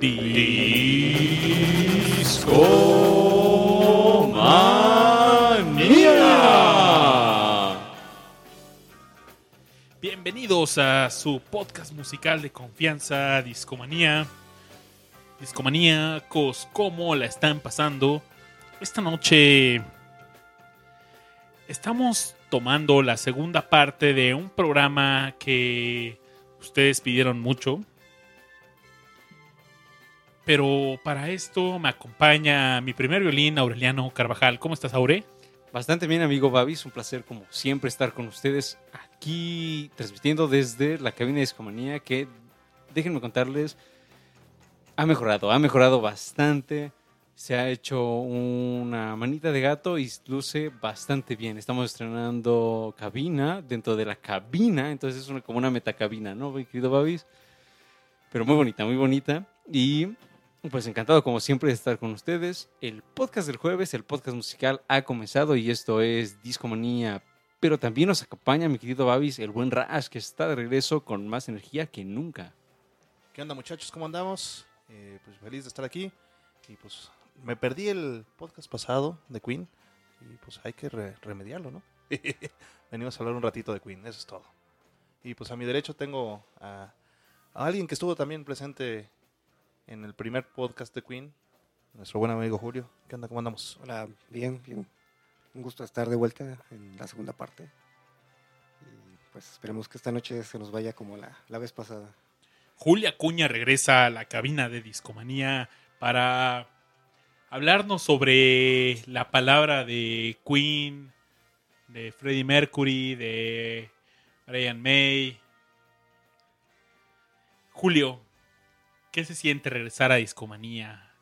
Discomanía. Bienvenidos a su podcast musical de confianza, Discomanía. Discomaníacos, ¿cómo la están pasando? Esta noche estamos tomando la segunda parte de un programa que ustedes pidieron mucho. Pero para esto me acompaña mi primer violín, Aureliano Carvajal. ¿Cómo estás, Aure? Bastante bien, amigo Babis. Un placer, como siempre, estar con ustedes aquí transmitiendo desde la cabina de Discomanía. Que déjenme contarles, ha mejorado, ha mejorado bastante. Se ha hecho una manita de gato y luce bastante bien. Estamos estrenando cabina dentro de la cabina, entonces es como una metacabina, ¿no, mi querido Babis? Pero muy bonita, muy bonita. Y pues encantado como siempre de estar con ustedes. El podcast del jueves, el podcast musical ha comenzado y esto es Discomanía. Pero también nos acompaña mi querido Babis, el buen Rash, que está de regreso con más energía que nunca. ¿Qué onda muchachos? ¿Cómo andamos? Eh, pues feliz de estar aquí. Y pues me perdí el podcast pasado de Queen. Y pues hay que re- remediarlo, ¿no? Venimos a hablar un ratito de Queen, eso es todo. Y pues a mi derecho tengo a, a alguien que estuvo también presente en el primer podcast de Queen. Nuestro buen amigo Julio. ¿Qué onda? ¿Cómo andamos? Hola, bien, bien. Un gusto estar de vuelta en la segunda parte. Y pues esperemos que esta noche se nos vaya como la, la vez pasada. Julia Cuña regresa a la cabina de Discomanía para hablarnos sobre la palabra de Queen, de Freddie Mercury, de Brian May. Julio, ¿qué se siente regresar a Discomanía?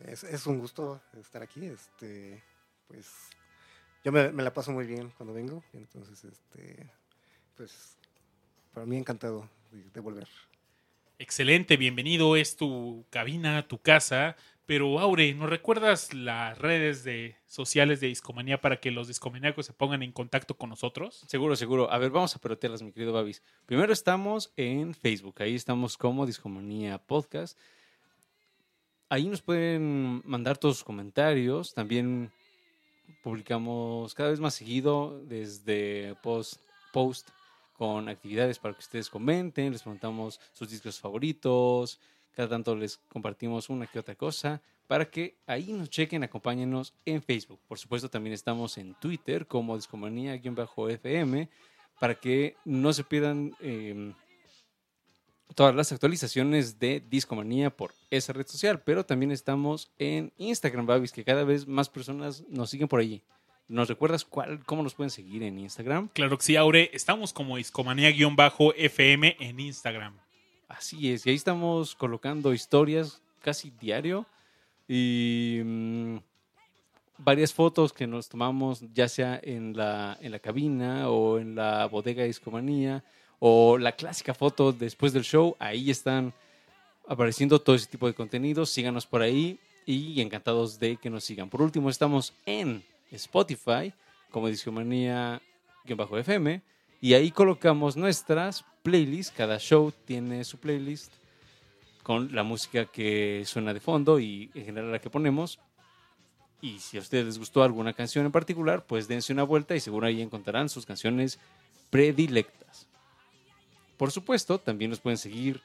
Es, es un gusto estar aquí. Este, pues yo me, me la paso muy bien cuando vengo. Entonces, este, pues para mí encantado de, de volver. Excelente, bienvenido, es tu cabina, tu casa. Pero Aure, ¿nos recuerdas las redes de, sociales de Discomanía para que los discomaníacos se pongan en contacto con nosotros? Seguro, seguro. A ver, vamos a pelotearlas, mi querido Babis. Primero estamos en Facebook. Ahí estamos como Discomanía Podcast. Ahí nos pueden mandar todos sus comentarios. También publicamos cada vez más seguido desde post, post con actividades para que ustedes comenten. Les preguntamos sus discos favoritos. Cada tanto les compartimos una que otra cosa para que ahí nos chequen, acompáñenos en Facebook. Por supuesto, también estamos en Twitter como Discomanía-FM para que no se pierdan eh, todas las actualizaciones de Discomanía por esa red social. Pero también estamos en Instagram, Babis, que cada vez más personas nos siguen por allí. ¿Nos recuerdas cuál, cómo nos pueden seguir en Instagram? Claro que sí, Aure. Estamos como Discomanía-FM en Instagram. Así es, y ahí estamos colocando historias casi diario y mm, varias fotos que nos tomamos ya sea en la, en la cabina o en la bodega de Discomanía o la clásica foto después del show, ahí están apareciendo todo ese tipo de contenidos, síganos por ahí y encantados de que nos sigan. Por último, estamos en Spotify como Discomanía-FM y ahí colocamos nuestras playlists. Cada show tiene su playlist con la música que suena de fondo y en general la que ponemos. Y si a ustedes les gustó alguna canción en particular, pues dense una vuelta y seguro ahí encontrarán sus canciones predilectas. Por supuesto, también nos pueden seguir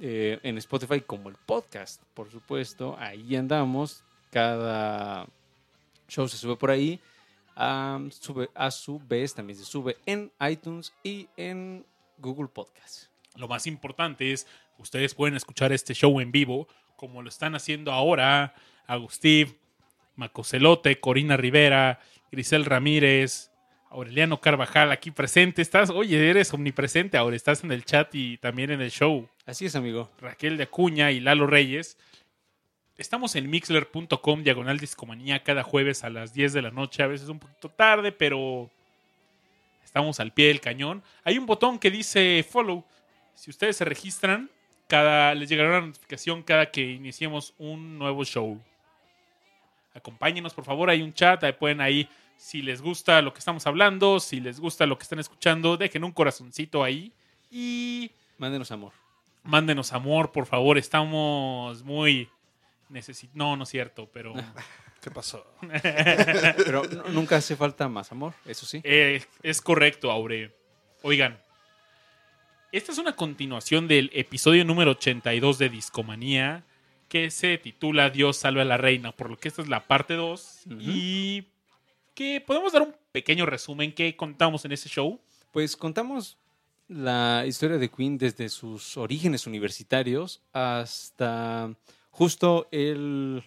eh, en Spotify como el podcast. Por supuesto, ahí andamos. Cada show se sube por ahí. Ah, sube, a su vez también se sube en iTunes y en Google Podcast. Lo más importante es, ustedes pueden escuchar este show en vivo, como lo están haciendo ahora Agustín, Macocelote, Corina Rivera, Grisel Ramírez, Aureliano Carvajal aquí presente. Estás, oye, eres omnipresente ahora, estás en el chat y también en el show. Así es, amigo. Raquel de Acuña y Lalo Reyes. Estamos en mixler.com, diagonal discomanía, cada jueves a las 10 de la noche, a veces un poquito tarde, pero estamos al pie del cañón. Hay un botón que dice follow. Si ustedes se registran, cada, les llegará una notificación cada que iniciemos un nuevo show. Acompáñenos, por favor, hay un chat, ahí pueden ahí, si les gusta lo que estamos hablando, si les gusta lo que están escuchando, dejen un corazoncito ahí Y Mándenos amor. mándenos amor, por favor. Estamos muy necesitados. No, no es cierto, pero ¿Qué pasó? Pero nunca hace falta más amor, eso sí. eh, es correcto, Aure. Oigan, esta es una continuación del episodio número 82 de Discomanía que se titula Dios salve a la reina, por lo que esta es la parte 2 Ujú. y que podemos dar un pequeño resumen que contamos en ese show. Pues contamos la historia de Queen desde sus orígenes universitarios hasta justo el,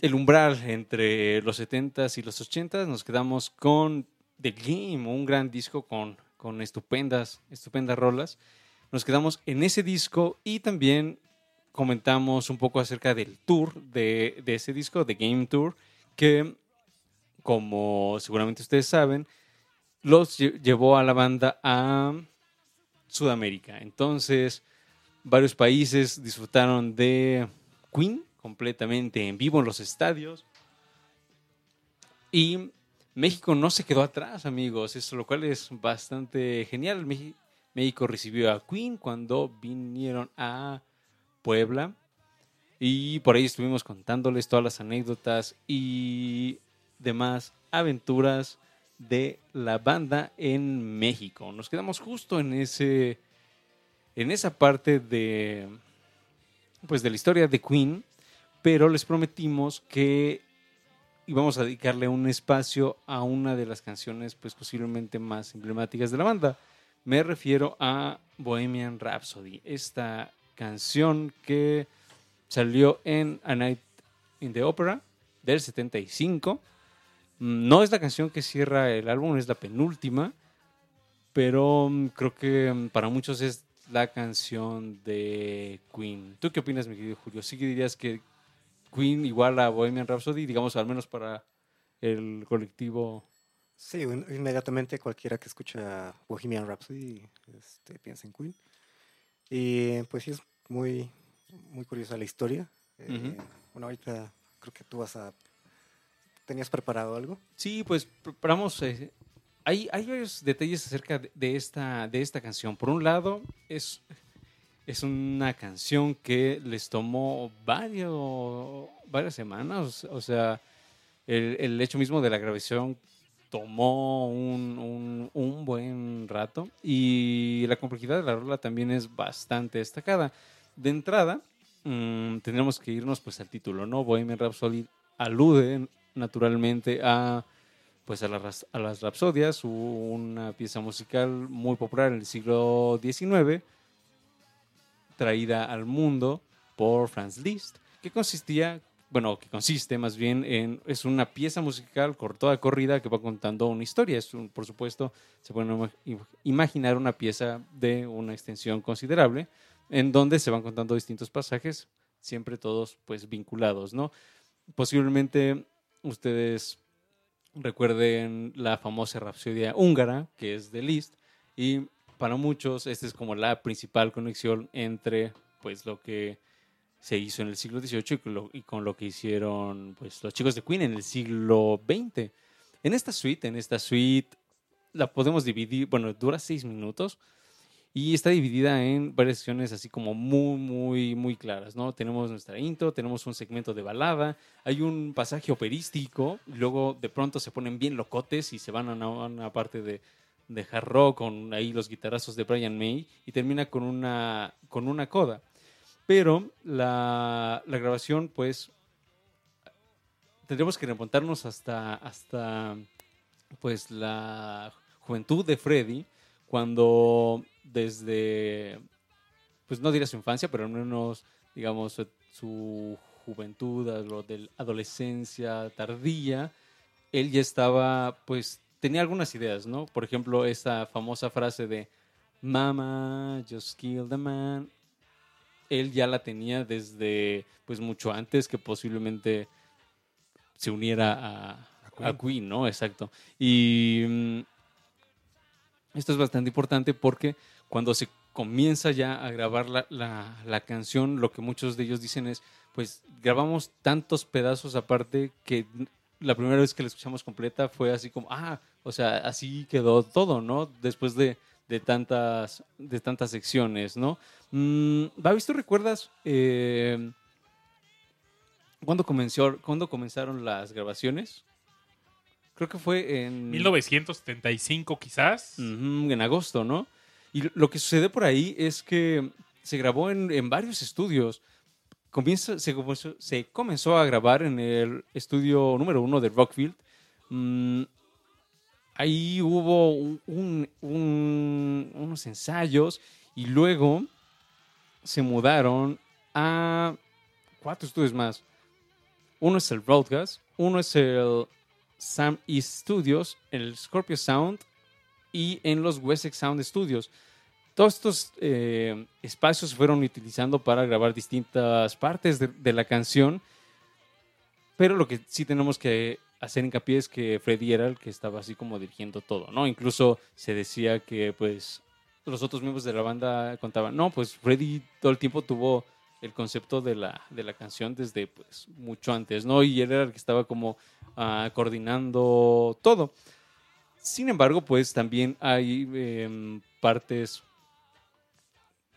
el umbral entre los 70s y los 80s. Nos quedamos con The Game, un gran disco con, con estupendas, estupendas rolas. Nos quedamos en ese disco y también comentamos un poco acerca del tour de, de ese disco, The Game Tour, que como seguramente ustedes saben, los lle- llevó a la banda a Sudamérica. Entonces, varios países disfrutaron de Queen completamente en vivo en los estadios. Y México no se quedó atrás, amigos, eso lo cual es bastante genial. México recibió a Queen cuando vinieron a Puebla. Y por ahí estuvimos contándoles todas las anécdotas y demás aventuras de la banda en México. Nos quedamos justo en ese en esa parte de pues de la historia de Queen, pero les prometimos que íbamos a dedicarle un espacio a una de las canciones pues posiblemente más emblemáticas de la banda. Me refiero a Bohemian Rhapsody, esta canción que salió en A Night in the Opera del 75. Mm, No es la canción que cierra el álbum, es la penúltima, pero mm, creo que mm, para muchos es la canción de Queen. ¿Tú qué opinas, mi querido Julio? ¿Sí que dirías que Queen igual a Bohemian Rhapsody, digamos, al menos para el colectivo? Sí, in- inmediatamente cualquiera que escucha Bohemian Rhapsody este, piensa en Queen. Y pues sí es muy, muy curiosa la historia. Eh, Ujú. Bueno, ahorita creo que tú vas a... ¿Tenías preparado algo? Sí, pues preparamos. eh, hay, varios detalles acerca de, esta, de esta canción. Por un lado, es, es una canción que les tomó varios, varias semanas. O sea, el, hecho mismo de la grabación tomó un, un- buen rato. Y la complejidad de la rola también es bastante destacada. De entrada, mm, tendremos que irnos pues al título, ¿no? Bohemian Rhapsody alude naturalmente a pues a, las- a las rapsodias, una pieza musical muy popular en el siglo XIX, traída al mundo por Franz Liszt, que consistía, bueno, que consiste más bien en, es una pieza musical toda corrida que va contando una historia. Es por supuesto, se pueden ima- im- imaginar una pieza de una extensión considerable, en donde se van contando distintos pasajes, siempre todos pues vinculados, ¿no? Posiblemente ustedes recuerden la famosa Rapsodia húngara, que es de Liszt, y para muchos esta es como la principal conexión entre pues lo que se hizo en el siglo XVIII y lo, y con lo que hicieron pues los chicos de Queen en el siglo XX. En esta suite, en esta suite la podemos dividir, bueno, dura seis minutos y está dividida en varias secciones así como muy, muy, muy claras, ¿no? Tenemos nuestra intro, tenemos un segmento de balada, hay un pasaje operístico, luego de pronto se ponen bien locotes y se van a una, a una parte de, de hard rock con ahí los guitarrazos de Brian May y termina con una, con una coda. Pero la, la grabación, pues, tendremos que remontarnos hasta, hasta pues, la juventud de Freddy, cuando desde, pues no diría su infancia, pero al menos, digamos, su, juventud, lo de adolescencia tardía, él ya estaba, pues, tenía algunas ideas, ¿no? Por ejemplo, esa famosa frase de Mama, just kill the man. Él ya la tenía desde, pues, mucho antes que posiblemente se uniera a, A Queen. a Queen, ¿no? Exacto. Y mm, esto es bastante importante porque cuando se comienza ya a grabar la, la- la canción, lo que muchos de ellos dicen es, pues grabamos tantos pedazos aparte que la primera vez que la escuchamos completa fue así como, ah, o sea, así quedó todo, ¿no? Después de, de tantas, de tantas secciones, ¿no? Mm, Babis, ¿tú recuerdas eh, cuándo, comenzó, cuándo comenzaron las grabaciones? Creo que fue en... 1975 quizás. Ujú, en agosto, ¿no? Y lo que sucede por ahí es que se grabó en, en varios estudios. Comienza, se, comenzó, se comenzó a grabar en el estudio número uno de Rockfield. Mm, ahí hubo un- un- un- unos ensayos y luego se mudaron a cuatro estudios más. Uno es el Broadcast, uno es el Sam East Studios, el Scorpio Sound y en los Wessex Sound Studios. Todos estos eh, espacios se fueron utilizando para grabar distintas partes de, la canción, pero lo que sí tenemos que hacer hincapié es que Freddy era el que estaba así como dirigiendo todo, ¿no? Incluso se decía que pues los otros miembros de la banda contaban, no, pues Freddy todo el tiempo tuvo el concepto de la, de la canción desde pues mucho antes, ¿no? Y él era el que estaba como ah, coordinando todo. Sin embargo, pues también hay em, partes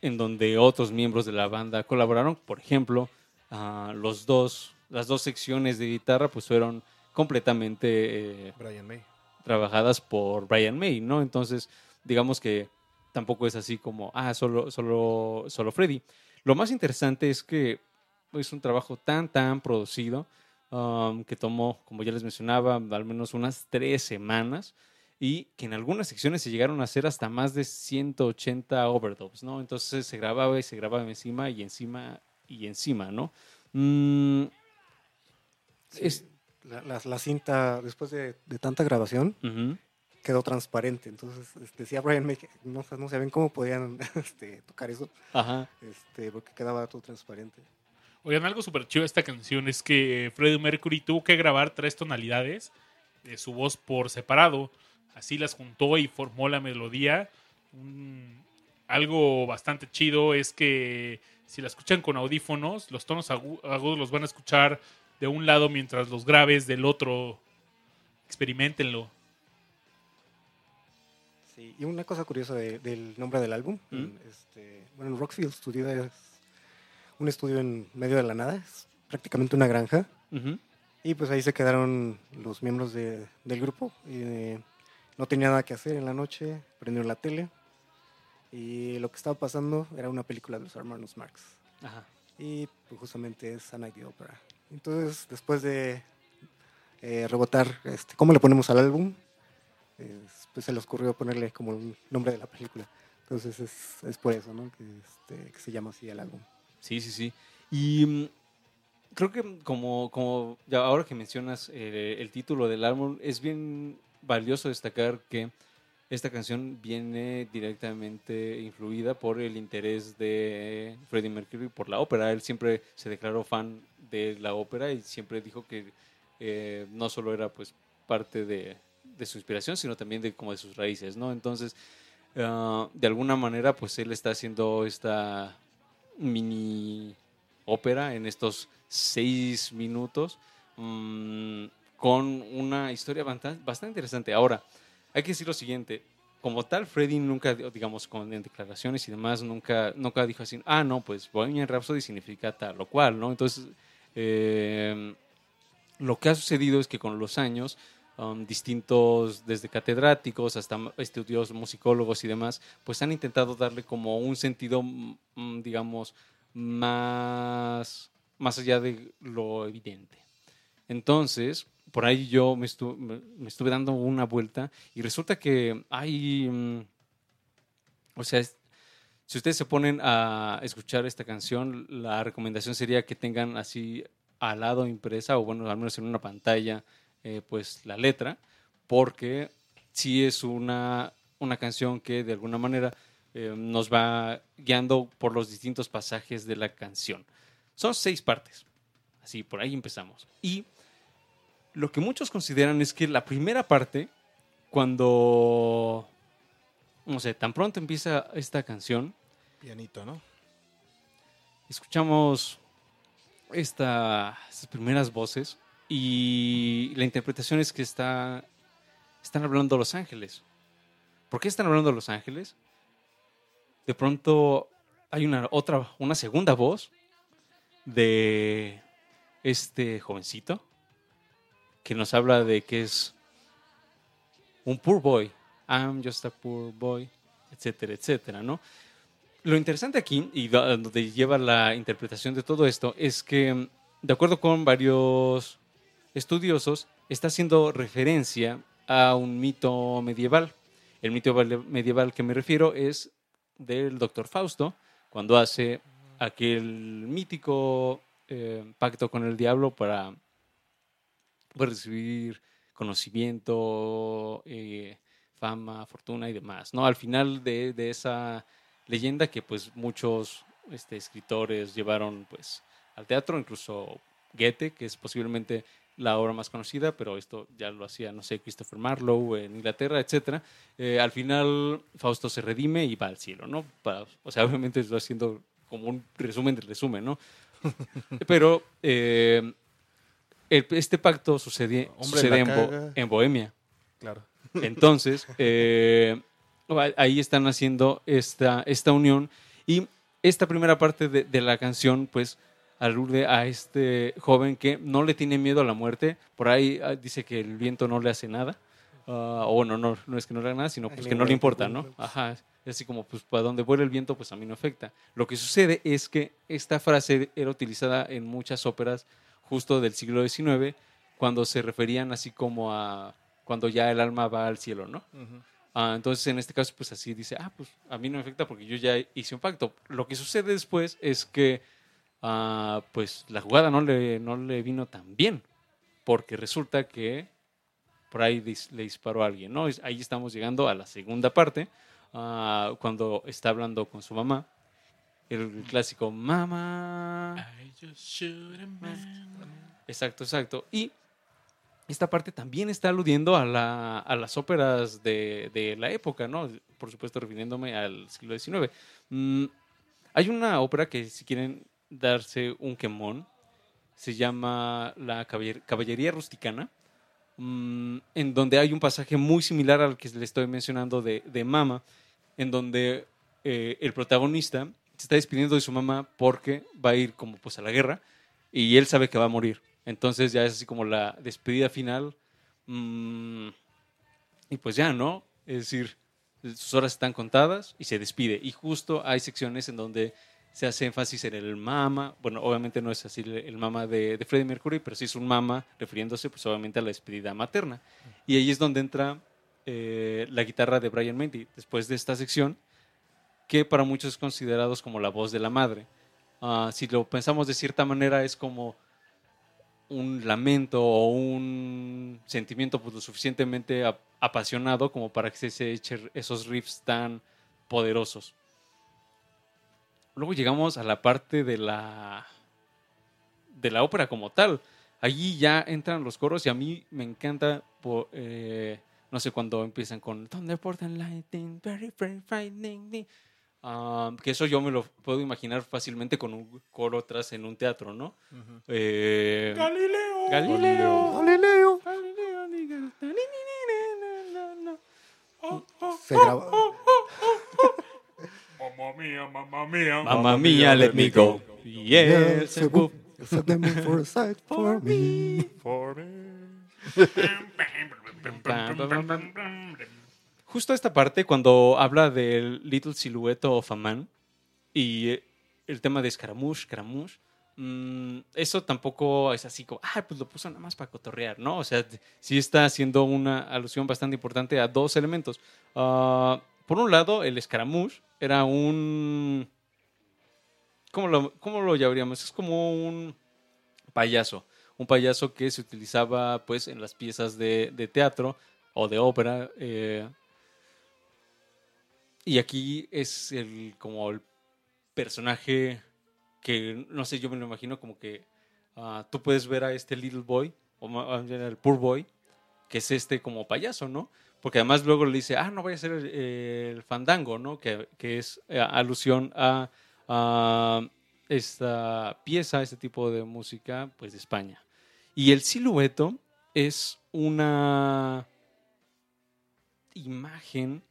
en donde otros miembros de la banda colaboraron. Por ejemplo, ah, los dos, las dos secciones de guitarra pues fueron completamente eh, Brian May. trabajadas por Brian May, ¿no? Entonces, digamos que tampoco es así como, ah, solo, solo, solo Freddy. Lo más interesante es que es un trabajo tan, tan producido um, que tomó, como ya les mencionaba, al menos unas tres semanas y que en algunas secciones se llegaron a hacer hasta más de 180 overdubs, ¿no? Entonces se grababa y se grababa encima y encima y encima, ¿no? Mm, Sí, es- la, la- la cinta, después de, de tanta grabación, quedó transparente. Entonces este, decía Brian May que no, no sabían cómo podían este, tocar eso, Ajá. este, porque quedaba todo transparente. Oigan, algo súper chido de esta canción es que Freddie Mercury tuvo que grabar tres tonalidades de su voz por separado. Así las juntó y formó la melodía. Un- algo bastante chido es que si la escuchan con audífonos, los tonos agu- agudos los van a escuchar de un lado mientras los graves del otro. Experimentenlo. Sí, y una cosa curiosa de- del nombre del álbum, ¿Mm? este, bueno, en Rockfield Studio es un estudio en medio de la nada, es prácticamente una granja, y pues ahí se quedaron los miembros de- del grupo, y, eh, no tenía nada que hacer en la noche, prendieron la tele, y lo que estaba pasando era una película de los hermanos Marx, Ajá. y pues, justamente es A Night the Opera. Entonces, después de eh, rebotar, este, ¿cómo le ponemos al álbum? Es- pues se les ocurrió ponerle como el nombre de la película. Entonces es, es por eso, ¿no? Que, este, que se llama así el álbum. Sí, sí, sí. Y mm, creo que como, como ya ahora que mencionas eh, el título del álbum, es bien valioso destacar que esta canción viene directamente influida por el interés de Freddie Mercury por la ópera. Él siempre se declaró fan de la ópera y siempre dijo que eh, no solo era pues parte de, de su inspiración, sino también de como de sus raíces, ¿no? Entonces, ah, de alguna manera, pues él está haciendo esta mini ópera en estos seis minutos mm, con una historia bastante, interesante. Ahora, hay que decir lo siguiente. Como tal, Freddy nunca, digamos, con declaraciones y demás, nunca, nunca dijo así, ah, no, pues Bohemian Rhapsody significa tal o cual, ¿no? Entonces, eh, lo que ha sucedido es que con los años, um, distintos, desde catedráticos hasta estudios musicólogos y demás, pues han intentado darle como un sentido, mm, digamos, más, más allá de lo evidente. Entonces, por ahí yo me, estu- me- me estuve dando una vuelta y resulta que hay, mm, o sea, si ustedes se ponen a escuchar esta canción, la recomendación sería que tengan así al lado impresa o bueno, al menos en una pantalla, eh, pues la letra, porque sí es una, una canción que de alguna manera eh, nos va guiando por los distintos pasajes de la canción. Son seis partes. Así, por ahí empezamos. Y lo que muchos consideran es que la primera parte, cuando, no sé, tan pronto empieza esta canción, Pianito, ¿no? escuchamos esta, estas primeras voces y la interpretación es que está, están hablando Los Ángeles. ¿por qué están hablando Los Ángeles? De pronto hay una otra, una segunda voz de este jovencito que nos habla de que es un poor boy. I'm just a poor boy, etcétera, etcétera, ¿no? Lo interesante aquí, y do- donde lleva la interpretación de todo esto, es que, de acuerdo con varios estudiosos, está haciendo referencia a un mito medieval. El mito medieval que me refiero es del doctor Fausto, cuando hace aquel mítico eh, pacto con el diablo para pues, recibir conocimiento, eh, fama, fortuna y demás. ¿no? Al final de, de esa leyenda que pues muchos este, escritores llevaron pues al teatro, incluso Goethe, que es posiblemente la obra más conocida, pero esto ya lo hacía, no sé, Christopher Marlowe en Inglaterra, etcétera. Eh, al final Fausto se redime y va al cielo, ¿no? Para- o sea, obviamente estoy haciendo como un resumen del resumen, ¿no? pero eh, el- este pacto sucede, Hombre, sucede en, Bo- en Bohemia. Claro. Entonces, eh, ahí están haciendo esta, esta unión y esta primera parte de, de la canción, pues, alude a este joven que no le tiene miedo a la muerte. Por ahí ah, dice que el viento no le hace nada. Ah, o bueno, no, no es que no le haga nada, sino pues no, que no le no, importa, no, ¿no? no. Ajá, es así como, pues, para donde vuela el viento, pues a mí no afecta. Lo que sucede es que esta frase era utilizada en muchas óperas justo del siglo XIX, cuando se referían así como a cuando ya el alma va al cielo, ¿no? Ah, entonces, en este caso, pues así dice, ah, pues a mí no me afecta porque yo ya hice un pacto. Lo que sucede después es que, ah, pues la jugada no le, no le vino tan bien, porque resulta que por ahí dis- le disparó a alguien, ¿no? Ahí estamos llegando a la segunda parte, ah, cuando está hablando con su mamá, el clásico, mamá. I just shoot a man. Exacto, exacto. Y esta parte también está aludiendo a, la- a las óperas de, de la época, ¿no? Por supuesto, refiriéndome al siglo XIX. Mm, hay una ópera que, si quieren darse un quemón, se llama La Caballer- Caballería Rusticana, mm, en donde hay un pasaje muy similar al que le estoy mencionando de, de Mama, en donde eh, el protagonista se está despidiendo de su mamá porque va a ir como pues a la guerra y él sabe que va a morir. Entonces ya es así como la despedida final. mm, y pues ya, ¿no? Es decir, sus horas están contadas y se despide. Y justo hay secciones en donde se hace énfasis en el mama. Bueno, obviamente no es así el mama de, Freddie Mercury, pero sí es un mama refiriéndose pues obviamente a la despedida materna. Y ahí es donde entra eh, la guitarra de Brian May después de esta sección, que para muchos es considerados como la voz de la madre. Ah, si lo pensamos de cierta manera, es como un lamento o un sentimiento pues, lo suficientemente ap- apasionado como para que se- echen esos riffs tan poderosos. Luego llegamos a la parte de la de la ópera como tal. Allí ya entran los coros y a mí me encanta, eh, no sé, cuando empiezan con Thunderbolt and Lightning, very, very frightening. Ah, que eso yo me lo puedo imaginar fácilmente con un coro atrás en un teatro, ¿no? Ujú. Eh, Galileo. Galileo. Galileo. Se graba. Mamma mía, mamma mía. Mamma mia, let me go. Yes, Beelzebub, set them for a sight for me. For me. Justo esta parte, cuando habla del Little Silhouette of a Man y eh, el tema de Scaramouche, Scaramouche, mm, eso tampoco es así como, ah, pues lo puso nada más para cotorrear, ¿no? O sea, sí está haciendo una alusión bastante importante a dos elementos. Ah, por un lado, el Scaramouche era un... ¿Cómo lo, cómo lo llamaríamos? Es como un payaso. Un payaso que se utilizaba pues en las piezas de, teatro o de ópera. Y aquí es el como el personaje que, no sé, yo me lo imagino como que ah, tú puedes ver a este little boy, o el poor boy, que es este como payaso, ¿no? Porque además luego le dice, ah, no vaya a ser el, el fandango, ¿no? Que, que es eh, alusión a, a esta pieza, este tipo de música, pues de España. Y el silueto es una imagen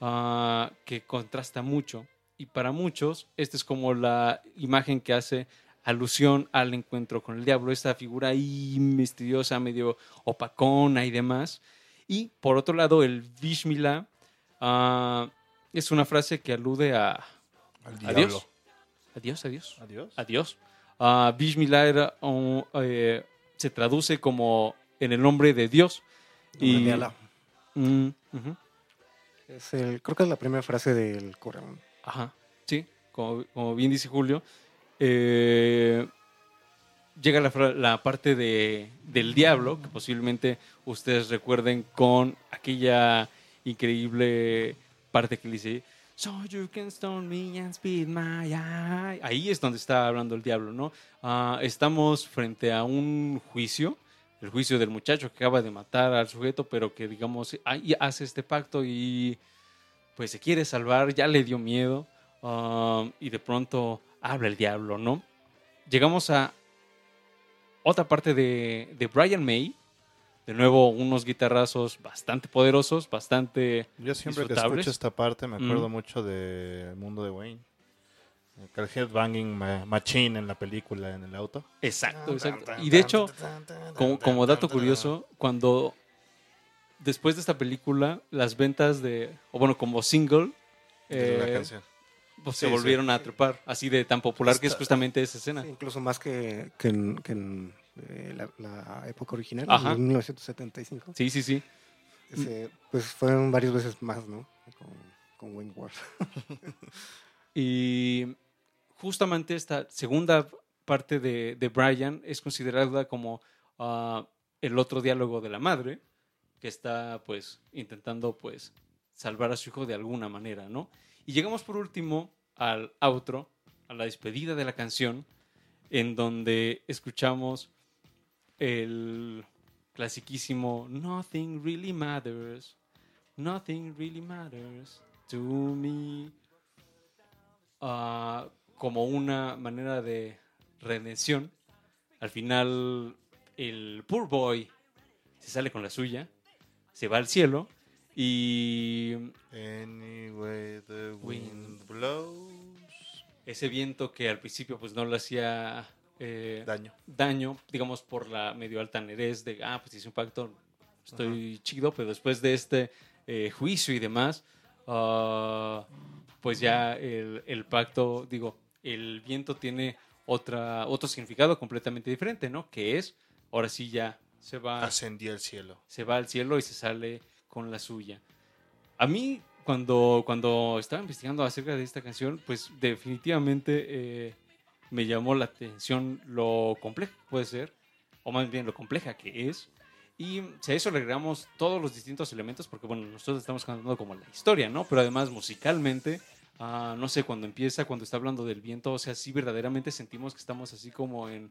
ah, que contrasta mucho. Y para muchos, esta es como la imagen que hace alusión al encuentro con el diablo, esta figura ahí misteriosa, medio opacona y demás. Y por otro lado, el Vishmila ah, es una frase que alude a adiós. Adiós, adiós. Adiós. Adiós. Vishmila era eh, se traduce como en el nombre de Dios. Y... Mm, ujú. Es el, creo que es la primera frase del Corán. Ajá, sí, como, como bien dice Julio. eh, llega la, la parte de, del diablo, que posiblemente ustedes recuerden con aquella increíble parte que dice, So you can stone me and spit my eye. Ahí es donde está hablando el diablo, ¿no? Ah, estamos frente a un juicio, el juicio del muchacho que acaba de matar al sujeto, pero que, digamos, hace este pacto y pues se quiere salvar, ya le dio miedo um, y de pronto habla el diablo, ¿no? Llegamos a otra parte de, de Brian May, de nuevo unos guitarrazos bastante poderosos, bastante... Yo siempre que escucho esta parte me acuerdo Mm. mucho de Mundo de Wayne. El headbanging ma- machine en la película en el auto. Exacto, exacto. Y de hecho, como, como dato curioso, cuando después de esta película, las ventas de, o bueno, como single, eh, canción. pues Sí, se sí. volvieron a trepar, así de tan popular que es justamente esa escena. Sí, incluso más que, que en, que en, eh, la, la época original, Ajá. en 1975. Sí, sí, sí. Ese, pues fueron varias veces más, ¿no? Con, con Wayne Ward. Y justamente esta segunda parte de, de Brian es considerada como ah, el otro diálogo de la madre, que está pues intentando pues salvar a su hijo de alguna manera, ¿no? Y llegamos por último al outro, a la despedida de la canción, en donde escuchamos el clasiquísimo Nothing really matters, nothing really matters to me ah, como una manera de redención. Al final, el poor boy se sale con la suya, se va al cielo y Anyway, the wind blows. ese viento que al principio pues no le hacía eh, Daño. daño, digamos por la medio altanerez de, ah, pues hice un pacto, estoy chido, pero después de este eh, juicio y demás, ah, pues ya el, el pacto, digo, el viento tiene otra, otro significado completamente diferente, ¿no? Que es, ahora sí ya se va, Ascendí al cielo. se va al cielo y se sale con la suya. A mí, cuando, cuando estaba investigando acerca de esta canción, pues definitivamente eh, me llamó la atención lo compleja que puede ser, o más bien lo compleja que es. Y a eso le agregamos todos los distintos elementos, porque bueno, nosotros estamos cantando como la historia, ¿no? Pero además musicalmente, ah, no sé, cuando empieza, cuando está hablando del viento, o sea, sí verdaderamente sentimos que estamos así como en,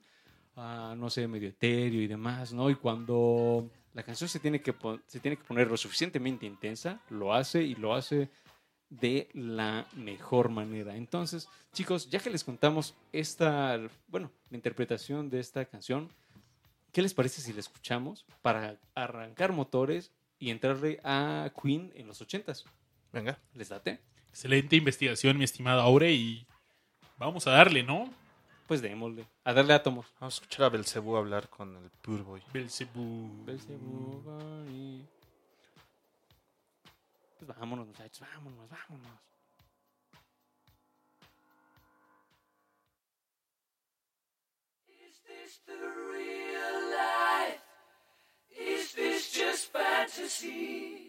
ah, no sé, medio etéreo y demás, ¿no? Y cuando la canción se tiene, que se tiene que poner lo suficientemente intensa, lo hace y lo hace de la mejor manera. Entonces, chicos, ya que les contamos esta, bueno, la interpretación de esta canción, ¿qué les parece si la escuchamos para arrancar motores y entrarle a Queen en los ochentas? Venga. ¿Les date? Excelente investigación, mi estimado Aure, y vamos a darle, ¿no? Pues démosle. A darle átomos. Vamos a escuchar a Belcebú hablar con el Pure Boy. Belzebú. Belzebú, bye. Pues vámonos, muchachos, vámonos, vámonos. Is this the real life? Is this just fantasy?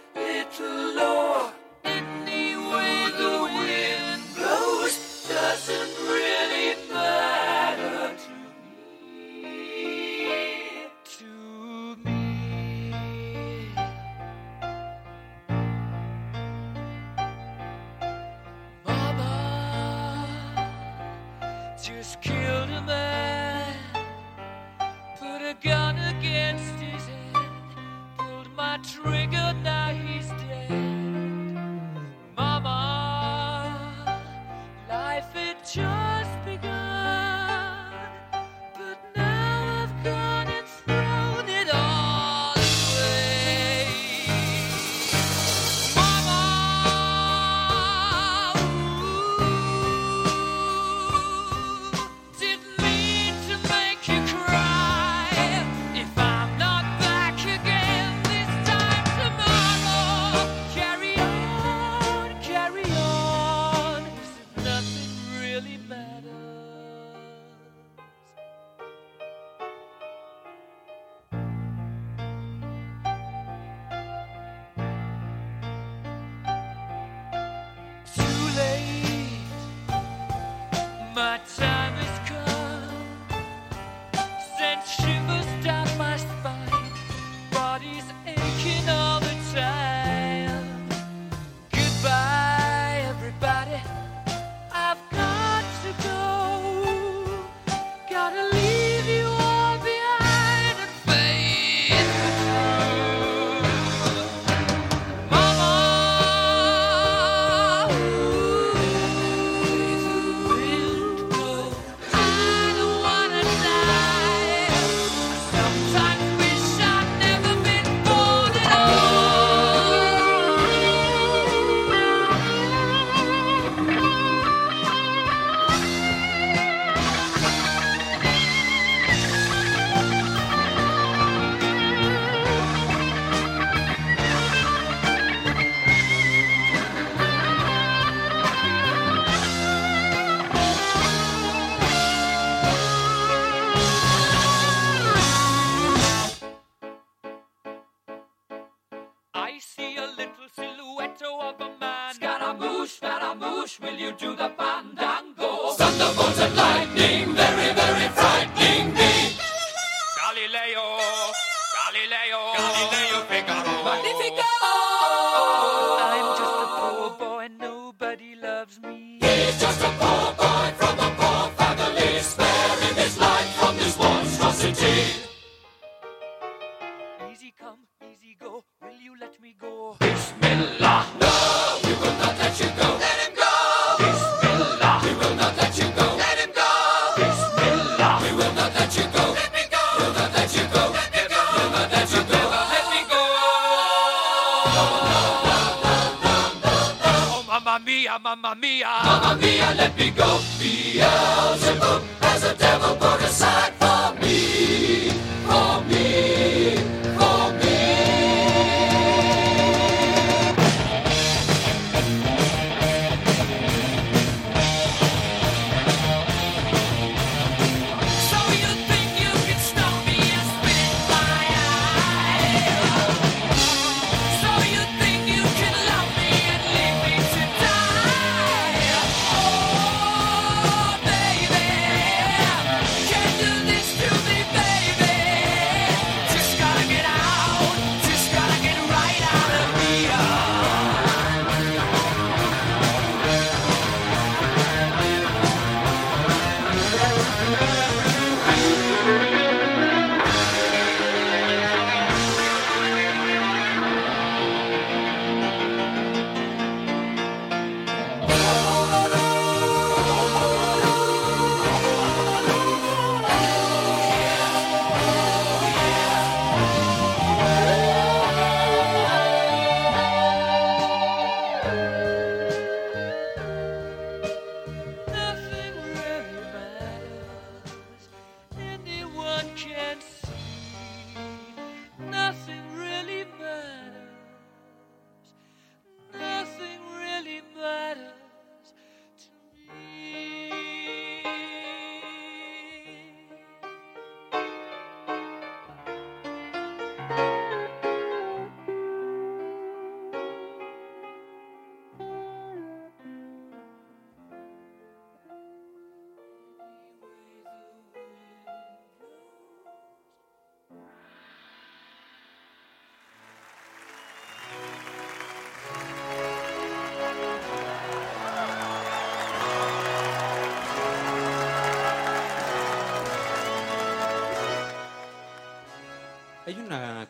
little any way the wind blows doesn't really matter to me. To me. Mama just killed a man, put a gun against his head, pulled my trigger now. Will you do the fandango?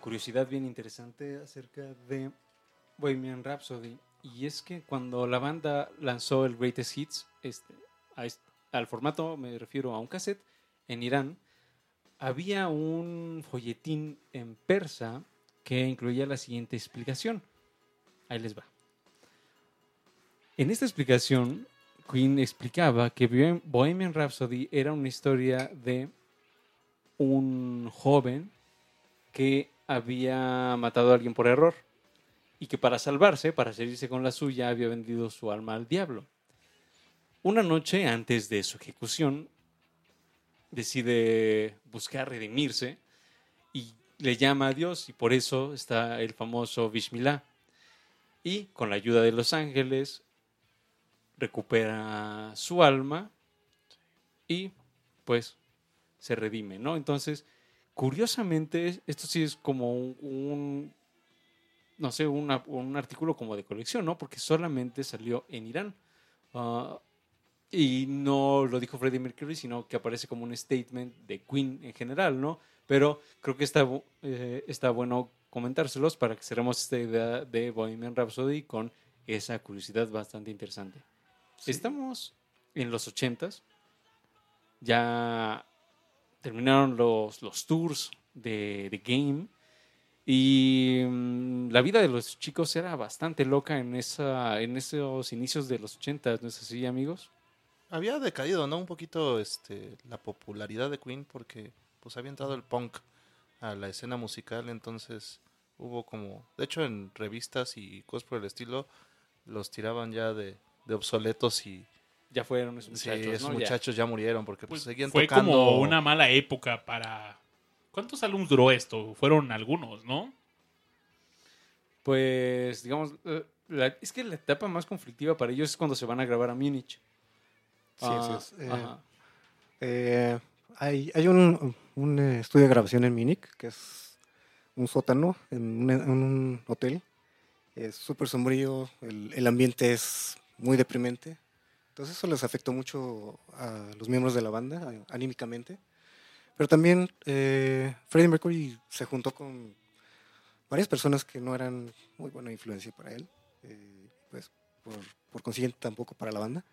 Curiosidad bien interesante acerca de Bohemian Rhapsody. Y es que cuando la banda lanzó el Greatest Hits, este, al formato, me refiero a un cassette, en Irán, había un folletín en persa que incluía la siguiente explicación. Ahí les va. En esta explicación, Queen explicaba que Bohem- Bohemian Rhapsody era una historia de un joven que había matado a alguien por error y que para salvarse, para salirse con la suya, había vendido su alma al diablo. Una noche antes de su ejecución, decide buscar redimirse y le llama a Dios y por eso está el famoso Bishmillah. Y con la ayuda de los ángeles recupera su alma y pues se redime, ¿no? Entonces, curiosamente, esto sí es como un, un, no sé, una- un artículo como de colección, ¿no? Porque solamente salió en Irán. Ah, y no lo dijo Freddie Mercury, sino que aparece como un statement de Queen en general, ¿no? Pero creo que está, eh, está bueno comentárselos para que cerremos esta idea de Bohemian Rhapsody con esa curiosidad bastante interesante. Estamos en los ochentas. Ya terminaron los, los tours de, de Game. Y mm, la vida de los chicos era bastante loca en, esa, en esos inicios de los ochentas, ¿no es así, amigos? Había decaído, ¿no? Un poquito este, la popularidad de Queen porque pues había entrado el punk a la escena musical, entonces hubo como, de hecho en revistas y cosas por el estilo, los tiraban ya de, de obsoletos y Ya fueron esos sí, muchachos, esos ¿no? Ya. muchachos ya murieron porque pues, Pues seguían fue tocando. como una mala época para... ¿Cuántos álbumes duró esto? Fueron algunos, ¿no? Pues, digamos, eh, la- es que la etapa más conflictiva para ellos es cuando se van a grabar a Múnich. Sí, Ah, es. Eh, ajá. eh, hay hay un, un, eh, estudio de grabación en Múnich, que es un sótano en un, en un hotel. Es súper sombrío, el, el ambiente es muy deprimente. Entonces eso les afectó mucho a los miembros de la banda, anímicamente. Pero también eh, Freddie Mercury se juntó con varias personas que no eran muy buena influencia para él, eh, pues por, por consiguiente tampoco para la banda.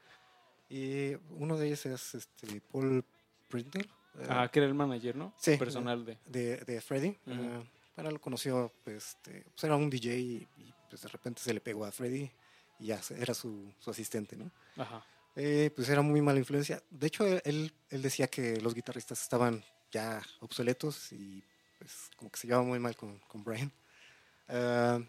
Y uno de ellos es este, Paul Printler, eh, Ah, que era el manager, ¿no? sí, Personal de... de, de Freddie. Ujú. eh, bueno, lo conoció, pues, este, pues, era un DJ y, y, pues de repente se le pegó a Freddie y ya era su, su asistente, ¿no? Ajá. Eh, pues era muy mala influencia. De hecho, él, él decía que los guitarristas estaban ya obsoletos y pues como que se llevaba muy mal con, con Brian. Ah,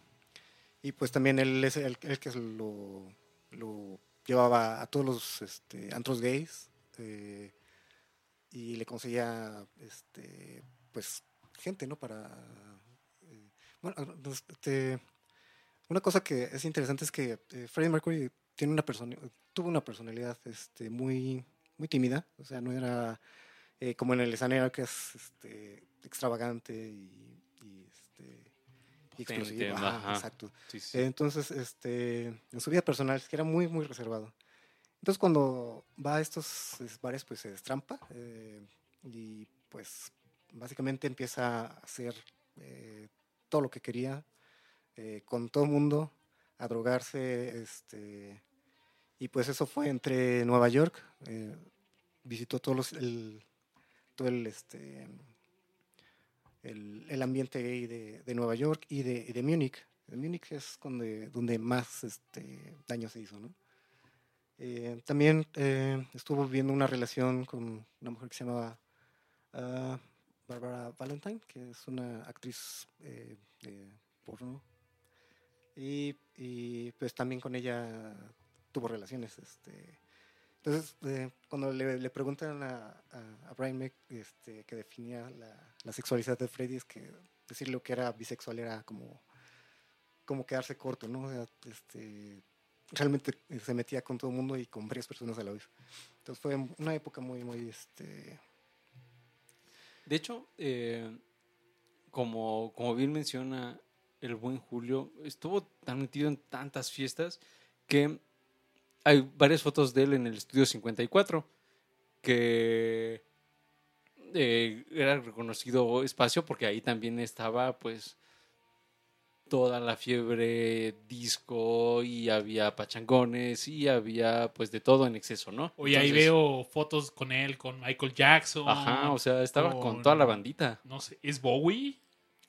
y pues también él es el, el que lo, lo llevaba a todos los este, antros gays eh, y le conseguía este, pues gente, ¿no? Para... eh, bueno, este, una cosa que es interesante es que eh, Freddie Mercury tiene una persona, tuvo una personalidad este, muy, muy tímida, o sea, no era eh, como en el escenario que es este, extravagante y, y, este, explosivo. Exacto. Sí, sí. Entonces, este, en su vida personal es que era muy, muy reservado. Entonces, cuando va a estos es, bares, pues se destrampa eh, y pues básicamente empieza a hacer eh, todo lo que quería eh, con todo el mundo, a drogarse, este, y pues eso fue entre Nueva York, eh, visitó todos los, el, todo el, este, el, el ambiente gay de, de Nueva York y de, de Múnich. Múnich es donde, donde más este, daño se hizo, ¿no? Eh, también estuvo viviendo una relación con una mujer que se llamaba ah, Barbara Valentine, que es una actriz de porno. Y, y, pues también con ella tuvo relaciones. Este. Entonces, eh, cuando le, le preguntan a, a, a Brian May este, que definía la, la, sexualidad de Freddy, es que decirle que era bisexual era como, como quedarse corto, ¿no? Este, realmente se metía con todo el mundo y con varias personas a la vez. Entonces fue una época muy, muy... Este... De hecho, eh, como, como bien menciona el buen Julio, estuvo tan metido en tantas fiestas que hay varias fotos de él en el estudio 54 que eh, era reconocido espacio porque ahí también estaba pues toda la fiebre disco y había pachangones y había pues de todo en exceso, ¿no? Oye, ahí Entonces, veo fotos con él, con Michael Jackson. Ajá, o sea, estaba con con- toda la bandita. No sé, ¿es Bowie?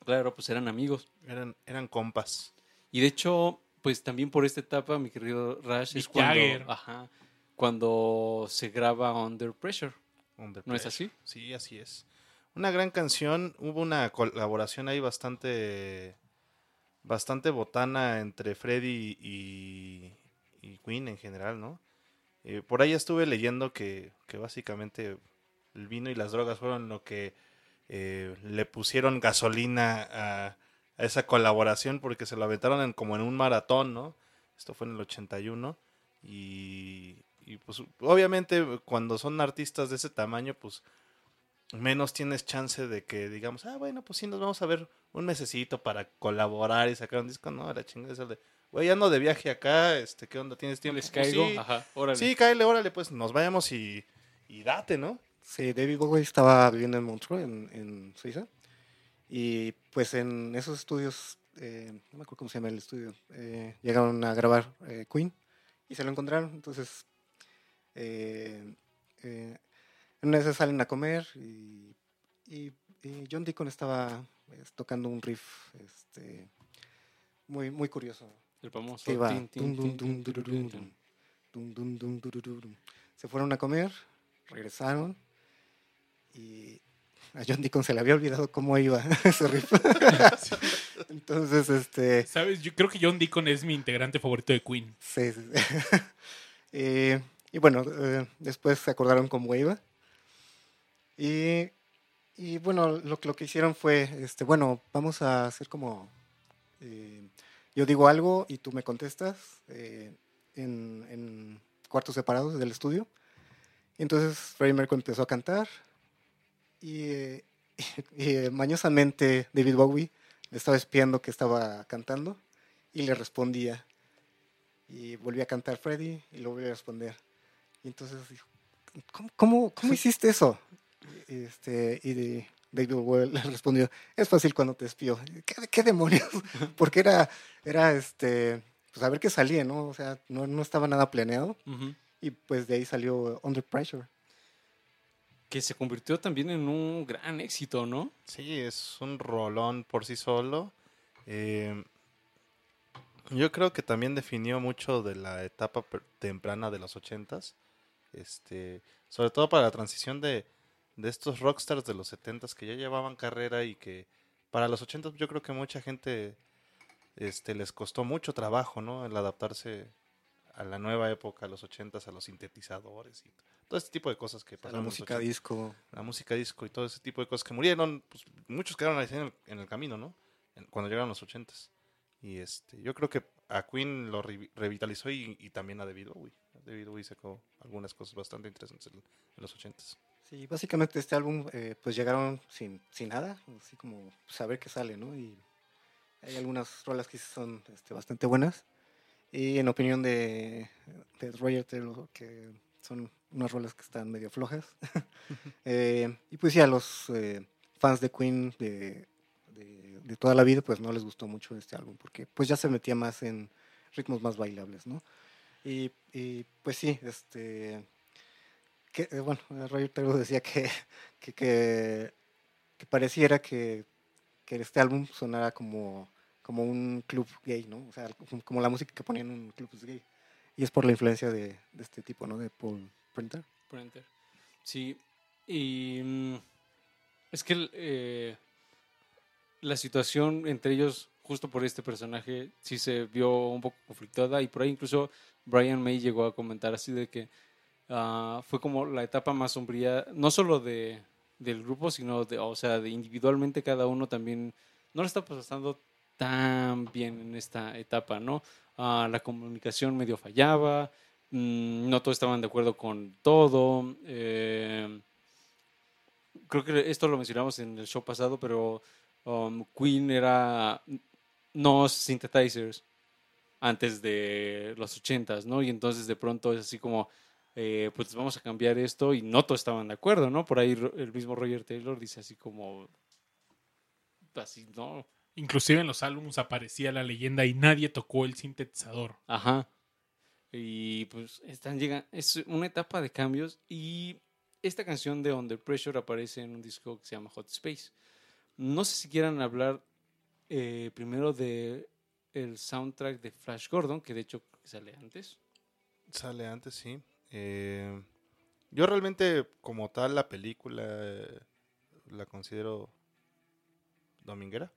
Claro, pues eran amigos. Eran, eran compas. Y de hecho, pues también por esta etapa, mi querido Rash, es cuando, ajá, cuando se graba Under Pressure. Under ¿No es así? Sí, así es. Una gran canción. Hubo una colaboración ahí bastante. Bastante botana entre Freddy y, y Queen en general, ¿no? Eh, por ahí estuve leyendo que, que básicamente el vino y las drogas fueron lo que eh, le pusieron gasolina a, a esa colaboración porque se lo aventaron en- como en un maratón, ¿no? Esto fue en el 81 y, y pues obviamente cuando son artistas de ese tamaño, pues menos tienes chance de que digamos, ah, bueno, pues sí, nos vamos a ver un mesecito para colaborar y sacar un disco. No, la chingada es el de, güey, ando de viaje acá, este, ¿qué onda? ¿Tienes tiempo? Les Pues sí, ajá, órale. sí, cáele, órale, pues nos vayamos y, y date, ¿no? Sí, David Bowie estaba viviendo en Montreux, en, en Suiza. Y pues en esos estudios, eh, no me acuerdo cómo se llama el estudio, eh, llegaron a grabar eh, Queen y se lo encontraron. Entonces, eh, eh, en una esas salen a comer y, y- y John Deacon estaba pues, tocando un riff este, muy, muy curioso. El famoso. que iba. Se fueron a comer, regresaron y a John Deacon se le había olvidado cómo iba ese riff. Entonces, este, ¿Sabes? Yo creo que John Deacon es mi integrante favorito de Queen. sí, sí, sí. Eh, y bueno, eh, después se acordaron cómo iba. Y, y bueno, lo, que- lo que hicieron fue, este, bueno, vamos a hacer como, eh, yo digo algo y tú me contestas eh, en, en cuartos separados del estudio. Entonces Freddie Mercury empezó a cantar y, eh, y, eh, mañosamente David Bowie le estaba espiando que estaba cantando y le respondía. Y volvía a cantar Freddie y lo volvió a responder. Y entonces dijo, ¿cómo, cómo, cómo hiciste eso? Y, Este, y de- David Bowie le respondió, es fácil cuando te espío. ¿Qué, qué demonios? Porque era, era este, pues a ver qué salía, ¿no? O sea, no, no estaba nada planeado. Y pues de ahí salió Under Pressure. Que se convirtió también en un gran éxito, ¿no? Sí, es un rolón por sí solo. Eh, yo creo que también definió mucho de la etapa temprana de los ochentas. Este, sobre todo para la transición de, de estos rockstars de los setentas que ya llevaban carrera y que para los ochentas yo creo que mucha gente este, les costó mucho trabajo, ¿no? El adaptarse a la nueva época, a los ochentas, a los sintetizadores y este tipo de cosas que pasaron la en los música 80s disco. la música disco y todo ese tipo de cosas que murieron, pues muchos quedaron ahí en el, en el camino, ¿no? En- cuando llegaron los ochentas. Y este, yo creo que a Queen lo revi- revitalizó y, y también a David Bowie. David Bowie sacó algunas cosas bastante interesantes en, en los ochentas. Sí, básicamente este álbum eh, pues llegaron sin, sin nada, así como saber qué sale, ¿no? Y hay algunas rolas que son este, bastante buenas. Y en opinión de, de Roger Taylor, que son unas rolas que están medio flojas. Eh, y pues sí, a los eh, fans de Queen de, de, de toda la vida, pues no les gustó mucho este álbum, porque pues ya se metía más en ritmos más bailables, ¿no? Y, y, pues sí, este que, eh, bueno, Roger Taylor decía que, que, que, que pareciera que, que este álbum sonara como, como un club gay, ¿no? O sea, como- como la música que ponían en un club gay. Y es por la influencia de, de este tipo, ¿no? De Paul Printer. Printer. Sí, y mm, es que eh, la situación entre ellos, justo por este personaje, sí se vio un poco conflictuada y por ahí incluso Brian May llegó a comentar así de que ah, fue como la etapa más sombría, no solo de, del grupo, sino de, o sea, de individualmente cada uno también no lo está pasando tan bien en esta etapa, ¿no? Ah, la comunicación medio fallaba, no todos estaban de acuerdo con todo. eh, creo que esto lo mencionamos en el show pasado, pero um, Queen era no synthesizers antes de los ochentas, ¿no? Y entonces de pronto es así como, eh, pues vamos a cambiar esto y no todos estaban de acuerdo, ¿no? Por ahí el mismo Roger Taylor dice así como, así, ¿no? Inclusive en los álbumes aparecía la leyenda y nadie tocó el sintetizador. Ajá. Y pues están llegando, es una etapa de cambios y esta canción de Under Pressure aparece en un disco que se llama Hot Space. No sé si quieran hablar eh, primero de el soundtrack de Flash Gordon, que de hecho sale antes. Sale antes, sí. Eh, yo realmente, como tal, la película eh, la considero dominguera,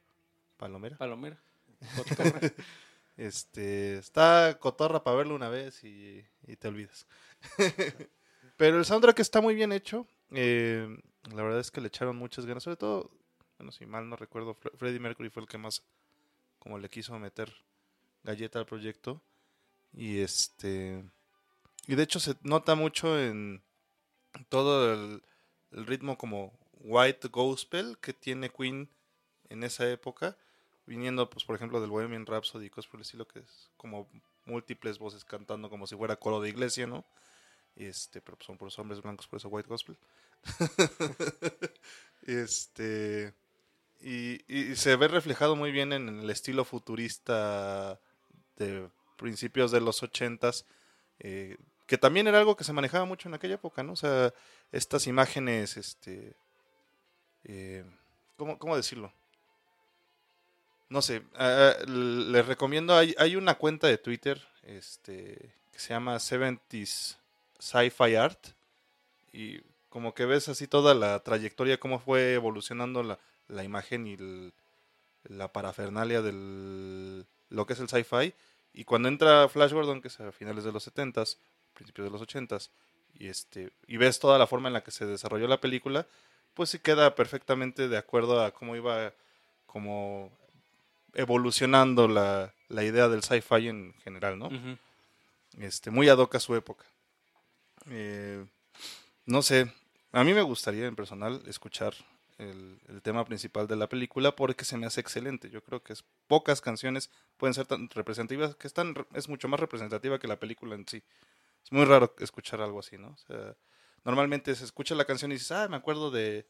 palomera. Palomera. Este, está cotorra para verlo una vez y, te olvidas. Pero el soundtrack está muy bien hecho. eh, la verdad es que le echaron muchas ganas. Sobre todo, bueno, si mal no recuerdo, Fre- Freddie Mercury fue el que más como le quiso meter galleta al proyecto. Y este. Y de hecho se nota mucho en todo el, el ritmo como white gospel que tiene Queen en esa época viniendo, pues, por ejemplo, del Bohemian Rhapsody, cosas por el estilo, que es como múltiples voces cantando como si fuera coro de iglesia, ¿no? Este, pero pues, son por hombres blancos, por eso White Gospel. este, y, y se ve reflejado muy bien en el estilo futurista de principios de los ochentas, eh, que también era algo que se manejaba mucho en aquella época, ¿no? O sea, estas imágenes, este, eh, ¿cómo, ¿cómo decirlo? No sé, les recomiendo, hay, hay una cuenta de Twitter este, que se llama 70s Sci-Fi Art y como que ves así toda la trayectoria, cómo fue evolucionando la, la imagen y el- la parafernalia del lo que es el sci-fi y cuando entra Flash Gordon, que es a finales de los 70s, principios de los 80s, y, este, y ves toda la forma en la que se desarrolló la película, pues sí queda perfectamente de acuerdo a cómo iba como evolucionando la, la idea del sci-fi en general, ¿no? Este, muy ad hoc a su época. Eh, no sé, a mí me gustaría en personal escuchar el, el tema principal de la película porque se me hace excelente. Yo creo que es pocas canciones pueden ser tan representativas, que están, es mucho más representativa que la película en sí. Es muy raro escuchar algo así, ¿no? O sea, normalmente se escucha la canción y dices, ah, me acuerdo de,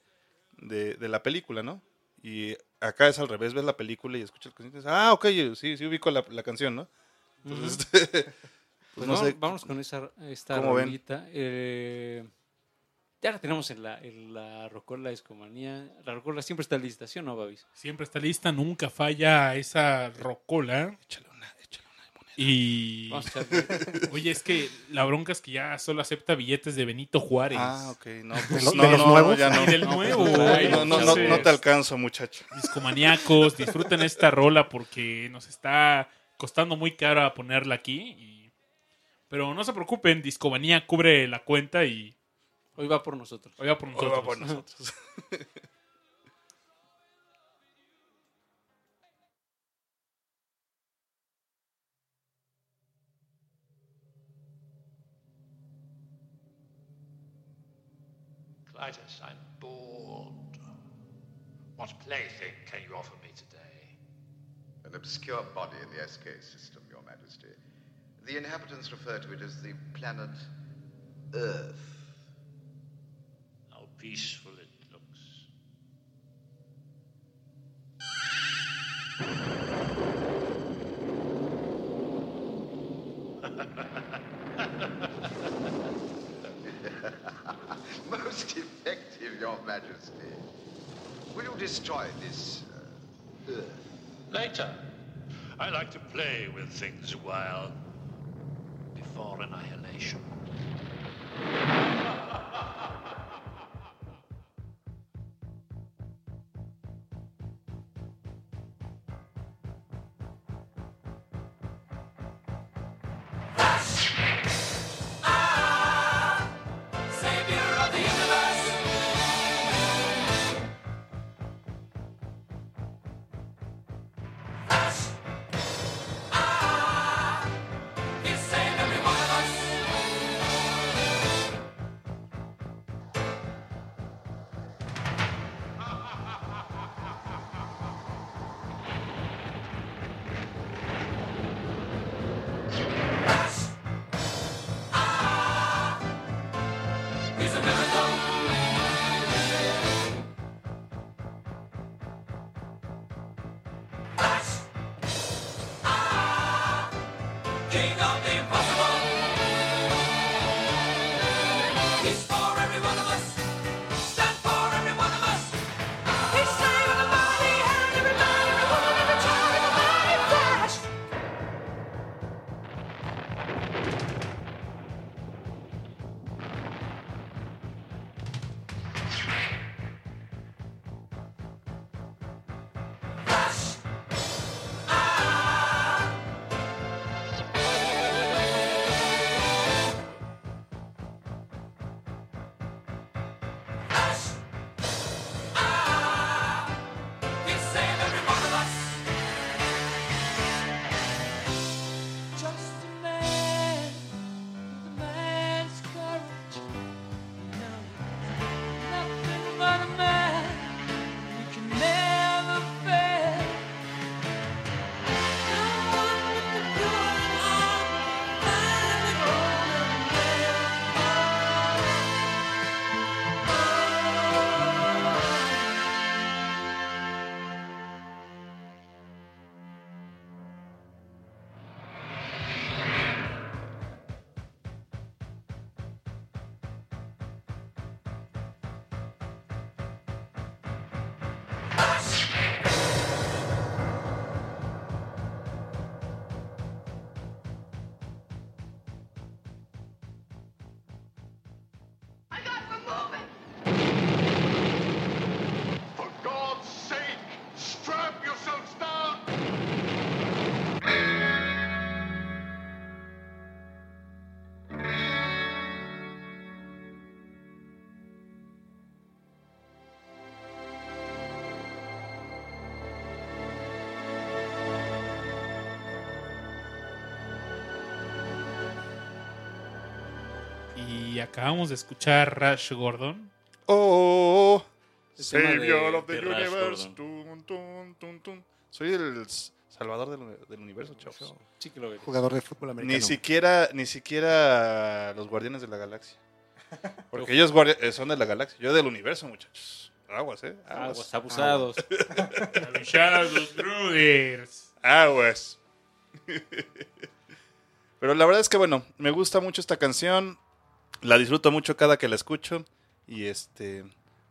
de, de la película, ¿no? Y acá es al revés, ves la película y escuchas la canción y dices, ah, ok, sí, sí ubico la, la canción, ¿no? Entonces, Pues pues no vamos, sé. vamos con esa, esta ¿Cómo ven? rolita. Eh, ya la tenemos en la, en la Rocola Discomanía. La Rocola siempre está lista, ¿sí o no, Babis? Siempre está lista, nunca falla esa rocola. Échale una, échale una moneda. Y. Oye, es que la bronca es que ya solo acepta billetes de Benito Juárez. Ah, ok, no, ¿De pues no, de los no, nuevos? ya no. Y del No, nuevo. pues. No, no, no, no te alcanzo, muchacho. Discomaníacos, disfruten esta rola porque nos está costando muy caro a ponerla aquí. y- Pero no se preocupen, Discomanía cubre la cuenta y Hoy va por nosotros. oiga por Hoy nosotros. va por nosotros. I'm bored. What plaything can you offer me today? An obscure body in the SK system, Your Majesty. The inhabitants refer to it as the planet Earth. How peaceful it looks. Your Majesty. Will you destroy this uh, Earth? Later. I like to play with things a while. Before annihilation. Acabamos de escuchar Rush Gordon. Oh, Savior of the universe. Gordon. Tun, tun, tun, tun. Soy el salvador del, del universo, chavos. Sí que lo eres. Jugador de fútbol americano. Ni siquiera, ni siquiera los guardianes de la galaxia. Porque ellos eh, son de la galaxia. Yo del universo, muchachos. Aguas, ¿eh? Aguas abusados. Shadows Brothers. Aguas. Pero la verdad es que, bueno, me gusta mucho esta canción. La disfruto mucho cada que la escucho. Y este,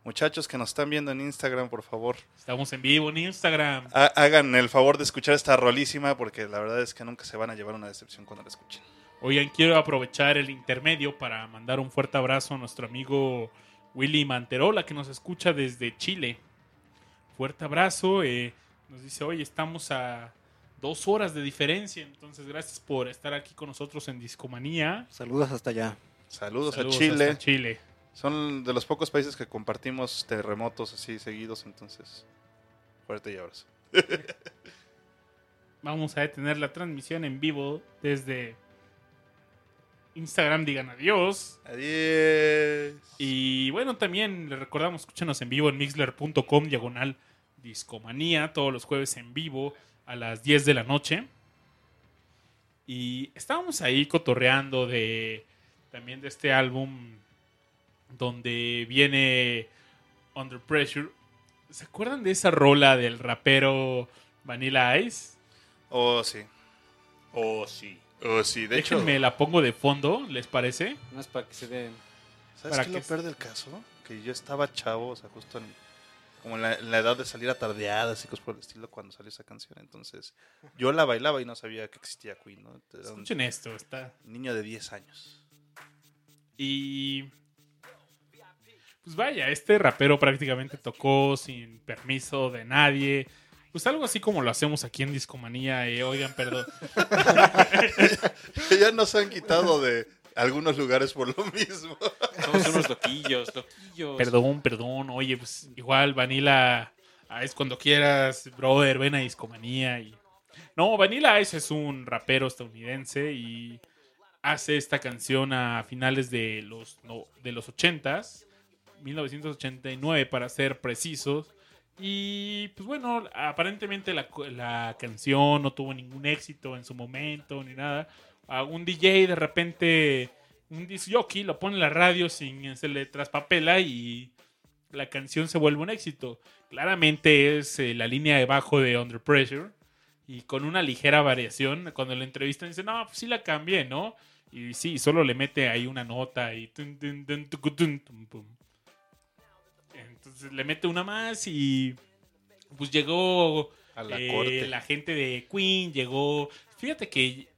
muchachos que nos están viendo en Instagram, por favor, Estamos en vivo en Instagram. ha- hagan el favor de escuchar esta rolísima porque la verdad es que nunca se van a llevar una decepción cuando la escuchen. Oigan, quiero aprovechar el intermedio para mandar un fuerte abrazo a nuestro amigo Willy Manterola, que nos escucha desde Chile. Fuerte abrazo. eh, nos dice, oye, estamos a dos horas de diferencia. Entonces, gracias por estar aquí con nosotros en Discomanía. Saludos hasta allá. Saludos, Saludos a Chile. Chile. Son de los pocos países que compartimos terremotos así seguidos, entonces fuerte y abrazo. Vamos a detener la transmisión en vivo desde Instagram. Digan adiós. Adiós. Y bueno, también les recordamos, escúchenos en vivo en mixler.com, diagonal discomanía, todos los jueves en vivo a las 10 de la noche. Y estábamos ahí cotorreando de también de este álbum donde viene Under Pressure. ¿Se acuerdan de esa rola del rapero Vanilla Ice? Oh, sí. Oh, sí. Oh, sí. De hecho, Déjenme la pongo de fondo, ¿les parece? No es para que se den. ¿sabes para qué es que lo peor del caso? Que yo estaba chavo, o sea, justo en, como en la, en la edad de salir a tardeadas y cosas por el estilo cuando salió esa canción. Entonces, yo la bailaba y no sabía que existía Queen, ¿no? Era un Escuchen esto, está niño de 10 años. Y. Pues vaya, este rapero prácticamente tocó sin permiso de nadie. Pues algo así como lo hacemos aquí en Discomanía. eh, oigan, perdón. ya nos han quitado de algunos lugares por lo mismo. Somos unos loquillos, loquillos. Perdón, perdón. Oye, pues igual, Vanilla Ice, cuando quieras, brother, ven a Discomanía. Y... No, Vanilla Ice es un rapero estadounidense y hace esta canción a finales de los, no, de los 80s, 1989 para ser precisos. Y pues bueno, aparentemente la, la canción no tuvo ningún éxito en su momento ni nada. A un DJ de repente, un disc jockey lo pone en la radio sin se le traspapela y la canción se vuelve un éxito. Claramente es eh, la línea de bajo de Under Pressure y con una ligera variación. Cuando la entrevistan dicen, no, pues sí la cambié, ¿no? Y sí, solo le mete ahí una nota y... Entonces le mete una más y... Pues llegó A la eh, corte. la gente de Queen, llegó... Fíjate que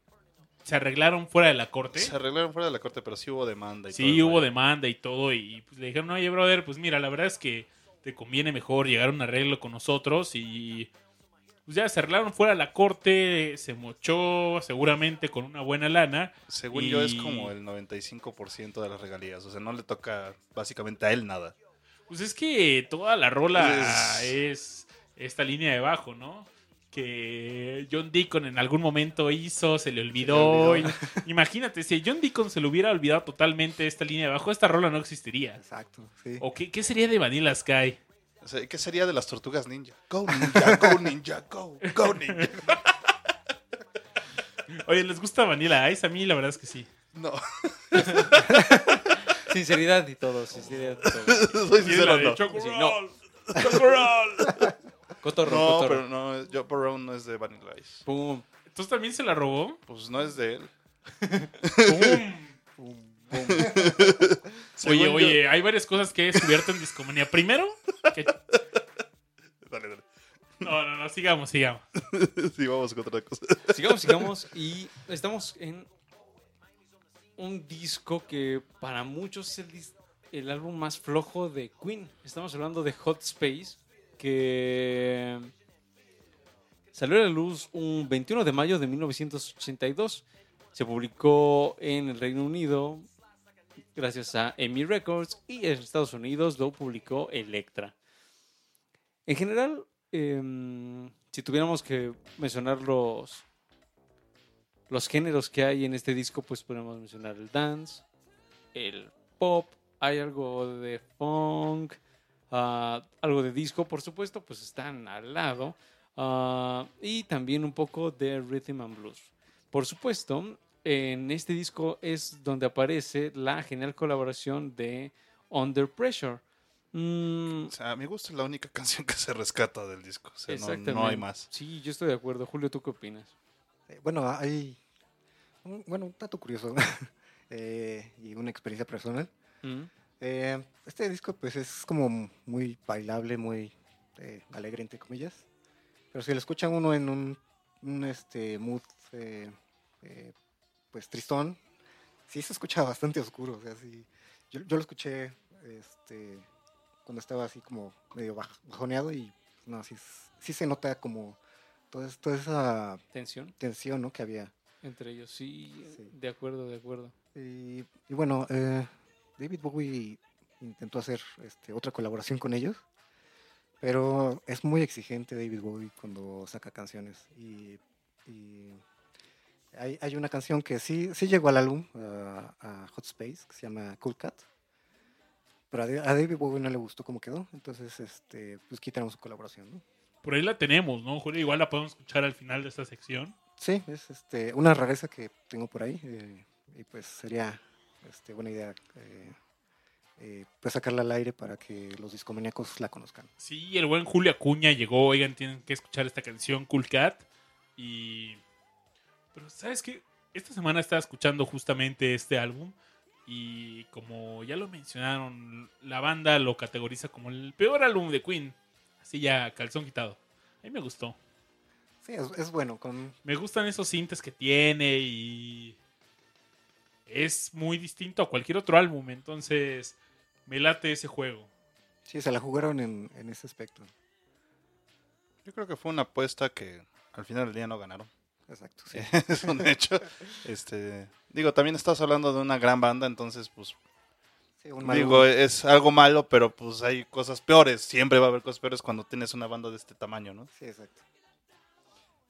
se arreglaron fuera de la corte. Se arreglaron fuera de la corte, pero sí hubo demanda. Y todo Sí, hubo demanda y todo. Y pues le dijeron, oye, brother, pues mira, la verdad es que te conviene mejor llegar a un arreglo con nosotros. Y pues ya se arreglaron fuera de la corte, se mochó seguramente con una buena lana. Según y- yo, es como el 95% de las regalías. O sea, no le toca básicamente a él nada. Pues es que toda la rola Es- es esta línea de bajo, ¿no? Que John Deacon en algún momento hizo, se le olvidó. imagínate, si a John Deacon se le hubiera olvidado totalmente esta línea de bajo, esta rola no existiría. Exacto, sí. ¿O qué, qué sería de Vanilla Sky? O sea, ¿Qué sería de las tortugas ninja? Go ninja, go ninja, go, go ninja. Oye, ¿les gusta Vanilla Ice? A mí la verdad es que sí. No, Sinceridad y todo, sinceridad y todo. soy sincero, no. Choco Sí, Roll. Choco Roll. Cotorro, No, cotorro. pero no, no es de Vanilla Ice. Pum. Entonces también se la robó. Pues no es de él. ¡Pum! Según Oye, yo- oye, hay varias cosas que he descubierto en Discomanía. Primero, que... Dale, dale. No, no, no, sigamos, sigamos. Sí, vamos con otra cosa. Sigamos, sigamos. Y estamos en un disco que para muchos es el, dis- el álbum más flojo de Queen. Estamos hablando de Hot Space, que salió a la luz un 21 de mayo de 1982. Se publicó en el Reino Unido gracias a EMI Records y en Estados Unidos lo publicó Elektra. En general, em, si tuviéramos que mencionar los, los géneros que hay en este disco, pues podemos mencionar el dance, el pop, hay algo de funk, ah, algo de disco, por supuesto, pues están al lado, ah, y también un poco de rhythm and blues. Por supuesto, en este disco es donde aparece la genial colaboración de Under Pressure. Mm, O sea, a mi gusto es la única canción que se rescata del disco. O sea, no- exactamente. no, hay más. Sí, yo estoy de acuerdo. Julio, ¿tú qué opinas? Eh, bueno, hay un, bueno, un dato curioso eh, y una experiencia personal. Mm, Eh, este disco pues es como muy bailable, muy eh, alegre entre comillas. Pero si lo escucha uno en un, un, este mood eh, eh, pues tristón, sí se escucha bastante oscuro. O sea, sí, yo, yo lo escuché este, cuando estaba así como medio baj- bajoneado y no, sí, sí se nota como toda, toda esa Tensión tensión ¿no? que había. entre ellos. Sí, Sí. de acuerdo, de acuerdo. Y, y bueno, eh, David Bowie intentó hacer este, otra colaboración con ellos, pero es muy exigente David Bowie cuando saca canciones. Y, y hay, hay una canción que sí, sí llegó al álbum, a- a Hot Space, que se llama Cool Cat, pero a, Da- a David Bowie no le gustó cómo quedó, entonces este, pues quitaron su colaboración. ¿no? Por ahí la tenemos, ¿no, Julio? Igual la podemos escuchar al final de esta sección. Sí, es este, una rareza que tengo por ahí eh, y pues sería este, buena idea eh, eh, pues sacarla al aire para que los discomaníacos la conozcan. Sí, el buen Julio Acuña llegó. Oigan, tienen que escuchar esta canción, Cool Cat. Y. Pero, ¿sabes qué? Esta semana estaba escuchando justamente este álbum. Y como ya lo mencionaron, la banda lo categoriza como el peor álbum de Queen. Así ya, calzón quitado. A mí me gustó. Sí, es, es bueno. Con, Me gustan esos sintes que tiene y es muy distinto a cualquier otro álbum, entonces me late ese juego. sí, se la jugaron en, en ese aspecto. Yo creo que fue una apuesta que al final del día no ganaron. Exacto. Sí. es un hecho. Este, digo, también estás hablando de una gran banda, entonces, pues, Sí, un digo, es algo malo, pero pues hay cosas peores. Siempre va a haber cosas peores cuando tienes una banda de este tamaño, ¿no? Sí, exacto.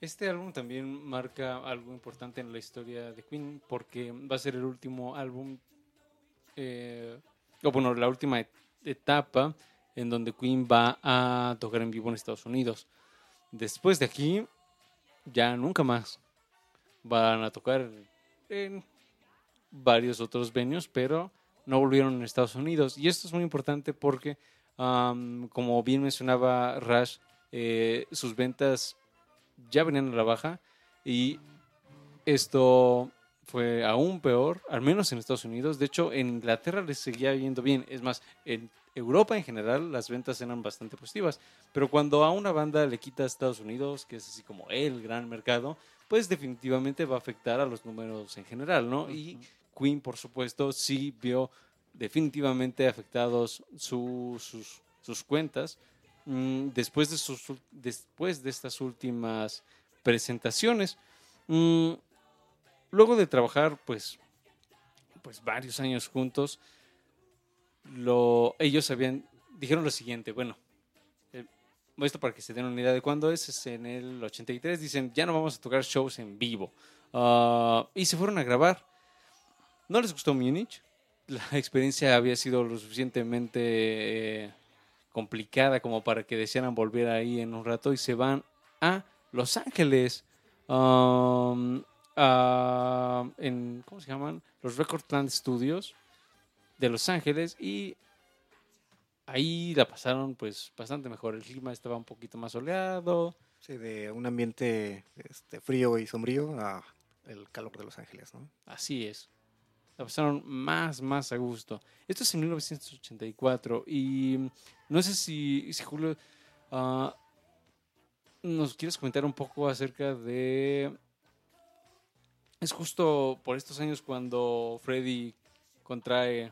Este álbum también marca algo importante en la historia de Queen porque va a ser el último álbum, eh, o bueno, la última et- etapa en donde Queen va a tocar en vivo en Estados Unidos. Después de aquí, ya nunca más van a tocar en varios otros venues, pero no volvieron en Estados Unidos. Y esto es muy importante porque, am, como bien mencionaba Rush, eh, sus ventas ya venían a la baja y esto fue aún peor, al menos en Estados Unidos. De hecho, en Inglaterra les seguía yendo bien. Es más, en Europa en general las ventas eran bastante positivas. Pero cuando a una banda le quita a Estados Unidos, que es así como el gran mercado, pues definitivamente va a afectar a los números en general, ¿no? Y Queen, por supuesto, sí vio definitivamente afectados su- sus, sus cuentas mm, después, de sus, después de estas últimas presentaciones. Mm, luego de trabajar, pues, pues varios años juntos, lo, ellos habían, dijeron lo siguiente, bueno, eh, esto para que se den una idea de cuándo es, es en el 83, dicen, ya no vamos a tocar shows en vivo. Ah, y se fueron a grabar. No les gustó Múnich. La experiencia había sido lo suficientemente eh, complicada como para que desearan volver ahí en un rato y se van a Los Ángeles. um, a- en, ¿cómo se llaman? Los Record Plant Studios de Los Ángeles y ahí la pasaron pues bastante mejor. El clima estaba un poquito más soleado. Sí, de un ambiente este, frío y sombrío a el calor de Los Ángeles, ¿no? Así es. La pasaron más, más a gusto. Esto es en 1984 y mm, no sé si, si Julio ah, nos quieres comentar un poco acerca de... Es justo por estos años cuando Freddy contrae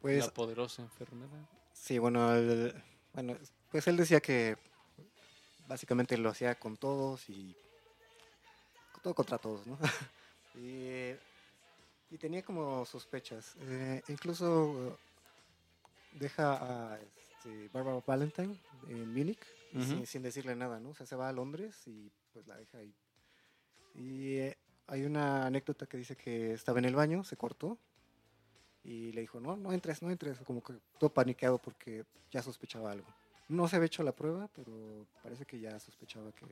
Pues la poderosa enfermedad. Sí, bueno, el- bueno, pues él decía que básicamente lo hacía con todos y todo contra todos, ¿no? y, y tenía como sospechas. Eh, incluso deja a este, Barbara Valentine en Múnich Ujú. sin, sin decirle nada, ¿no? O sea, se va a Londres y pues la deja ahí. Y eh, hay una anécdota que dice que estaba en el baño, se cortó y le dijo, no, no entres, no entres, como que todo paniqueado porque ya sospechaba algo. No se había hecho la prueba, pero parece que ya sospechaba que,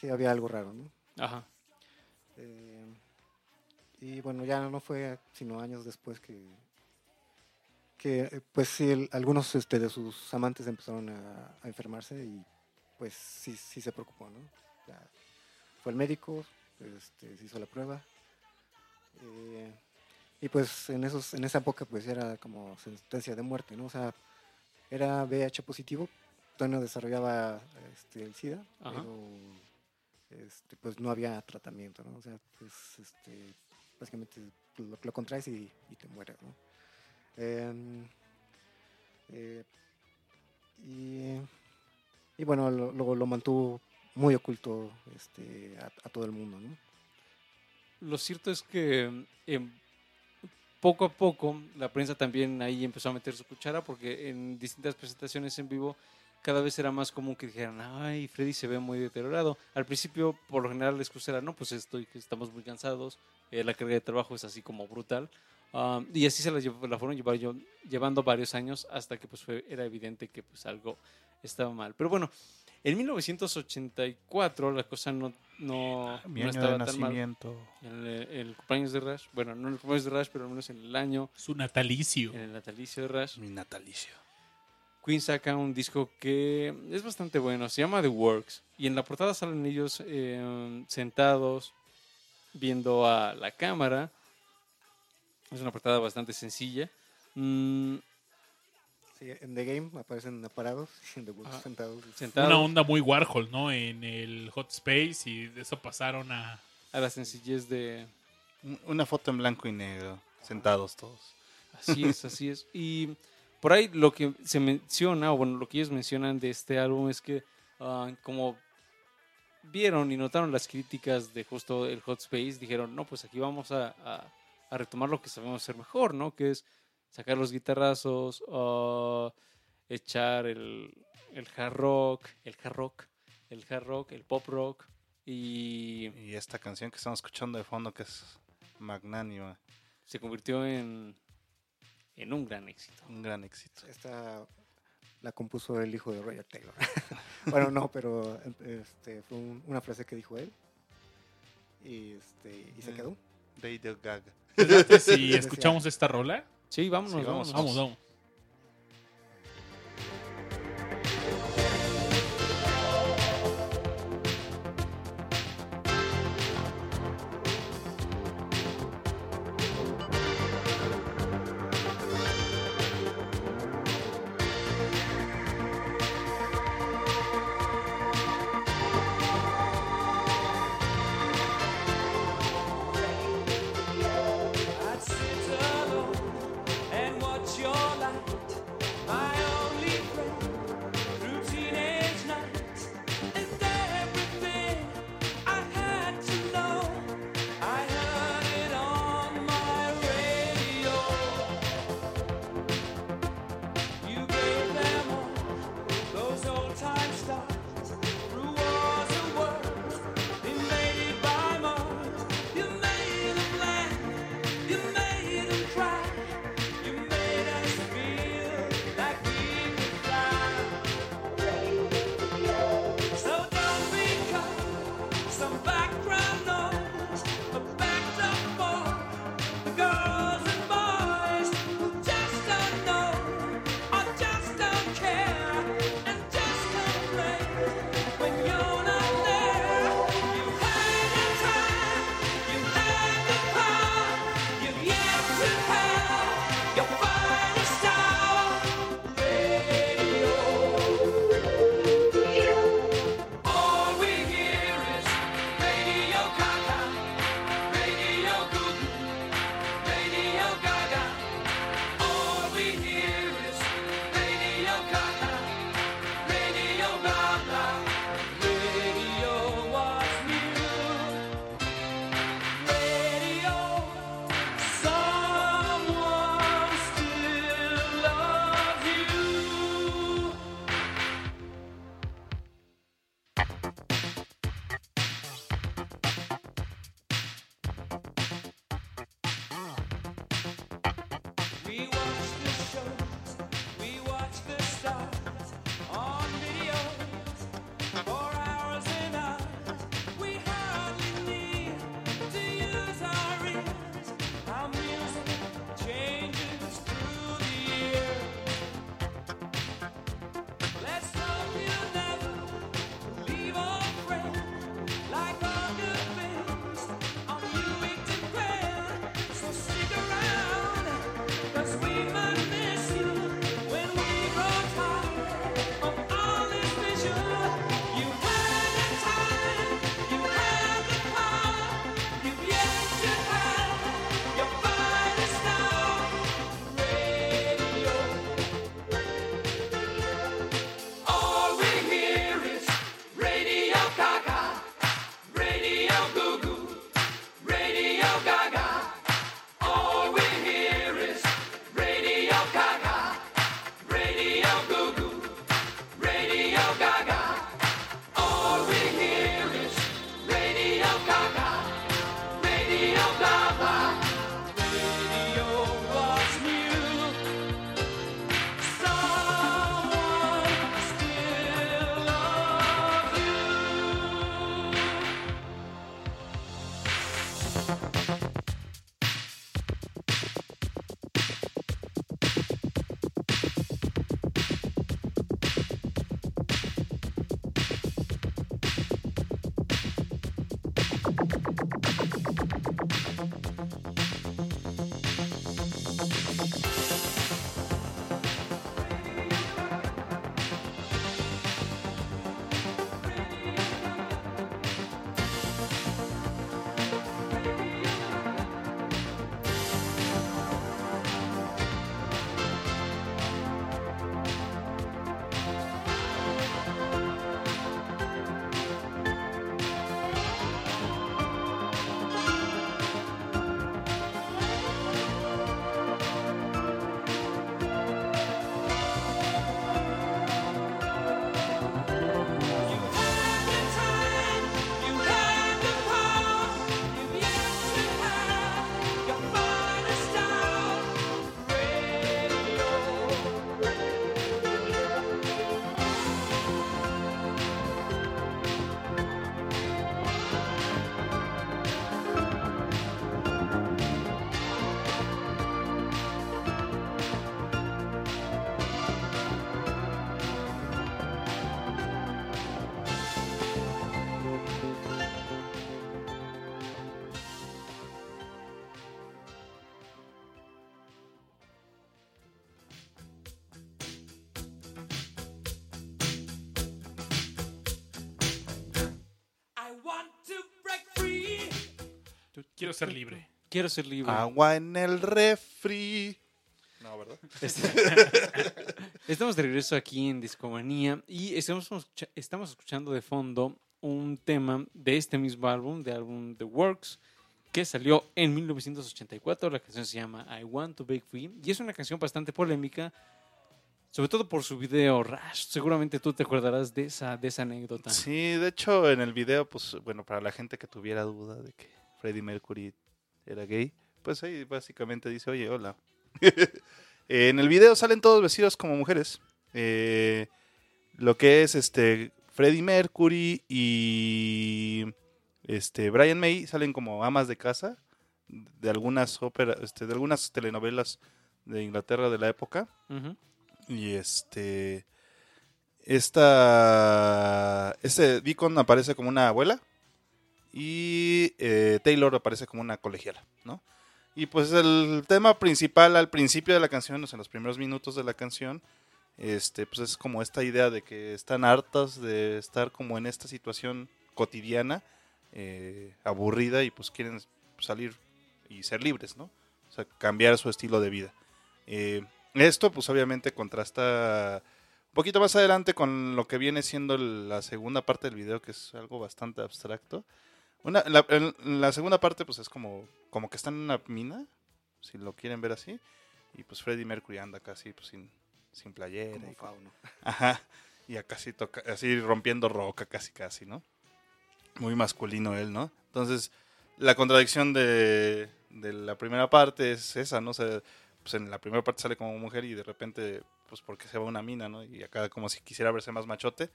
que había algo raro, ¿no? Ajá. Eh, y bueno, ya no fue sino años después que, que eh, pues sí, el- algunos este, de sus amantes empezaron a, a enfermarse y pues sí, sí se preocupó, ¿no? Ya fue el médico, este, se hizo la prueba. eh, y pues en, esos, en esa época pues era como sentencia de muerte, ¿no? O sea, era VIH positivo, todavía no desarrollaba este, el SIDA, Ajá. pero este, pues no había tratamiento, ¿no? O sea, pues este, básicamente lo, lo contraes y, y te mueres, ¿no? Em, eh, y, y bueno, lo, lo- lo mantuvo muy oculto este, a, todo el mundo. Lo cierto es que em, poco a poco la prensa también ahí empezó a meter su cuchara porque en distintas presentaciones en vivo cada vez era más común que dijeran, ay, Freddy se ve muy deteriorado. Al principio, por lo general, la excusa no, pues estoy, estamos muy cansados, eh, la carga de trabajo es así como brutal. Ah, y así se la, fueron llevando varios años hasta que pues fue, era evidente que pues algo estaba mal. Pero bueno, en 1984 la cosa no, no, Mi no año de estaba tan mal. nacimiento. En el, el cumpleaños de Rush, bueno, no en el cumpleaños de Rush, pero al menos en el año, Su natalicio. en el natalicio de Rush, Mi natalicio. Queen saca un disco que es bastante bueno, se llama The Works, y en la portada salen ellos eh, sentados viendo a la cámara. Es una portada bastante sencilla. Mm, Sí, en The Game aparecen parados y en The Works Ajá. sentados. sentados Una onda muy Warhol, ¿no? En el Hot Space y de eso pasaron a... a la sencillez de... Un- Una foto en blanco y negro, sentados todos. Así es, así es. Y por ahí lo que se menciona, o bueno, lo que ellos mencionan de este álbum es que ah, como vieron y notaron las críticas de justo el Hot Space, dijeron, no, pues aquí vamos a, a- a retomar lo que sabemos hacer mejor, ¿no? Que es sacar los guitarrazos, ah, echar el, el hard rock, el hard rock, el hard rock, el pop rock y Y esta canción que estamos escuchando de fondo que es magnánima, se convirtió en, en un gran éxito. un gran éxito. Esta la compuso el hijo de Roger Taylor. bueno, no, pero este, fue un- una frase que dijo él. Y, este, y se Mm. quedó. Radio Gaga. Si escuchamos esta rola, Sí, vámonos, Sí, vámonos. vamos, vamos. I Quiero ser libre. Quiero ser libre. Agua en el refri. No, ¿verdad? Este- Estamos de regreso aquí en Discomanía y estamos, estamos escuchando de fondo un tema de este mismo álbum, de álbum The Works, que salió en 1984. La canción se llama I Want to Break Free y es una canción bastante polémica, sobre todo por su video Rush. Seguramente tú te acordarás de esa, de esa anécdota. Sí, de hecho, en el video, pues, bueno, para la gente que tuviera duda de que Freddie Mercury era gay, pues ahí básicamente dice, oye, hola. en el video salen todos vestidos como mujeres. Eh, lo que es este Freddie Mercury y este Brian May salen como amas de casa de algunas óperas, este, de algunas telenovelas de Inglaterra de la época. Y este. Esta. Este Deacon aparece como una abuela. Y eh, Taylor aparece como una colegiala, ¿no? Y pues el tema principal al principio de la canción, o sea, en los primeros minutos de la canción, este, pues es como esta idea de que están hartas de estar como en esta situación cotidiana, eh, aburrida, y pues quieren salir y ser libres, ¿no? O sea, cambiar su estilo de vida. Eh, esto, pues obviamente contrasta un poquito más adelante con lo que viene siendo la segunda parte del video, que es algo bastante abstracto. Una, la, en- la segunda parte, pues es como, como que están en una mina, si lo quieren ver así. Y pues Freddie Mercury anda casi pues, sin, sin playera. Como y fauno. Ajá. Y acá sí toca, así rompiendo roca, casi, casi, ¿no? Muy masculino él, ¿no? Entonces, la contradicción de, de la primera parte es esa, ¿no? O sea, pues en la primera parte sale como mujer y de repente, pues porque se va a una mina, ¿no? Y acá como si quisiera verse más machote.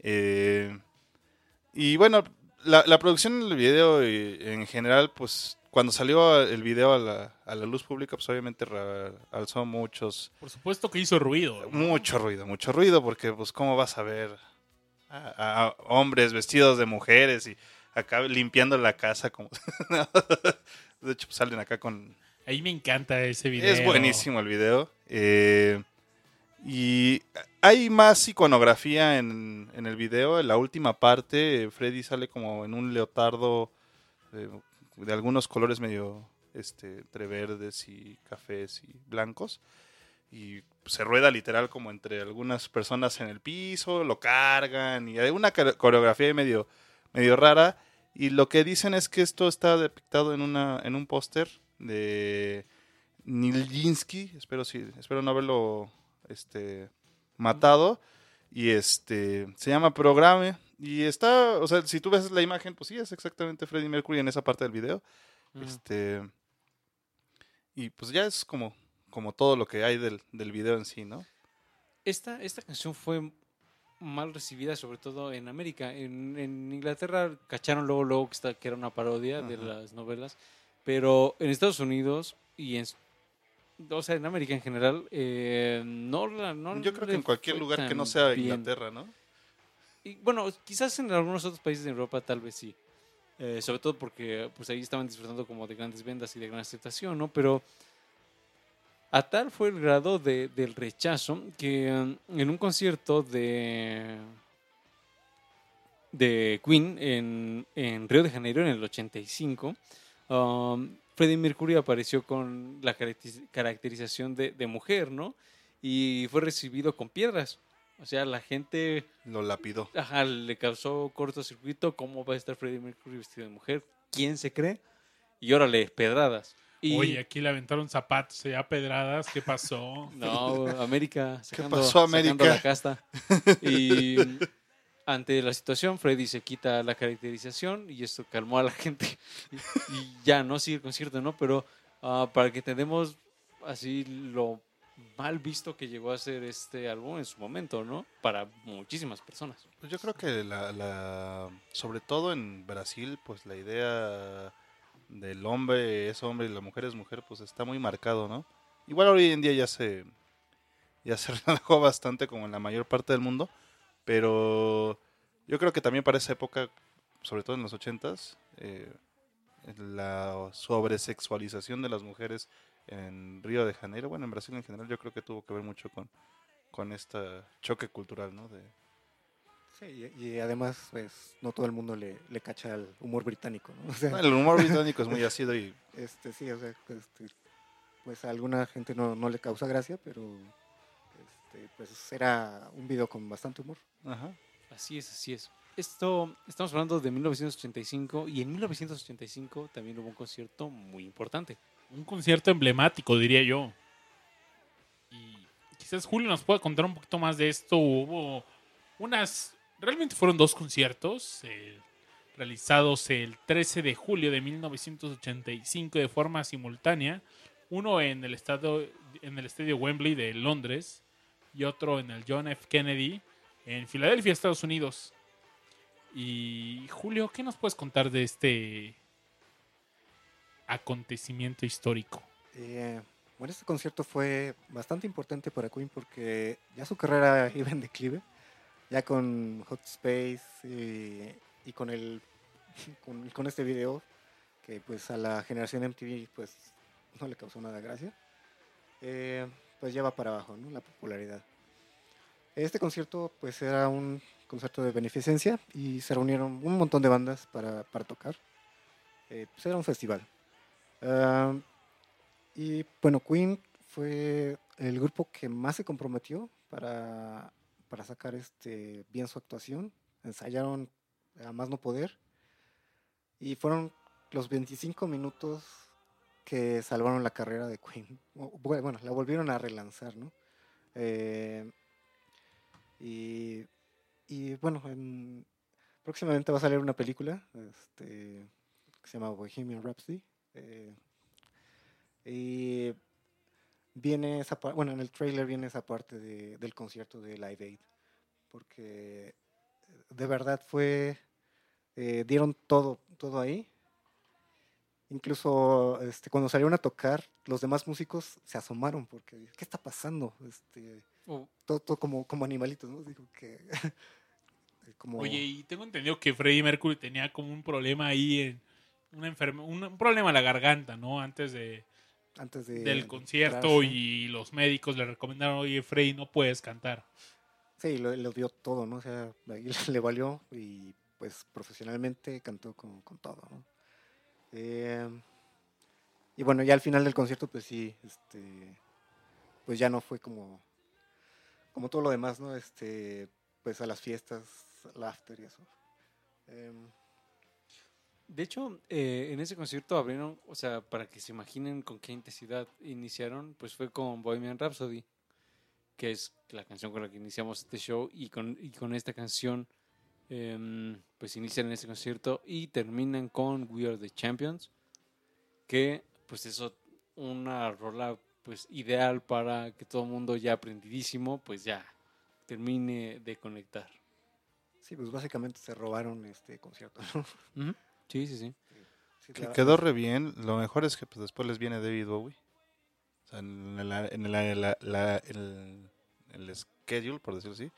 Eh, y bueno, la, la producción del video eh, en general, pues cuando salió el video a la, a la luz pública, pues obviamente alzó muchos, Por supuesto que hizo ruido. mucho ruido, mucho ruido, porque pues cómo vas a ver a, a hombres vestidos de mujeres y acá limpiando la casa como... de hecho, pues salen acá con... Ahí me encanta ese video. Es buenísimo el video. eh, y hay más iconografía en, en el video. En la última parte, Freddy sale como en un leotardo de algunos colores medio este, entre verdes y cafés y blancos. Y se rueda literal como entre algunas personas en el piso, lo cargan y hay una core- coreografía medio, medio rara. Y lo que dicen es que esto está depictado en, una, en un póster de Nijinsky, espero, sí, espero no haberlo este, matado. Y este se llama Programe. Y está, o sea, si tú ves la imagen, pues sí, es exactamente Freddie Mercury en esa parte del video. Este. Y pues ya es como, como todo lo que hay del, del video en sí, ¿no? Esta, esta canción fue mal recibida, sobre todo en América. En, en Inglaterra cacharon luego, luego que, esta- que era una parodia de las novelas, pero en Estados Unidos y en, o sea, en América en general, eh, no la... No Yo creo que en cualquier lugar que no sea bien. Inglaterra, ¿no? Y, bueno, quizás en algunos otros países de Europa tal vez sí. Eh, sobre todo porque pues ahí estaban disfrutando como de grandes ventas y de gran aceptación, ¿no? Pero a tal fue el grado de- del rechazo que mm, en un concierto de de Queen en, en Río de Janeiro en el 85, um, Freddie Mercury apareció con la caracteriz- caracterización de, de mujer, ¿no? Y fue recibido con piedras. O sea, la gente Lo lapidó. Ajá, le causó cortocircuito. ¿Cómo va a estar Freddie Mercury vestido de mujer? ¿Quién se cree? Y órale, pedradas. Y, Oye, aquí le aventaron zapatos, ya pedradas. ¿Qué pasó? No, América. Sacando, pasó, sacando América? la casta. Y ante la situación, Freddy se quita la caracterización y esto calmó a la gente. Y, ya, no sigue el concierto, ¿no? Pero ah, para que entendamos así lo mal visto que llegó a ser este álbum en su momento, ¿no? Para muchísimas personas. Pues yo creo que la, la- sobre todo en Brasil, pues la idea del hombre es hombre y la mujer es mujer, pues está muy marcado, ¿no? Igual hoy en día ya se ya se relajó bastante como en la mayor parte del mundo, pero yo creo que también para esa época, sobre todo en los ochentas, eh, la sobresexualización de las mujeres en Río de Janeiro, bueno, en Brasil en general, yo creo que tuvo que ver mucho con, con este choque cultural, ¿no? De, Sí, y, y además, pues, no todo el mundo le, le cacha el humor británico, ¿no? O sea, el humor británico es muy ácido y este, sí, o sea, este, pues a alguna gente no, no le causa gracia, pero este, pues era un video con bastante humor. Ajá. Así es, así es. Esto, estamos hablando de 1985 y en 1985 también hubo un concierto muy importante. Un concierto emblemático, diría yo. Y quizás Julio nos pueda contar un poquito más de esto. Hubo unas. Realmente fueron dos conciertos eh, realizados el 13 de julio de 1985 de forma simultánea. Uno en el, estado, en el estadio Wembley de Londres y otro en el John F. Kennedy en Filadelfia, Estados Unidos. Y Julio, ¿qué nos puedes contar de este acontecimiento histórico? Eh, bueno, este concierto fue bastante importante para Queen porque ya su carrera iba en declive, ya con Hot Space y, con el con, con este video que pues a la generación MTV pues no le causó nada gracia, eh, pues ya va para abajo, ¿no? La popularidad. Este concierto pues era un concierto de beneficencia y se reunieron un montón de bandas para, para tocar. Eh, pues era un festival. Ah, y bueno, Queen fue el grupo que más se comprometió para, para sacar este, bien su actuación. Ensayaron a más no poder. Y fueron los 25 minutos que salvaron la carrera de Queen. Bueno, la volvieron a relanzar, ¿no? Eh, y, bueno, en- próximamente va a salir una película este, que se llama Bohemian Rhapsody. eh, y viene esa parte, bueno, en el trailer viene esa parte de- del concierto de Live Aid, porque de verdad fue, eh, dieron todo, todo ahí. Incluso este, cuando salieron a tocar, los demás músicos se asomaron porque, ¿qué está pasando? Este, Oh, todo, todo como, como animalitos, ¿no? Digo que... como, Oye, y tengo entendido que Freddie Mercury tenía como un problema ahí en una un, un problema en la garganta, ¿no? Antes de, antes de, del de concierto y los médicos le recomendaron, oye, Freddie, no puedes cantar. Sí, lo, lo dio todo, ¿no? O sea, ahí le valió y pues profesionalmente cantó con, con todo, ¿no? Eh, y bueno, ya al final del concierto, pues sí, este, pues ya no fue como, como todo lo demás, ¿no? Este, pues a las fiestas, al after y eso. Em, De hecho, eh, en ese concierto abrieron, o sea, para que se imaginen con qué intensidad iniciaron, pues fue con Bohemian Rhapsody, que es la canción con la que iniciamos este show, y con, y con esta canción, em, pues inician en ese concierto y terminan con We Are the Champions, que pues eso, una rola pues ideal para que todo el mundo ya aprendidísimo, pues ya termine de conectar. sí, pues básicamente se robaron este concierto. Sí, sí, sí. Sí, Que la- quedó re bien. Lo mejor es que pues, después les viene David Bowie. O sea, en el, en el, la- la- el- el schedule, por decirlo así.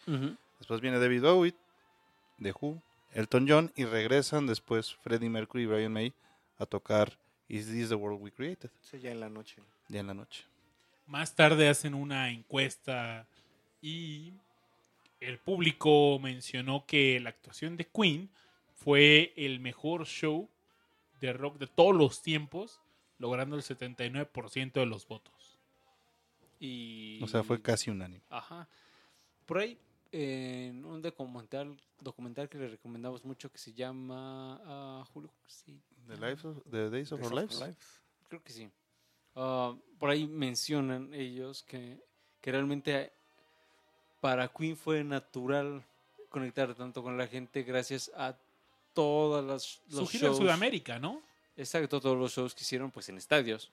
Después viene David Bowie, The Who, Elton John y regresan después Freddie Mercury y Brian May a tocar Is This the World We Created? sí, ya en la noche. Ya en la noche. Más tarde hacen una encuesta y el público mencionó que la actuación de Queen fue el mejor show de rock de todos los tiempos, logrando el 79% de los votos. Y... O sea, fue casi unánime. Ajá. Por ahí, en un documental, documental que le recomendamos mucho que se llama ah, Julio, sí, The, Lives of- the Days of Days Our Lives. Lives. creo que sí. Ah, por ahí mencionan ellos que, que realmente para Queen fue natural conectar tanto con la gente gracias a todas las Su los gira en shows. Sudamérica, ¿no? Exacto, todos los shows que hicieron pues en estadios.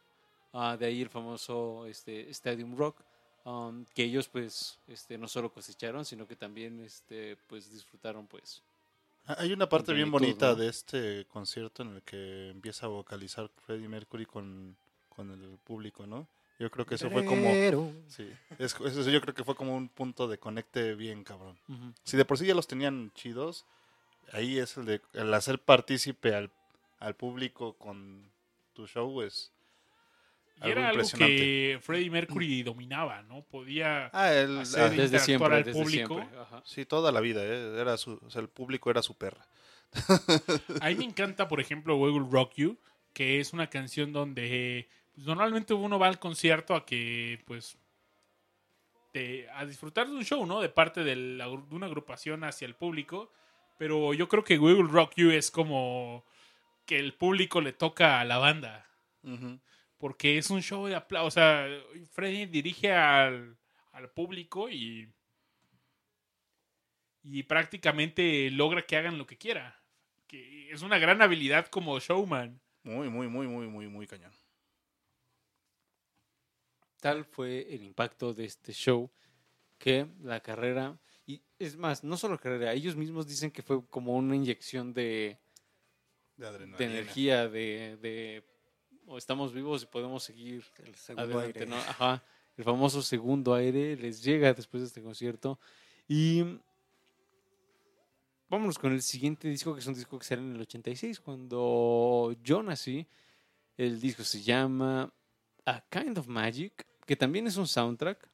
Ah, de ahí el famoso este, Stadium Rock, um, que ellos pues este, no solo cosecharon, sino que también este, pues disfrutaron pues. Ah, Hay una parte bien bonita ¿no? de este concierto en el que empieza a vocalizar Freddie Mercury con, con el público, ¿no? Yo creo que eso fue como... Sí, es- eso yo creo que fue como un punto de conecte bien cabrón. Si de por sí ya los tenían chidos, ahí es el de el hacer partícipe al, al público con tu show es Y era algo que Freddie Mercury dominaba, ¿no? Podía Ah, el, hacer ah, Desde interactuar siempre, al desde público. siempre. sí, toda la vida, ¿eh? era su, o sea, el público era su perra. A mí me encanta, por ejemplo, We Will Rock You, que es una canción donde pues, normalmente uno va al concierto a que, pues, de- a disfrutar de un show, ¿no? De parte de, la- de una agrupación hacia el público. Pero yo creo que We Will Rock You es como que el público le toca a la banda. Ujú. Porque es un show de aplausos. O sea, Freddy dirige al, al público y. Y prácticamente logra que hagan lo que quiera. Que es una gran habilidad como showman. Muy, muy, muy, muy, muy, muy cañón. Tal fue el impacto de este show que la carrera, y es más, no solo carrera, ellos mismos dicen que fue como una inyección de, De de energía, de, de o estamos vivos y podemos seguir El segundo adelante, aire. ¿no? Ajá. El famoso segundo aire les llega después de este concierto. Y vámonos con el siguiente disco, que es un disco que sale en el 86, cuando yo nací. El disco se llama A Kind of Magic, que también es un soundtrack,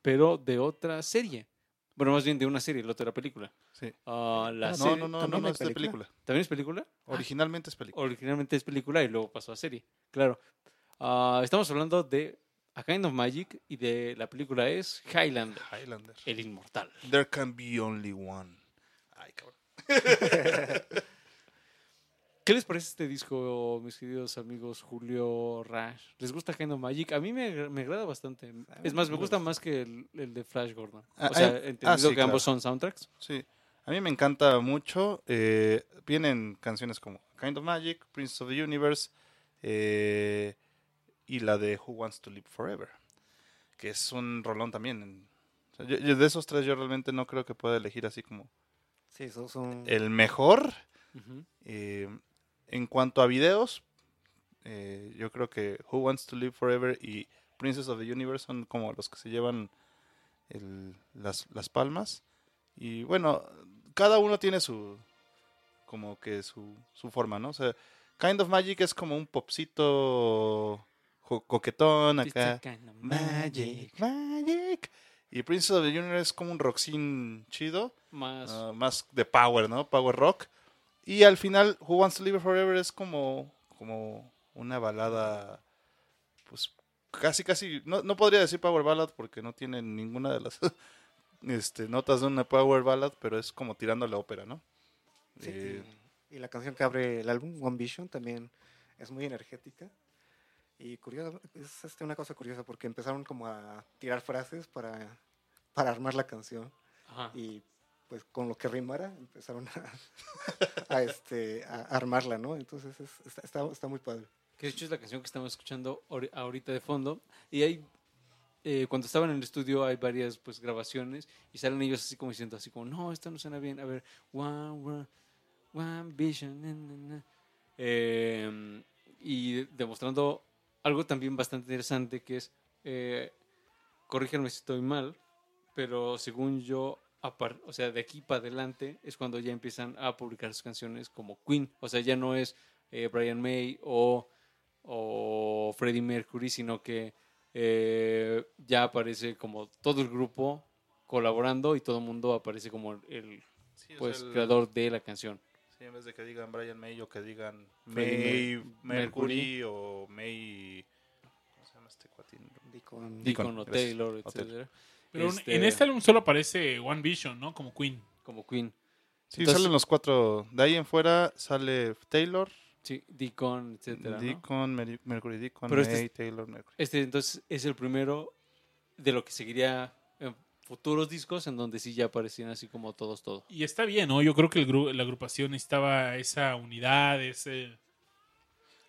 pero de otra serie. Bueno, más bien de una serie, la otra película. Sí. Ah, la No, serie- no, no, no, ¿también no, es de película? película. ¿También es película? Originalmente es película. originalmente es película y luego pasó a serie. Claro. Ah, estamos hablando de A Kind of Magic y de la película es Highlander, Highlander. el inmortal. There can be only one. Ay, cabrón. ¿Qué les parece este disco, mis queridos amigos Julio Rash? ¿Les gusta Kind of Magic? A mí me, me agrada bastante. Es más, me gusta más que el, el de Flash Gordon. Ah, O sea, ah, entendido ah, sí, que ambos son soundtracks. Sí, a mí me encanta mucho. eh, vienen canciones como Kind of Magic, Prince of the Universe eh, y la de Who Wants to Live Forever. que es un rolón también. O sea, yo- yo de esos tres yo realmente no creo que pueda elegir así como Sí, son, son el mejor. Eh, en cuanto a videos, eh, yo creo que Who Wants to Live Forever y Princess of the Universe son como los que se llevan el- las, las palmas. Y bueno, cada uno tiene su como que su, su forma, ¿no? O sea, Kind of Magic es como un popcito coquetón acá. Kind of Magic, magic. Y Princess of the Universe es como un rockcín chido. Más. Ah, más de power, ¿no? Power rock. Y al final, Who Wants to Live Forever es como, como una balada, pues casi, casi, no, no podría decir power ballad porque no tiene ninguna de las este, notas de una power ballad, pero es como tirando la ópera, ¿no? Sí, Eh, y, y la canción que abre el álbum, One Vision, también es muy energética. Y curiosa, es este, una cosa curiosa porque empezaron como a tirar frases para, para armar la canción. Ajá. Y pues con lo que rimara empezaron a, a, este, a armarla, ¿no? Entonces es- está, está, muy padre. Que de hecho es la canción que estamos escuchando ahori- ahorita de fondo. Y hay, eh, cuando estaban en el estudio hay varias pues grabaciones y salen ellos así como diciendo así como, no, esto no suena bien. A ver, one, one, one vision. na, na, na". Eh, y demostrando algo también bastante interesante que es, eh, si estoy mal, pero según yo, o sea, de aquí para adelante es cuando ya empiezan a publicar sus canciones como Queen. O sea, ya no es eh, Brian May o, o Freddie Mercury, sino que eh, ya aparece como todo el grupo colaborando y todo el mundo aparece como el sí, o pues, sea, el- creador de la canción. sí, en vez de que digan Brian May o que digan Freddie May Mer- Mercury o May... ¿Cómo se llama este cuatín? Deacon. Deacon, Deacon o gracias. Taylor, O Taylor. etcétera. Pero en- Este, en este álbum solo aparece One Vision, ¿no? Como Queen. como Queen. Sí, Entonces- salen los cuatro. De ahí en fuera sale Taylor, Sí, Deacon, etcétera, ¿no? Deacon, Meri- Mercury Deacon, Pero este May, Taylor, Mercury. Este entonces es el primero de lo que seguiría en futuros discos en donde sí ya aparecían así como todos, todos. Y está bien, ¿no? Yo creo que el gru- la agrupación necesitaba esa unidad, ese...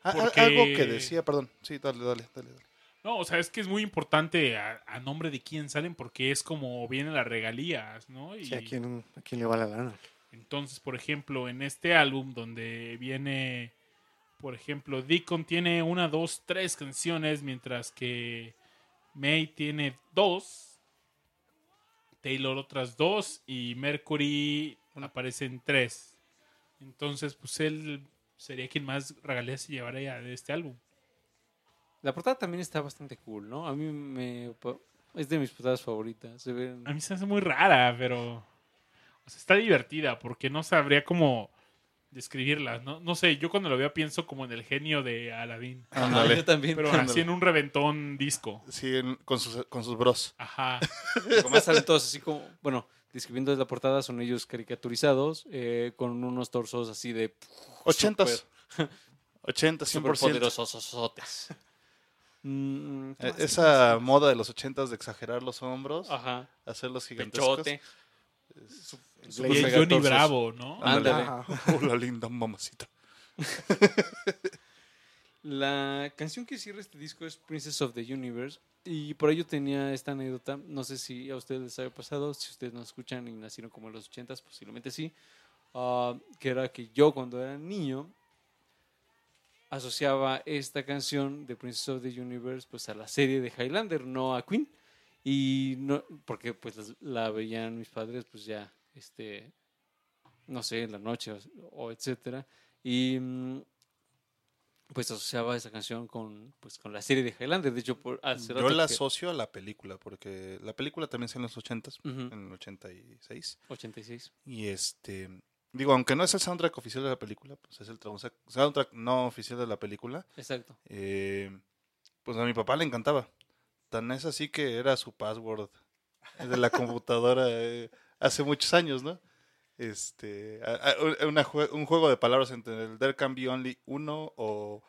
Ah, ah, porque- Algo que decía, perdón. Sí, dale, dale, dale. dale. No, o sea, es que es muy importante a, a nombre de quién salen porque es como vienen las regalías, ¿no? Y Sí, ¿a quién, ¿a quién le va la lana? entonces, por ejemplo, en este álbum donde viene, por ejemplo, Deacon tiene una, dos, tres canciones, mientras que May tiene dos, Taylor otras dos y Mercury aparecen tres. Entonces, pues él sería quien más regalías se llevaría de este álbum. La portada también está bastante cool, ¿no? A mí me... Es de mis portadas favoritas. Se ven... A mí se me hace muy rara, pero. O sea, está divertida porque no sabría cómo describirla. No, no sé, yo cuando lo veo pienso como en el genio de Aladdin. Ajá, Ándale. yo también. Pero así en un reventón disco. Sí, en- con, sus, con sus bros. Ajá. Como salen todos así como... Bueno, describiendo la portada son ellos caricaturizados eh, con unos torsos así de... Ochentas. Ochenta, Súper 100%. poderosos. Mm, ¿qué Eh? Esa moda de los ochentas de exagerar los hombros, Ajá. hacerlos gigantescos. Pechote. Y el Johnny pegatorsos. Bravo, ¿no? Ándale. Hola, linda mamacita. La canción que cierra este disco es Princess of the Universe. Y por ello tenía esta anécdota. No sé si a ustedes les había pasado. Si ustedes nos escuchan y nacieron como en los 80s, posiblemente sí. ah, que era que yo, cuando era niño, asociaba esta canción de Princess of the Universe pues a la serie de Highlander, no a Queen. Y no, porque pues la veían mis padres, pues ya, este, no sé, en la noche o, o etcétera. Y mm, pues asociaba esa canción con, pues, con la serie de Highlander. De hecho, por, Yo la que- asocio a la película, porque la película también sale en los ochentas, Ujú, en el 86. 86. Y este, digo, aunque no es el soundtrack oficial de la película, pues es el soundtrack, no oficial de la película. Exacto. eh, pues a mi papá le encantaba. Tan es así que era su password de la computadora eh, hace muchos años, ¿no? Este, a- a- una un juego de palabras entre el There Can Be Only uno o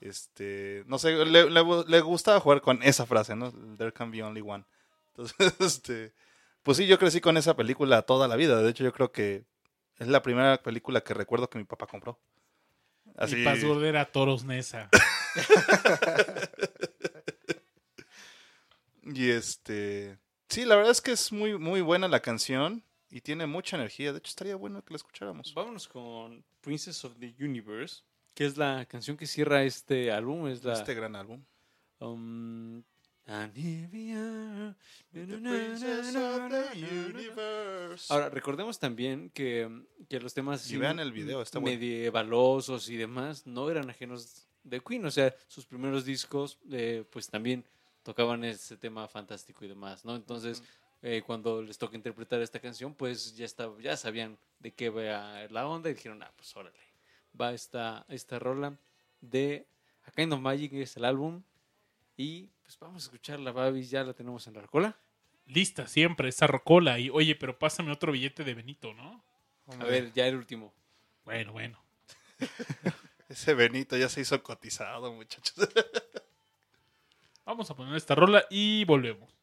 este, no sé, le, le- le gustaba jugar con esa frase, ¿no? El There Can Be Only One. Entonces, este, pues sí, yo crecí con esa película toda la vida. De hecho, yo creo que es la primera película que recuerdo que mi papá compró. Mi password era Toros Nesa. Y este. Sí, la verdad es que es muy, muy buena la canción y tiene mucha energía. De hecho, estaría bueno que la escucháramos. Vámonos con Princess of the Universe, que es la canción que cierra este álbum. Es la. Este gran álbum. um, Ahora, recordemos también que, que los temas Y vean el video, está bueno. medievalosos y demás no eran ajenos de Queen. O sea, sus primeros discos, eh, pues también tocaban ese tema fantástico y demás, ¿no? Entonces, eh, cuando les toca interpretar esta canción, pues ya, está, ya sabían de qué va la onda y dijeron, ah, pues órale, va esta, esta rola de A Kind of Magic, es el álbum. Y pues vamos a escucharla, Babis, ya la tenemos en la rocola. Lista siempre, esa rocola. Y oye, pero pásame otro billete de Benito, ¿no? A ver, ya el último. Bueno, bueno. Ese Benito ya se hizo cotizado, muchachos. Vamos a poner esta rola y volvemos.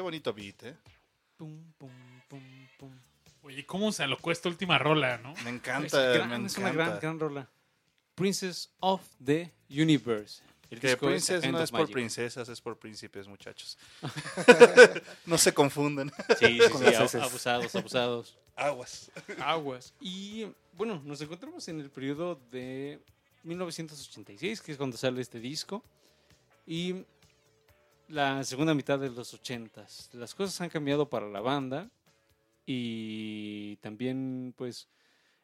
Qué bonito beat, ¿eh? Pum, pum, pum, pum. Oye, ¿cómo se alocó esta última rola, no? Me Es, encanta, gran- me es una encanta. gran, gran rola. Princess of the Universe. El Que es Princess no es por Magic. princesas, es por príncipes, muchachos. no se confunden. Sí, abusados, abusados. Aguas. Aguas. Y bueno, nos encontramos en el periodo de 1986, que es cuando sale este disco. Y la segunda mitad de los 80s. Las cosas han cambiado para la banda. Y también, pues,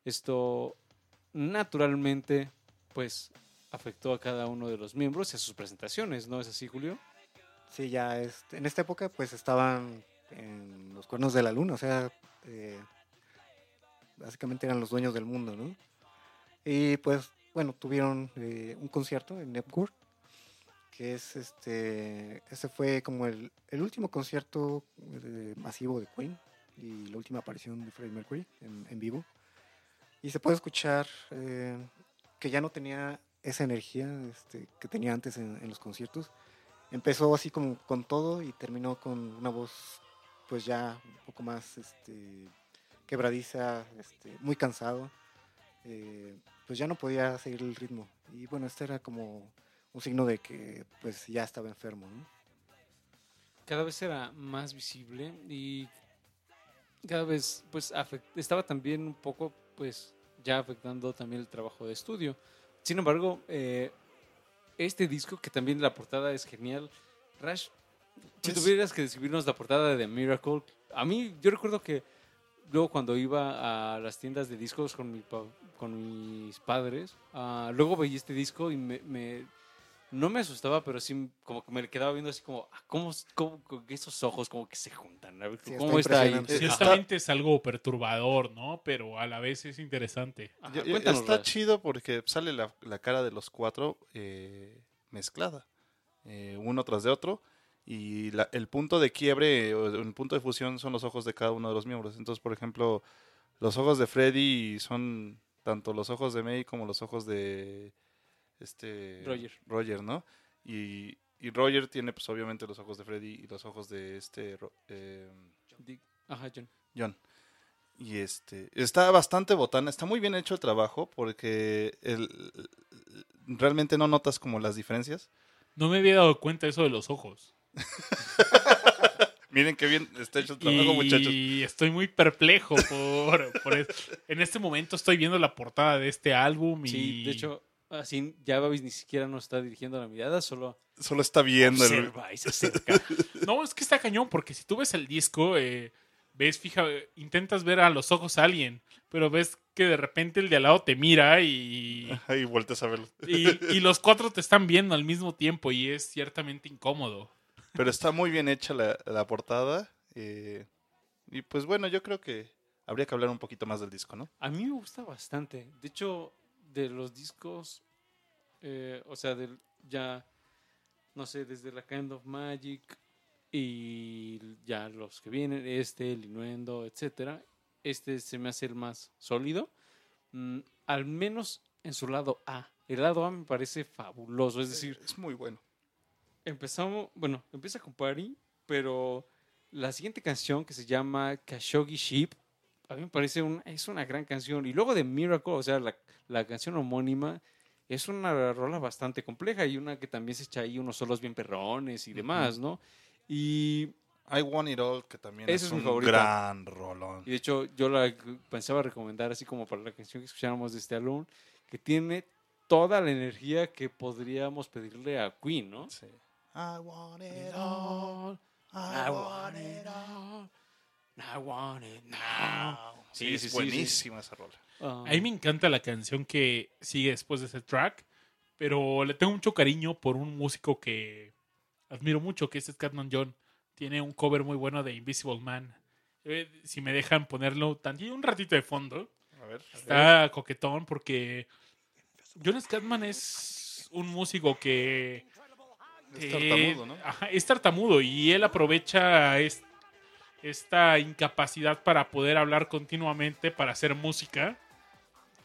esto naturalmente, pues, afectó a cada uno de los miembros y a sus presentaciones, ¿no es así, Julio? Sí, ya este, en esta época pues estaban en los cuernos de la luna, o sea, eh, básicamente eran los dueños del mundo, ¿no? Y pues, bueno, tuvieron eh, un concierto en Network, que es este, ese fue como el, el último concierto eh, masivo de Queen y la última aparición de Freddie Mercury en, en vivo. Y se puede escuchar eh, que ya no tenía esa energía este, que tenía antes en- en los conciertos empezó así como con todo y terminó con una voz pues ya un poco más este, quebradiza, este, muy cansado. eh, pues ya no podía seguir el ritmo. Y bueno, este era como un signo de que pues ya estaba enfermo, ¿no? cada vez era más visible y cada vez pues estaba también un poco pues ya afectando también el trabajo de estudio. Sin embargo, eh, este disco que también la portada es genial, Rash, si tuvieras que describirnos la portada de The Miracle, a mí yo recuerdo que luego cuando iba a las tiendas de discos con, mi con mis padres, ah, luego veía este disco y me, me- no me asustaba, pero sí como que me quedaba viendo así como, ah, ¿cómo, esos ojos como que se juntan? A ver, Sí, ¿Cómo está ahí? Ciertamente es algo perturbador, ¿no? Pero a la vez es interesante. Ajá, Yo- yo- cuéntanos, está chido porque sale la, la cara de los cuatro eh, mezclada, eh, uno tras de otro. Y la- el punto de quiebre o el punto de fusión son los ojos de cada uno de los miembros. Entonces, por ejemplo, los ojos de Freddy son tanto los ojos de May como los ojos de este Roger. Roger, ¿no? Y, y Roger tiene, pues, obviamente, los ojos de Freddy y los ojos de este eh, Di- Ajá, John. John. Y este, está bastante botana, está muy bien hecho el trabajo porque el, realmente no notas como las diferencias. No me había dado cuenta de eso de los ojos. Miren qué bien está hecho el trabajo, muchachos. Y estoy muy perplejo por, por eso. En este momento estoy viendo la portada de este álbum y... Sí, de hecho, así ya Babis ni siquiera nos está dirigiendo la mirada, solo Solo está viendo el... observa y se acerca. No, es que está cañón, porque si tú ves el disco, eh, ves, fija, intentas ver a los ojos a alguien, pero ves que de repente el de al lado te mira y, Ahí vueltas a verlo. y, y los cuatro te están viendo al mismo tiempo y es ciertamente incómodo. Pero está muy bien hecha la, la portada. eh, y pues bueno, yo creo que habría que hablar un poquito más del disco, ¿no? A mí me gusta bastante. De hecho, de los discos, eh, o sea, del, ya, no sé, desde la Kind of Magic y ya los que vienen, este, el Innuendo, etcétera, este se me hace el más sólido. Mm, al menos en su lado A. El lado A me parece fabuloso. Es decir, es muy bueno. empezamos, bueno, empieza con Party, pero la siguiente canción que se llama Khashoggi Sheep, a mí me parece un, es una gran canción. Y luego de Miracle, o sea, la, la canción homónima, es una rola bastante compleja y una que también se echa ahí unos solos bien perrones y demás, ¿no? Y, I Want It All, que también es, un favorita. gran rolón. y de hecho yo la pensaba recomendar así como para la canción que escucháramos de este álbum, que tiene toda la energía que podríamos pedirle a Queen, ¿no? Sí. I want it all. I want it all. I want it now. Sí, es buenísima esa rola. Ah, A mí me encanta la canción que sigue después de ese track, pero le tengo mucho cariño por un músico que admiro mucho, que es Scatman John. Tiene un cover muy bueno de Invisible Man. Eh, si me dejan ponerlo tantito, un ratito de fondo, A ver. está coquetón porque John Scatman es un músico que Es eh, tartamudo, ¿no? ajá, es tartamudo y él aprovecha es- esta incapacidad para poder hablar continuamente para hacer música.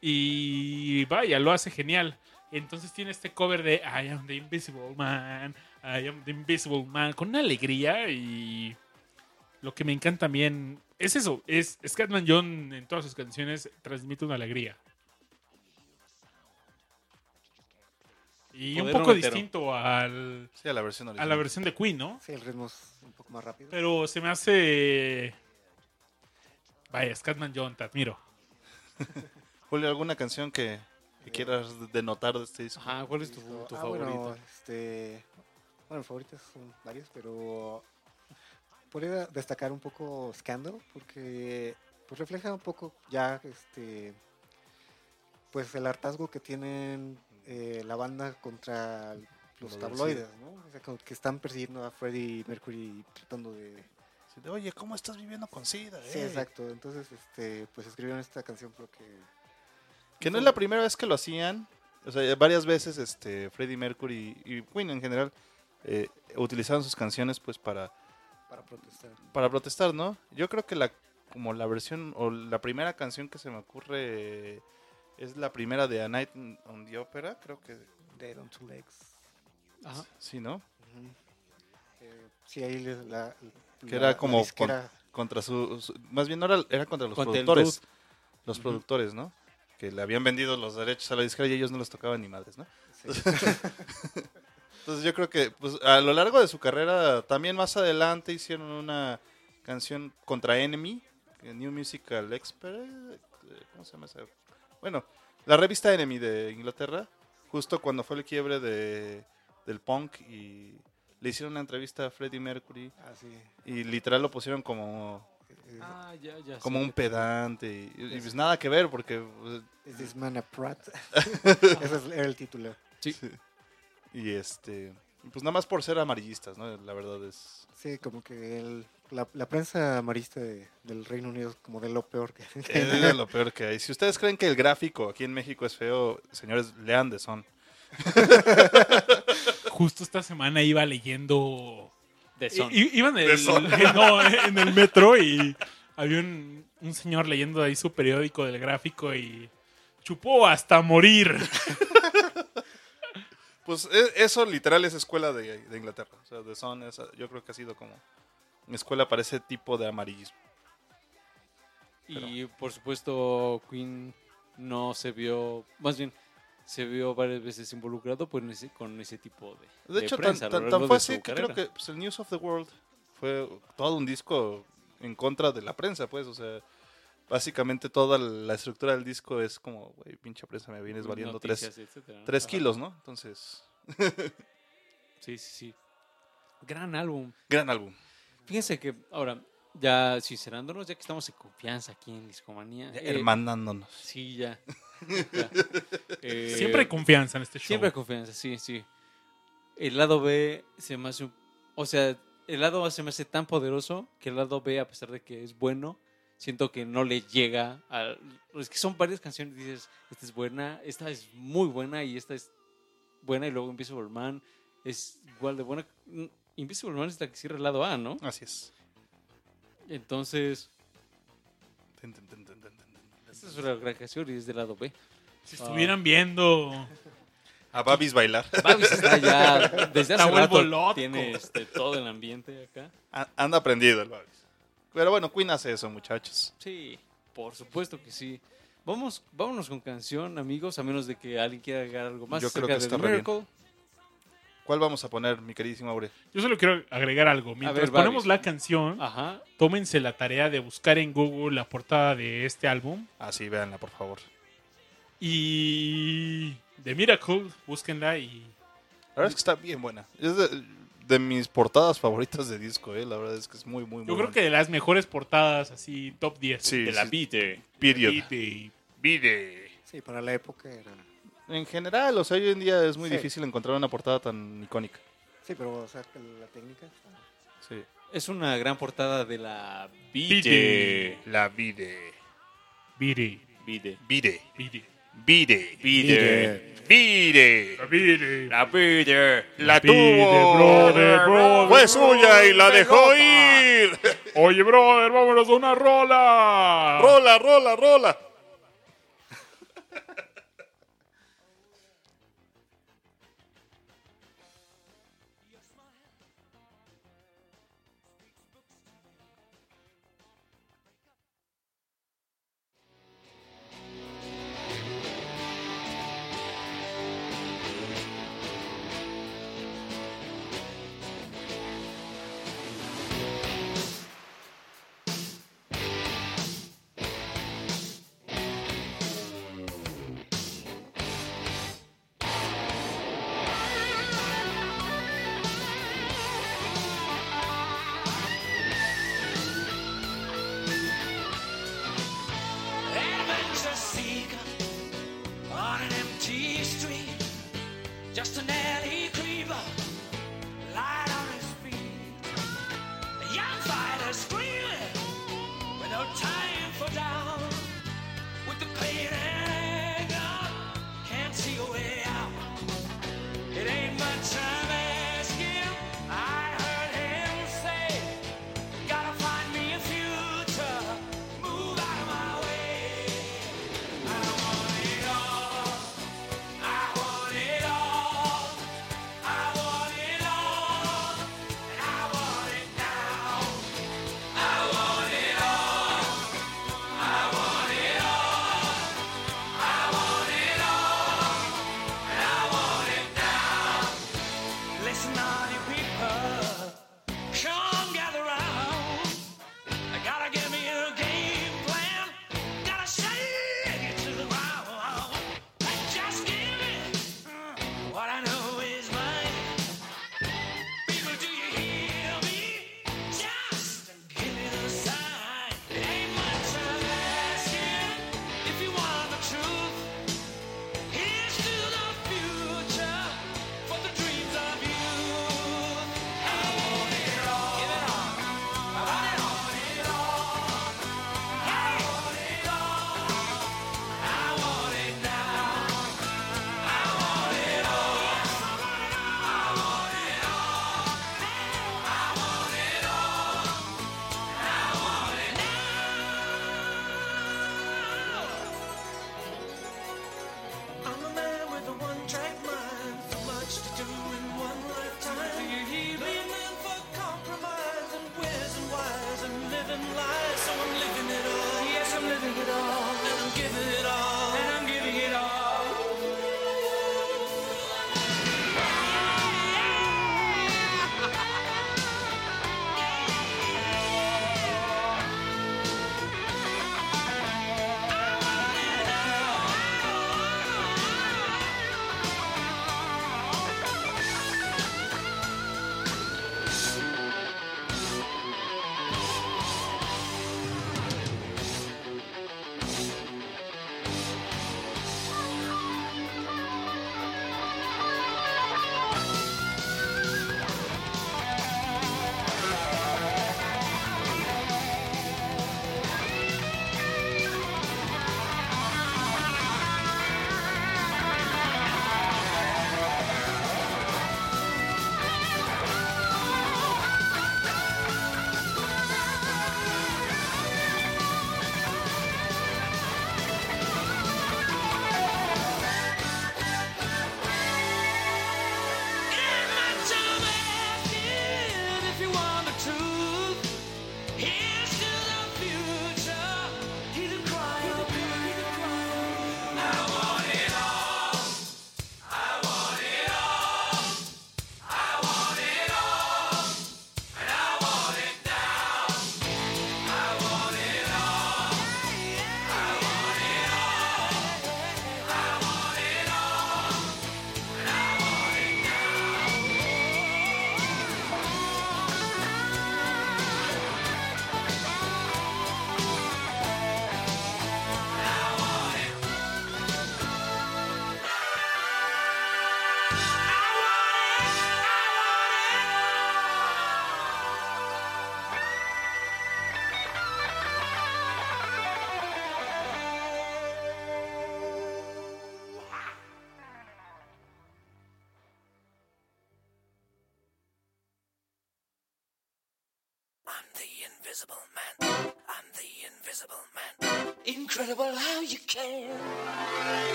Y vaya, lo hace genial. Entonces tiene este cover de I am the Invisible Man, I am the Invisible Man, con una alegría y lo que me encanta también es eso, es Scatman John en todas sus canciones transmite una alegría. Y un poco distinto al, Sí, a la versión a la versión de Queen, ¿no? Sí, el ritmo es un poco más rápido. Pero se me hace... Vaya, Scatman John, te admiro. Julio, ¿alguna canción que, que quieras denotar de este disco? Ajá, ¿cuál es tu, tu Ah, favorito? Bueno, este, bueno, mis favoritas son varias, pero podría destacar un poco Scandal porque pues refleja un poco ya este pues el hartazgo que tienen eh, la banda contra los tabloides, ¿no? O sea, como que están persiguiendo a Freddie Mercury tratando de Sí, de, Oye, ¿cómo estás viviendo con SIDA? Sí, eh?" exacto. Entonces, este, pues escribieron esta canción porque Que no es la primera vez que lo hacían. O sea, varias veces este, Freddie Mercury y Queen en general eh, utilizaron sus canciones pues para, para protestar. para protestar, ¿no? Yo creo que la como la versión o la primera canción que se me ocurre es la primera de A Night on the Opera, creo que Dead on Two Legs. Ajá. sí, ¿no? Ujú. Eh, sí, ahí les- la, Que la- era la como Contra su, su- más bien no era, era contra los Contra productores, los productores, ¿no? Que le habían vendido los derechos a la disquera y ellos no los tocaban ni madres, ¿no? sí. Entonces yo creo que pues, a lo largo de su carrera, también más adelante hicieron una canción contra Enemy, New Musical Expert, eh, ¿cómo se llama esa? Bueno, la revista Enemy de Inglaterra, justo cuando fue el quiebre de, del punk y le hicieron una entrevista a Freddie Mercury Ah, sí. y literal lo pusieron como, Eh, Ah, ya, ya. como sé un pedante y, y, pues nada que ver porque pues, ¿Is this man a Pratt? Ese es- era el título. y este y pues nada más por ser amarillistas, ¿no? La verdad es Sí, como que el- la, la prensa amarista de- del Reino Unido es como de lo peor que... Es de lo peor que hay. Si ustedes creen que el gráfico aquí en México es feo, señores, lean de son. Justo esta semana iba leyendo De son. I- iba en el, no, en el metro y había un, un señor leyendo ahí su periódico del gráfico y chupó hasta morir. Pues e- eso literal es escuela de, de Inglaterra. O sea, de son es- yo creo que ha sido como escuela para ese tipo de amarillismo. Y por supuesto, Queen no se vio, más bien, se vio varias veces involucrado pues, ese- con ese tipo de, De hecho, prensa tan- tan fue así que creo que pues, el News of the World fue todo un disco en contra de la prensa, pues. O sea, básicamente toda la estructura del disco es como, güey, pinche prensa, me vienes valiendo tres, Noticias, tres Ajá. kilos, ¿no? Entonces, Sí, sí, sí. Gran álbum. gran álbum. Fíjense que ahora, ya sincerándonos, ya que estamos en confianza aquí en Discomanía. eh, Hermanándonos. Sí, ya. ya. Eh, Siempre hay confianza en este show. Siempre hay confianza, sí, sí. El lado B se me hace un- O sea, el lado A se me hace tan poderoso que el lado B, a pesar de que es bueno, siento que no le llega a... Es que son varias canciones, dices, esta es buena, esta es muy buena y esta es buena y luego Invisible Man es igual de buena. Invisible Man es la que cierra el lado A, ¿no? Así es. Entonces, Ten, ten, ten, ten, ten, ten. esta es una gran canción y es del lado B. Si estuvieran viendo. A Babis bailar. Babis está ya, desde hace vuelvo rato, loco. tiene este, todo el ambiente acá. Anda aprendido el Babis. Pero bueno, Queen hace eso, muchachos. Sí, por supuesto que sí. Vamos, vámonos con canción, amigos, a menos de que alguien quiera agregar algo más Yo creo acerca que de está The re bien. ¿Cuál vamos a poner, mi queridísimo Aure? Yo solo quiero agregar algo. Mientras ver, ponemos la canción, Ajá. tómense la tarea de buscar en Google la portada de este álbum. Así, véanla, por favor. Y. The Miracle, búsquenla y. La verdad es que está bien buena. Es de, de mis portadas favoritas de disco, ¿eh? La verdad es que es muy, muy, muy Yo creo buena. que de las mejores portadas, así, top 10. Sí, de la sí. Vide. Period. Vide. Vide. Sí, para la época era... En general, o sea, hoy en día es muy Sí. difícil encontrar una portada tan icónica. Sí, pero o sea, la técnica... está- Sí. Es una gran portada de la Vide. La Vide. Vide. Vide. Vide. Vide. Vide. Vide. Vide. La Vide. La Vide. La Vide, tuvo. brother, brother, Fue brother. suya y la dejó ir. Oye, brother, vámonos a una rola. Rola, rola, rola.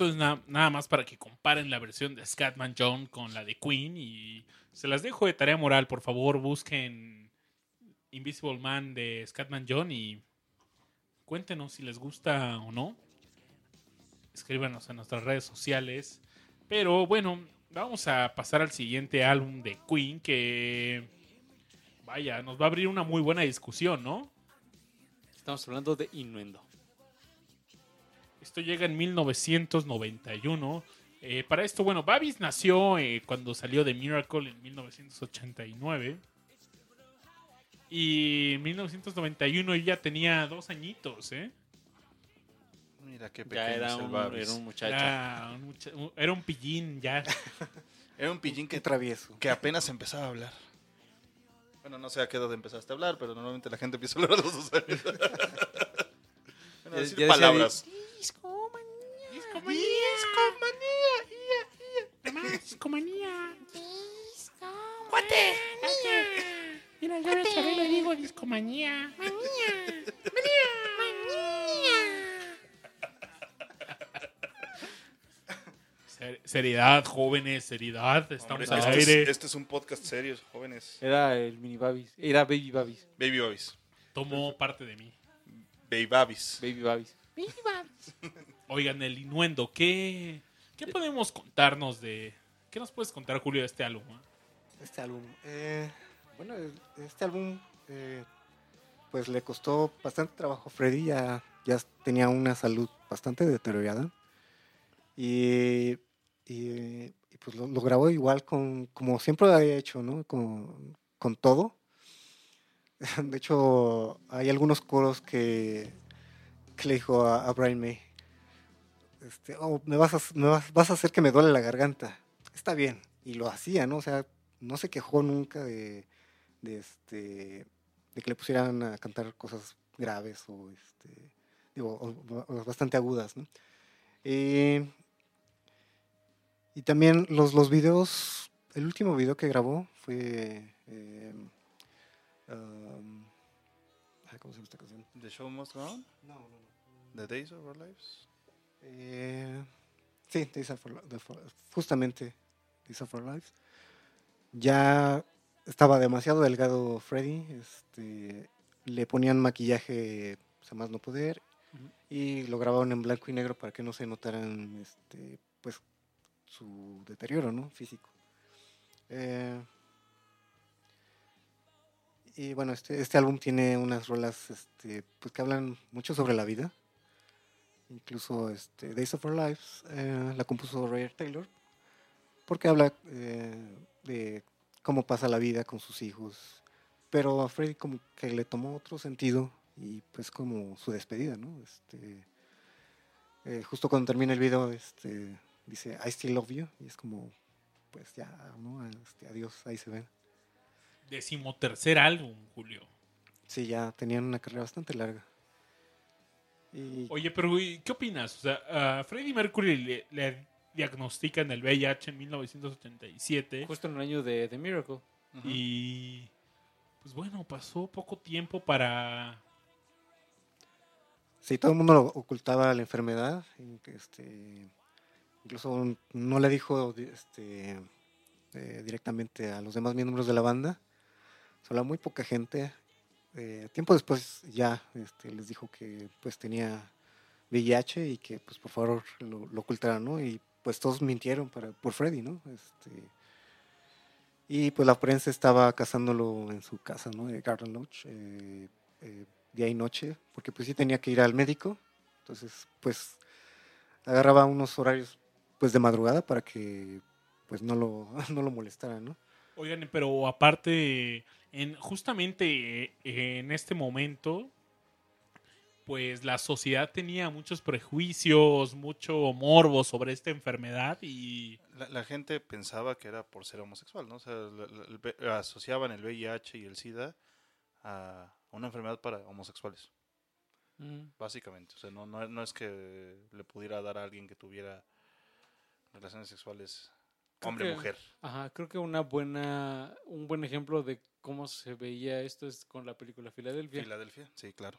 Esto es nada más para que comparen la versión de Scatman John con la de Queen y se las dejo de tarea moral. Por favor, busquen Invisible Man de Scatman John y cuéntenos si les gusta o no. Escríbanos en nuestras redes sociales. Pero bueno, vamos a pasar al siguiente álbum de Queen que... Vaya, nos va a abrir una muy buena discusión, ¿no? Estamos hablando de Innuendo. Esto llega en 1991. Eh, para esto, bueno, Babis nació eh, cuando salió de Miracle en 1989. Y en 1991 ella tenía dos añitos, ¿eh? Mira qué pequeño era, un, muchacho. Era un, mucha pillín ya. era un pillín que travieso. Que apenas empezaba a hablar. Bueno, no sé a qué edad empezaste a hablar, pero normalmente la gente empieza a hablar a los dos años. bueno, ya, decir palabras palabras. Discomanía. ¡Cuate! Mira, yo a Chabelo le digo discomanía. Ser- Seriedad, jóvenes, seriedad. Estamos Hombre, al este, aire. es, este es un podcast serio, jóvenes. Era el mini Babis. Era Baby Babis. Baby Babis. Tomó parte de mí. Baby Babis. Baby Babis. Oigan, el Inuendo, ¿qué, ¿qué podemos contarnos de... ¿Qué nos puedes contar, Julio, de este álbum? ah? Este álbum. eh, bueno, este álbum, eh, pues le costó bastante trabajo a Freddy. Ya, ya tenía una salud bastante deteriorada. Y, y, pues lo, grabó igual con, como siempre lo había hecho, ¿no? Con, con todo. De hecho, hay algunos coros que, que le dijo a Brian May. Este, "Oh, me, vas a, me vas, vas a hacer que me duele la garganta. Está bien. Y lo hacía, ¿no? O sea, no se quejó nunca de, de, este, de que le pusieran a cantar cosas graves o, este, digo, o- o bastante agudas, ¿no? Eh, y también los, los videos, el último video que grabó fue... eh, um, ¿Cómo se llama esta canción? The Show Must Go On. No, no, no. The Days of Our Lives. Eh, sí, Days of Our Li- the Fo- justamente Days of Our Lives. Ya estaba demasiado delgado Freddy. Este, le ponían maquillaje a más no poder y lo grabaron en blanco y negro para que no se notaran este, pues, su deterioro ¿no? físico. Eh, y bueno, este, este álbum tiene unas rolas este, pues, que hablan mucho sobre la vida. Incluso este, Days of Our Lives eh, la compuso Roger Taylor porque habla eh, de cómo pasa la vida con sus hijos. Pero a Freddy como que le tomó otro sentido y pues como su despedida, ¿no? Este, eh, justo cuando termina el video este, dice I still love you y es como pues ya, ¿no? Este, adiós, ahí se ven. Decimotercer álbum, Julio. Sí, ya tenían una carrera bastante larga. Y Oye, pero ¿qué opinas? O sea, a Freddie Mercury le, le diagnostican el VIH en 1987 Justo en el año de The Miracle. y pues bueno, pasó poco tiempo para Sí, todo el mundo lo ocultaba la enfermedad. Este, incluso no le dijo di- este, eh, directamente a los demás miembros de la banda. Solo a muy poca gente. Eh, tiempo después ya este, les dijo que pues tenía VIH y que pues por favor lo, lo ocultaran, ¿no? Y pues todos mintieron para, por Freddy, ¿no? Este, y pues la prensa estaba cazándolo en su casa, ¿no? De Garden Lodge. eh, eh, día y noche, porque pues sí tenía que ir al médico. Entonces, pues agarraba unos horarios pues de madrugada para que pues no lo, no lo molestaran, ¿no? Oigan, pero aparte, en, justamente eh, en este momento, pues la sociedad tenía muchos prejuicios, mucho morbo sobre esta enfermedad y La, la gente pensaba que era por ser homosexual, ¿no? O sea, la- la- el V- asociaban el VIH y el SIDA a una enfermedad para homosexuales, básicamente. O sea, no, no, no es que le pudiera dar a alguien que tuviera relaciones sexuales hombre-mujer. Ajá, creo que una buena, un buen ejemplo de cómo se veía esto es con la película Filadelfia. Filadelfia, sí, claro.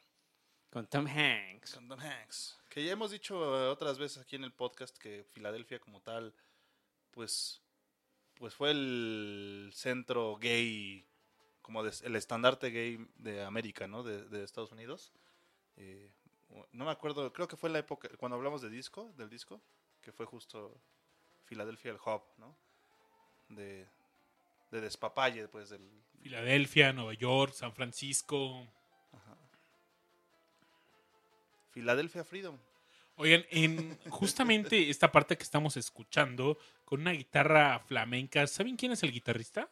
con Tom Hanks. Con Tom Hanks. Que ya hemos dicho eh, otras veces aquí en el podcast que Filadelfia como tal, pues, pues fue el centro gay, como de- el estandarte gay de América, ¿no? De, de Estados Unidos. Eh, no me acuerdo, creo que fue la época, cuando hablamos de disco, del disco, que fue justo Filadelfia el hub, ¿no? De, de despapalle, pues, del, Filadelfia, Nueva York, San Francisco. Philadelphia Freedom. Oigan, en justamente esta parte que estamos escuchando, con una guitarra flamenca, ¿saben quién es el guitarrista?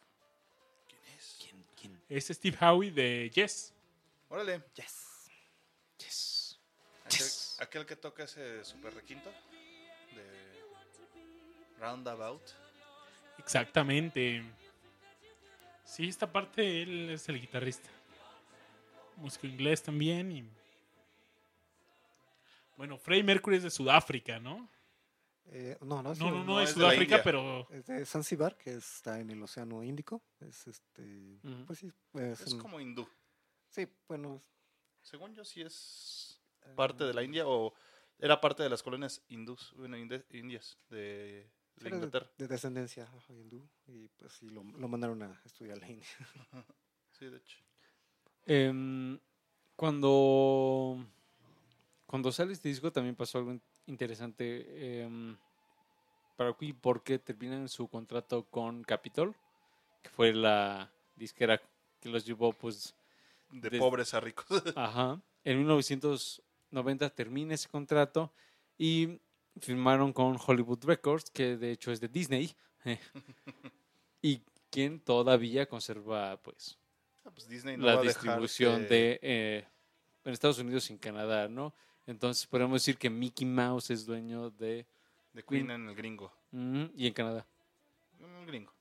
¿Quién es? Es Steve Howe de Yes. Órale. Yes. Hay que, Aquel que toca ese super requinto de Roundabout. Exactamente. Sí, esta parte él es el guitarrista. Músico inglés también. Y... Bueno, Freddie Mercury es de Sudáfrica, ¿no? Eh, no, no, es, No, no, de- no, no, es es Sudáfrica, pero es de Zanzibar, que está en el Océano Índico. Es este. Pues sí, es Es un- como hindú. Sí, bueno. Según yo, sí es parte de la India o era parte de las colonias hindús, bueno, indias de, de era de, Inglaterra. de descendencia ajá, hindú. Y pues sí, lo, lo mandaron a estudiar a la India. Sí, de hecho. Em, cuando, cuando sale este disco también pasó algo in- interesante em, para Queen porque terminan su contrato con Capitol, que fue la disquera que los llevó pues De Des- pobres a ricos. Ajá. En 1990 termina ese contrato y firmaron con Hollywood Records, que de hecho es de Disney, y quien todavía conserva pues Ah, pues Disney no la distribución que- de eh, en Estados Unidos y en Canadá, ¿no? Entonces podemos decir que Mickey Mouse es dueño de de Queen Queen. en el gringo. Ujú, y en Canadá. En el gringo.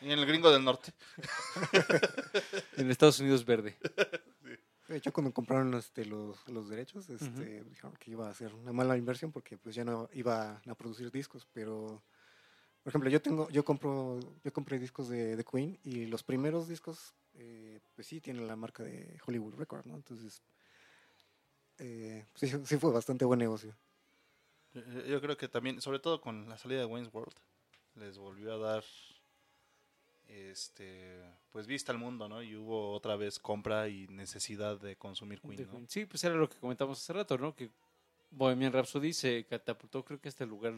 Y en el gringo del norte. En Estados Unidos verde. De hecho, cuando compraron este, los, los derechos, este, dijeron que iba a ser una mala inversión porque pues ya no iba a producir discos, pero por ejemplo, yo tengo, yo compro, yo compré discos de, de Queen y los primeros discos, eh, pues sí tienen la marca de Hollywood Records, ¿no? Entonces, eh, sí, sí fue bastante buen negocio. Yo- Yo creo que también, sobre todo con la salida de Wayne's World, les volvió a dar este pues vista al mundo, ¿no? Y hubo otra vez compra y necesidad de consumir Queen. Sí, pues era lo que comentamos hace rato, ¿no? Que Bohemian Rhapsody se catapultó creo que hasta el lugar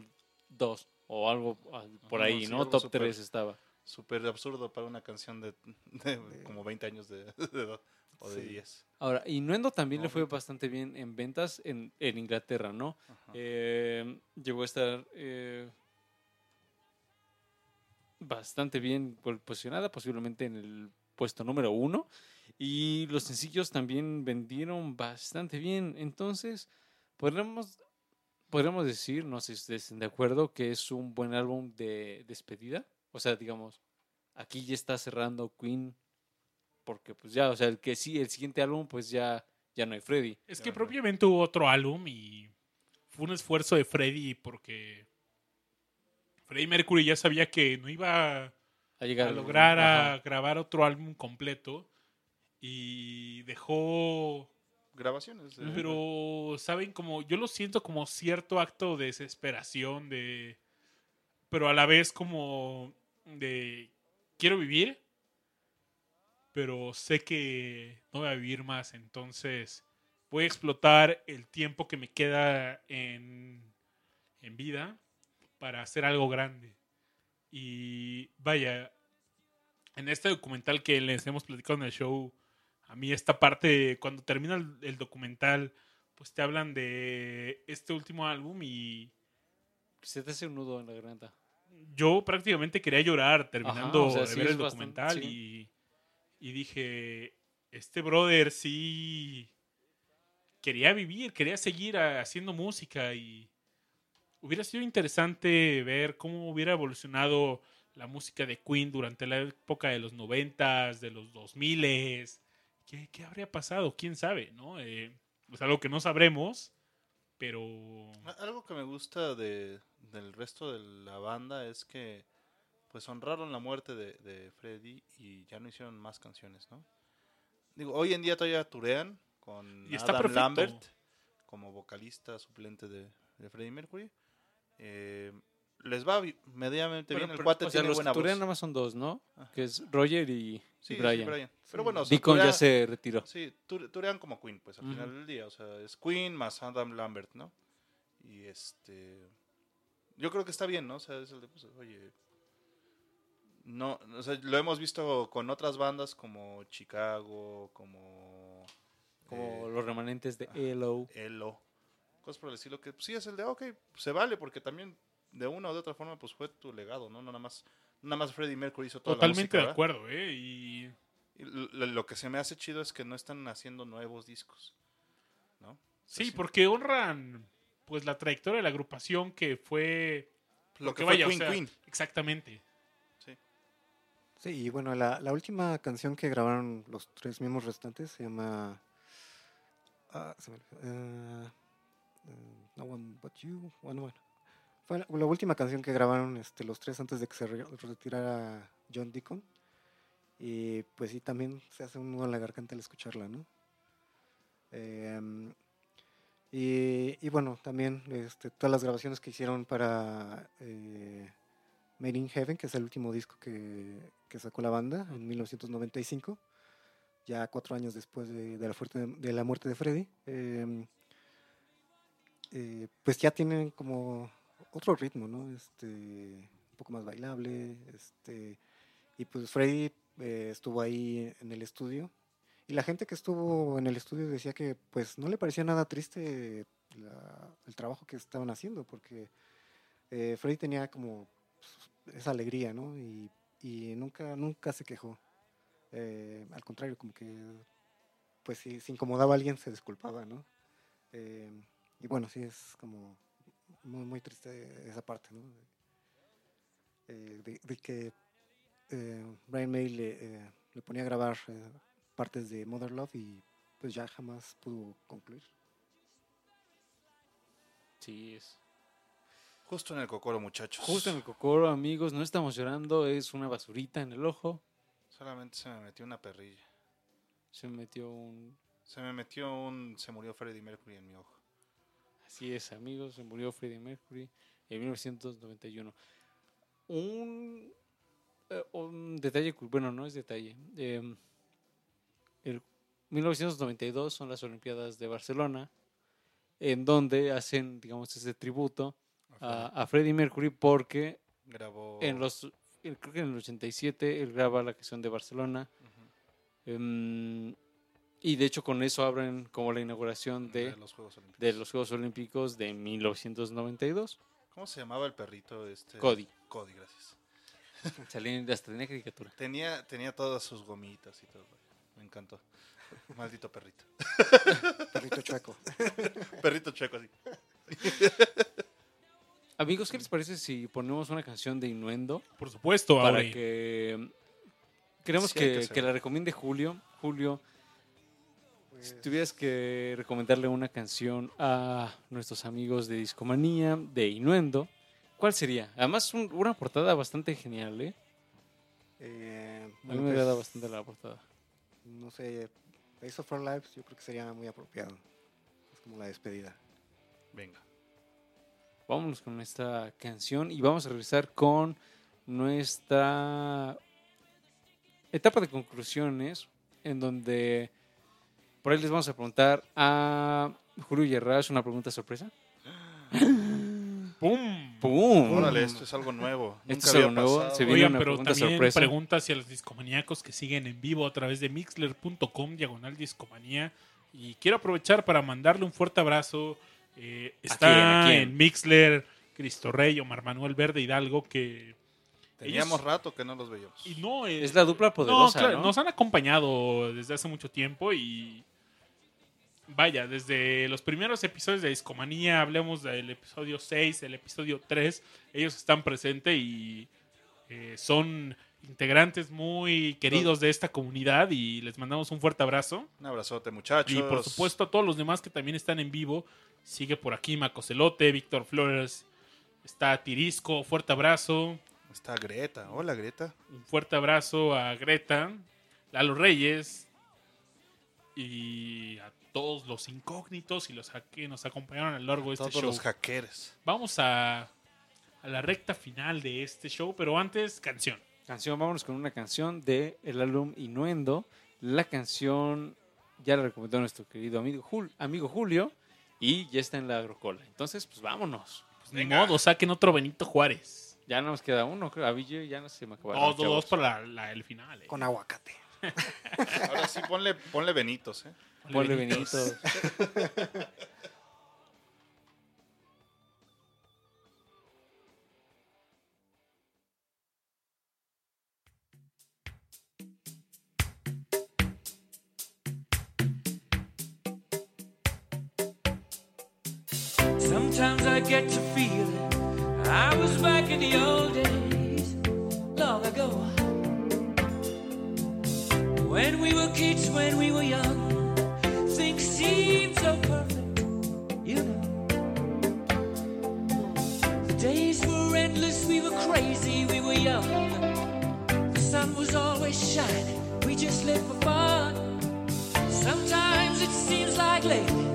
2 o algo ah, por Ajá, ahí, sí, ¿no? Top súper- 3 estaba. Súper absurdo para una canción de, de como 20 años de, de edad, o de Sí. 10. Ahora, Innuendo también No, le fue bastante bien en ventas en, en Inglaterra, ¿no? Eh, llegó a estar eh, bastante bien posicionada, posiblemente en el puesto número uno. Y los sencillos también vendieron bastante bien. Entonces, podríamos, podríamos decir, no sé si ustedes estén de acuerdo, que es un buen álbum de despedida. O sea, digamos, aquí ya está cerrando Queen. Porque pues ya, o sea, el que sí, el siguiente álbum, pues ya, ya no hay Freddy. es que propiamente hubo otro álbum y fue un esfuerzo de Freddie porque Freddie Mercury ya sabía que no iba A llegar a lograr a ajá. grabar otro álbum completo y dejó Grabaciones. de- pero saben como yo lo siento como cierto acto de desesperación de pero a la vez como de quiero vivir pero sé que no voy a vivir más entonces voy a explotar el tiempo que me queda en, en vida para hacer algo grande y vaya en este documental que les hemos platicado en el show a mí esta parte, cuando termina el, el documental, pues te hablan de este último álbum y Se te hace un nudo en la garganta. yo prácticamente quería llorar terminando Ajá, o sea, de sí ver el bastante- documental sí. y, y dije, este brother sí quería vivir, quería seguir haciendo música y hubiera sido interesante ver cómo hubiera evolucionado la música de Queen durante la época de los noventas, de los dos miles. ¿Qué, qué habría pasado? ¿Quién sabe? ¿no? Eh, es algo que no sabremos, pero... Algo que me gusta de, del resto de la banda es que pues honraron la muerte de, de Freddy y ya no hicieron más canciones, ¿no? Digo, hoy en día todavía turean con Y está Adam. Lambert como vocalista suplente de, de Freddie Mercury. Eh, les va medianamente bien, el cuate o sea, tiene los buena que turean voz. nada más son dos, ¿no? Ajá. Que es Roger y, y Sí, sí, Brian. Brian. Pero bueno, o sea, Deacon ya turea- se retiró. Sí, tur- turean como Queen, pues al Ujú. final del día. O sea, es Queen más Adam Lambert, ¿no? Y este. Yo creo que está bien, ¿no? O sea, es el de, pues, oye. No, o sea, lo hemos visto con otras bandas como Chicago, como. Como eh, los remanentes de ELO. Elo. Cosas por el estilo que pues, sí es el de, ok, se vale, porque también de una o de otra forma, pues fue tu legado, ¿no? No nada más, nada más Freddie Mercury hizo toda Totalmente la de música, ¿verdad? acuerdo, ¿eh? Y Y lo, lo que se me hace chido es que no están haciendo nuevos discos, ¿no? Sí, porque honran pues la trayectoria de la agrupación que fue Lo que fue o Queen sea, Queen. Exactamente. Sí, y bueno, la, la última canción que grabaron los tres miembros restantes se llama. ah, se me olvidó, eh, no One But You. Bueno, bueno. Fue la, última canción que grabaron este, los tres antes de que se re- retirara John Deacon. Y pues sí, también se hace un nudo en la garganta al escucharla, ¿no? Em, y, y bueno, también este, todas las grabaciones que hicieron para eh, Made in Heaven, que es el último disco que, que sacó la banda en 1995, ya cuatro años después de, de la, fuerte- de la muerte de Freddy. em, eh, pues ya tienen como otro ritmo, ¿no? Este, un poco más bailable, este, y pues Freddy eh, estuvo ahí en el estudio y la gente que estuvo en el estudio decía que pues no le parecía nada triste la- el trabajo que estaban haciendo porque eh, Freddy tenía como esa alegría, ¿no? Y, y nunca, nunca se quejó. Eh, al contrario, como que pues si se incomodaba a alguien se disculpaba, ¿no? Eh, y bueno, sí es como muy, muy triste esa parte, ¿no? Eh, de, de que eh, Brian May le, eh, le ponía a grabar eh, partes de Mother Love y pues ya jamás pudo concluir. Sí, es. Justo en el cocoro, muchachos. Justo en el cocoro, amigos, no estamos llorando, es una basurita en el ojo. Solamente se me metió una perrilla. Se metió un. Se me metió un... Se murió Freddie Mercury en mi ojo. Así es, amigos, se murió Freddie Mercury en 1991. Un, eh, un detalle, bueno, no es detalle. eh, el 1992 son las Olimpiadas de Barcelona, en donde hacen, digamos, ese tributo a, a Freddie Mercury porque Grabó... en los, creo que en el 87 él graba la canción de Barcelona. Y de hecho con eso abren como la inauguración de, de los Juegos Olímpicos. de los Juegos Olímpicos de 1992. ¿Cómo se llamaba el perrito este? Cody. Cody, gracias. Salían hasta tenía caricatura. Tenía, tenía todas sus gomitas y todo. Me encantó. Maldito perrito. Perrito chueco. Perrito checo así. Amigos, ¿qué les parece si ponemos una canción de Innuendo? Por supuesto, Para que... Queremos Sí, hay que que, que la recomiende Julio. Julio, si tuvieras que recomendarle una canción a nuestros amigos de Discomanía, de Innuendo, ¿cuál sería? Además, un- una portada bastante genial, ¿eh? eh, A mí me pues, agrada bastante la portada. No sé, Days of Our Lives yo creo que sería muy apropiado. Es como la despedida. Venga. Vámonos con esta canción y vamos a regresar con nuestra etapa de conclusiones, en donde por ahí les vamos a preguntar a Julio Yerras una pregunta sorpresa. ¡Pum! ¡Pum! Órale, esto es algo nuevo. Esto Nunca es algo había nuevo, pasado. se viene Oigan, una pero pregunta también sorpresa. preguntas hacia los discomaníacos que siguen en vivo a través de mixler.com, diagonal discomanía. Y quiero aprovechar para mandarle un fuerte abrazo. Eh, está quién? ¿A quién? en Mixler, Cristo Rey, Omar Manuel Verde Hidalgo, que... Teníamos ellos- rato que no los veíamos. Y no eh, Es la dupla poderosa, claro, ¿no? Nos han acompañado desde hace mucho tiempo y... Vaya, desde los primeros episodios de Discomanía, hablemos del episodio 6, el episodio 3, ellos están presentes y eh, son integrantes muy queridos de esta comunidad y les mandamos un fuerte abrazo. Un abrazote, muchachos. Y por supuesto a todos los demás que también están en vivo. Sigue por aquí Macocelote, Víctor Flores, está Tirisco, fuerte abrazo. Está Greta. Hola, Greta. Un fuerte abrazo a Greta, Lalo Reyes y a todos los incógnitos y los que nos acompañaron a lo largo de este Todos show. los hackers. Vamos a, a la recta final de este show, pero antes, canción. Canción, vámonos con una canción de el álbum Innuendo. La canción ya la recomendó nuestro querido amigo, Jul- amigo Julio y ya está en la agrocola. Entonces, pues vámonos. Pues ni modo, saquen otro Benito Juárez. Ya nos queda uno, creo. A Ville ya no se me acabaron. Dos, dos, para la- la- el final. eh. Con aguacate. Ahora sí, ponle, ponle Benitos, ¿eh? Ponle. Sometimes I get to feeling I was back in the old days, long ago. When we were kids, when we were young things seem so perfect, you know. The days were endless, we were crazy, we were young. The sun was always shining, we just lived for fun. Sometimes it seems like lately,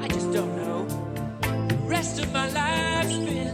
I just don't know. The rest of my life's been.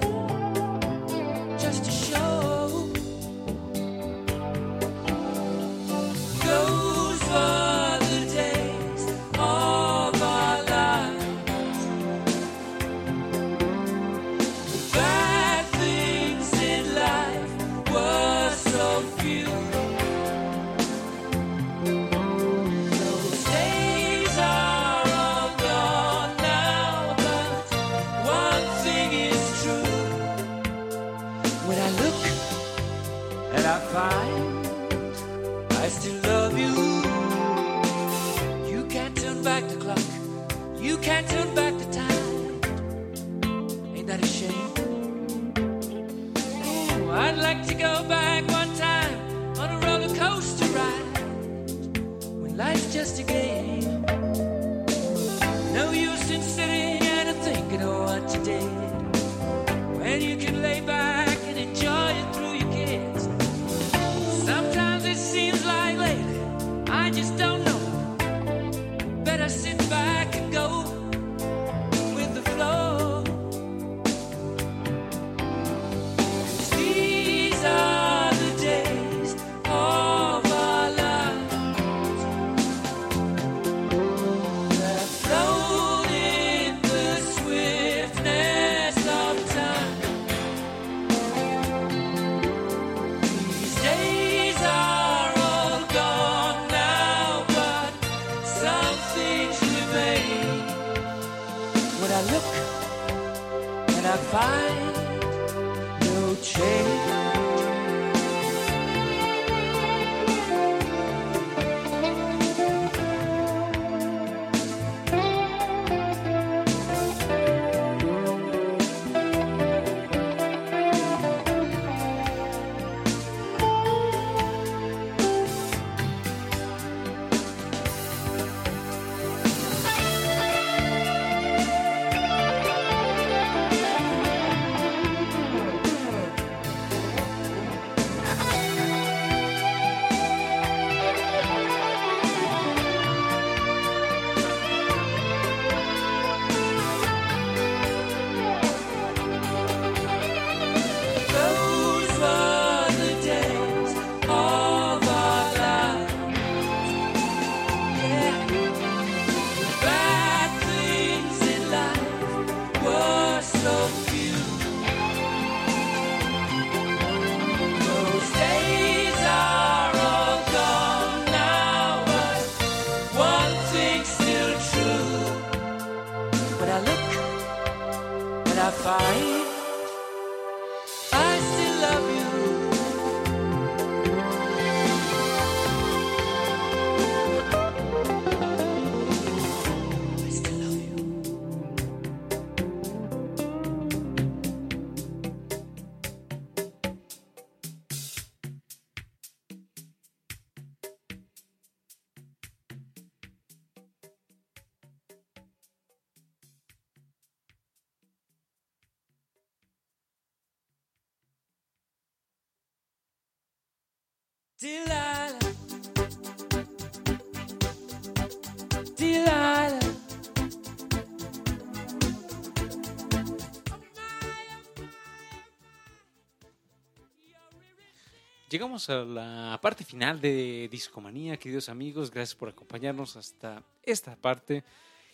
llegamos a la parte final de Discomanía, queridos amigos. Gracias por acompañarnos hasta esta parte.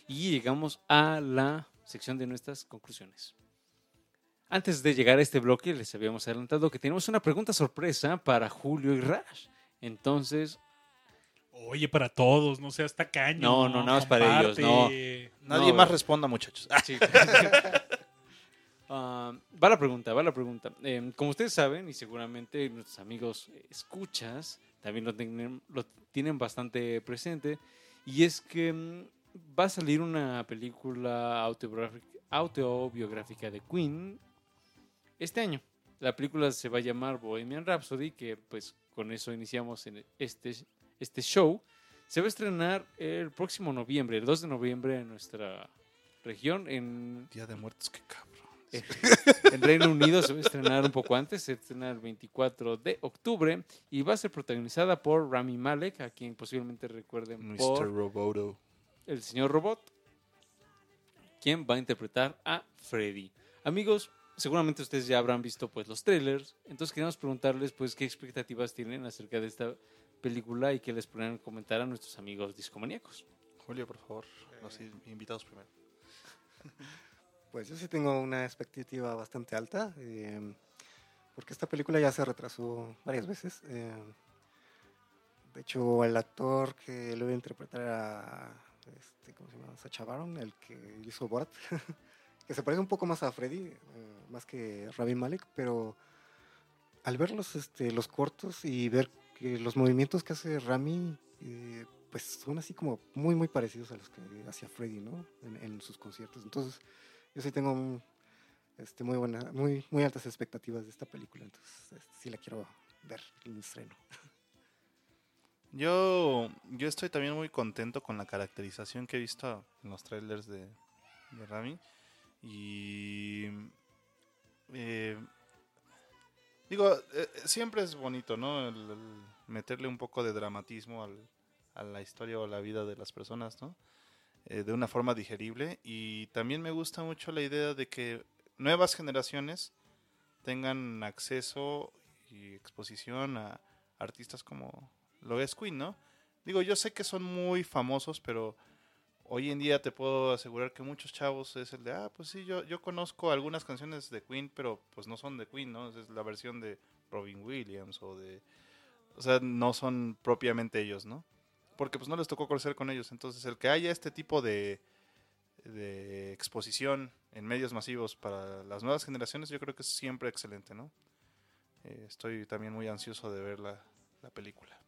Y llegamos a la sección de nuestras conclusiones. Antes de llegar a este bloque, les habíamos adelantado que tenemos una pregunta sorpresa para Julio y Rash. Entonces. Oye, para todos, no seas tacaño. No, no, nada más para ellos. No, Nadie no. más responda, muchachos. Sí. Uh, va la pregunta, va la pregunta. Eh, como ustedes saben, y seguramente nuestros amigos escuchas también lo tienen, lo tienen bastante presente, y es que um, va a salir una película autobiográfica de Queen este año. La película se va a llamar Bohemian Rhapsody, que pues con eso iniciamos en este, este show. Se va a estrenar el próximo noviembre, el 2 de noviembre en nuestra región. En... Día de Muertos, qué cabrón en Reino Unido se va a estrenar un poco antes, se estrena el 24 de octubre y va a ser protagonizada por Rami Malek, a quien posiblemente recuerden Mr. por Roboto. el señor Robot, quien va a interpretar a Freddy. Amigos, seguramente ustedes ya habrán visto pues los trailers, entonces queremos preguntarles pues qué expectativas tienen acerca de esta película y qué les podrían comentar a nuestros amigos discomaníacos. Julio, por favor, los invitados primero. Pues yo sí tengo una expectativa bastante alta, eh, porque esta película ya se retrasó varias veces. eh, de hecho, el actor que lo iba a interpretar a, este, ¿cómo se llama? Sacha Baron, el que hizo Borat, que se parece un poco más a Freddy, eh, más que Ravi Malek, pero al ver los, este, los cortos y ver que los movimientos que hace Rami, eh, pues son así como muy, muy parecidos a los que hacía Freddy, ¿no? En, en sus conciertos. Entonces, yo sí tengo un, este, muy, buena, muy, muy altas expectativas de esta película, entonces este, sí la quiero ver en estreno. Yo, yo estoy también muy contento con la caracterización que he visto en los trailers de, de Rami. Y. eh, digo, eh, siempre es bonito, ¿no? El, el meterle un poco de dramatismo al- a la historia o la vida de las personas, ¿no? Eh, de una forma digerible. Y también me gusta mucho la idea de que nuevas generaciones tengan acceso y exposición a artistas como lo es Queen, ¿no? Digo, yo sé que son muy famosos, pero hoy en día te puedo asegurar que muchos chavos es el de, ah, pues sí, yo, yo conozco algunas canciones de Queen, pero pues no son de Queen, ¿no? Es la versión de Robin Williams o de... O sea, no son propiamente ellos, ¿no? Porque pues no les tocó crecer con ellos. Entonces, el que haya este tipo de, exposición en medios masivos para las nuevas generaciones, yo creo que es siempre excelente, ¿no? Eh, estoy también muy ansioso de ver la, la película.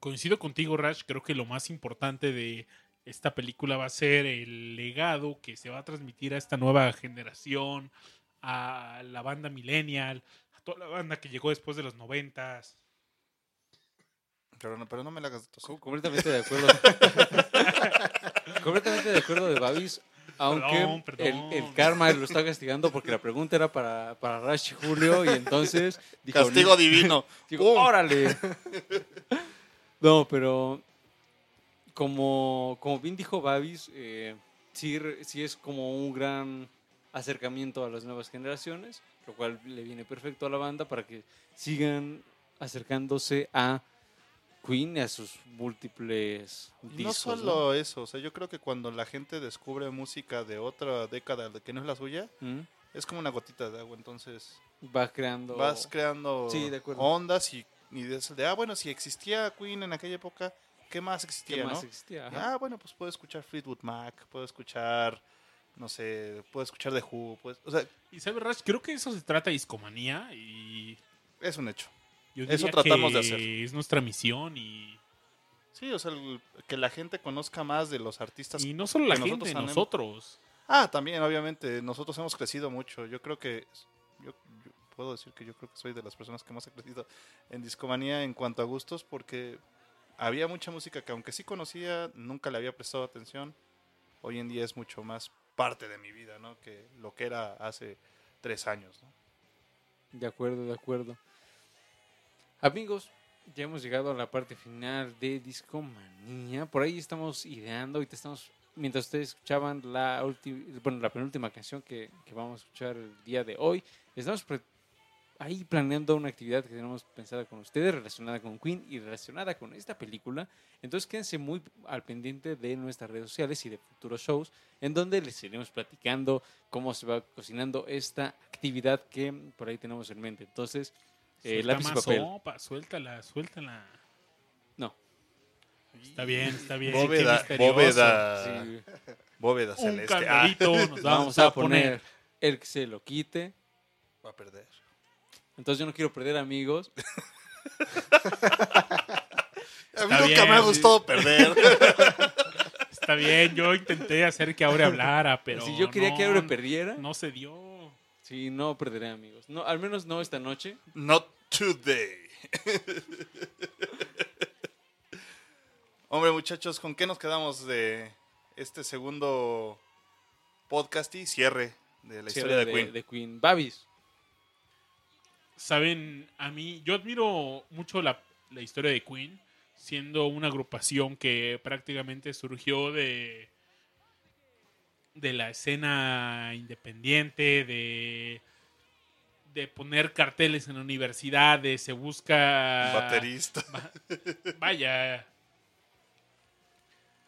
Coincido contigo, Rash. Creo que lo más importante de esta película va a ser el legado que se va a transmitir a esta nueva generación, a la banda millennial, a toda la banda que llegó después de los noventas. Pero no, pero no me la hagas. Com- Completamente de acuerdo. completamente de acuerdo de Babis. Aunque Perdón, perdón. El, el karma lo está castigando porque la pregunta era para, para Rash y Julio y entonces dijo, Castigo divino. Digo, órale. no, pero como, como bien dijo Babis, eh, sí, sí es como un gran acercamiento a las nuevas generaciones, lo cual le viene perfecto a la banda para que sigan acercándose a Queen a sus múltiples Y no discos. solo eso, o sea, yo creo que cuando la gente descubre música de otra década de que no es la suya, ¿Mm? es como una gotita de agua, entonces Va creando... vas creando Sí, de ondas y, y es el de, ah, bueno, si existía Queen en aquella época, ¿qué más ¿Qué existía, más no? existía? Ajá. Ah, bueno, pues puedo escuchar Fleetwood Mac, puedo escuchar, no sé, puedo escuchar The Who, pues, o sea, Y sabes, Rash, creo que eso se trata de discomanía y es un hecho. Yo Eso diría tratamos que de hacer. Es nuestra misión y, Sí, o sea, el- que la gente conozca más de los artistas. y no solo la que nosotros gente, tenemos. nosotros. Ah, también, obviamente, nosotros hemos crecido mucho. Yo creo que, yo, yo puedo decir que yo creo que soy de las personas que más ha crecido en discomanía en cuanto a gustos, porque había mucha música que aunque sí conocía, nunca le había prestado atención. Hoy en día es mucho más parte de mi vida, ¿no? Que lo que era hace tres años, ¿no? De acuerdo, de acuerdo. Amigos, ya hemos llegado a la parte final de Discomanía. Por ahí estamos ideando te estamos. Mientras ustedes escuchaban la última, bueno, la penúltima canción que, que vamos a escuchar el día de hoy, estamos ahí planeando una actividad que tenemos pensada con ustedes relacionada con Queen y relacionada con esta película. Entonces quédense muy al pendiente de nuestras redes sociales y de futuros shows en donde les iremos platicando cómo se va cocinando esta actividad que por ahí tenemos en mente. Entonces, eh, lápiz y más papel. sopa, suéltala, suéltala. No. Está bien, está bien. Bóveda, bóveda, Sí, bóveda Un celeste. Ah, nos vamos a poner el que se lo quite. va a perder. Entonces yo no quiero perder amigos. A mí Está nunca me ha sí. gustado perder. Está está bien. Yo intenté hacer que Aure hablara, pero. si yo quería no, que Aure perdiera, No se dio. Sí, no perderé, amigos. No, al menos no esta noche. Not today. Hombre, muchachos, ¿con qué nos quedamos de este segundo podcast y cierre de la historia de, Queen? de Queen. Babis. Saben, a mí, yo admiro mucho la, la historia de Queen, siendo una agrupación que prácticamente surgió de, de la escena independiente, de, de poner carteles en universidades, se busca... Baterista. vaya,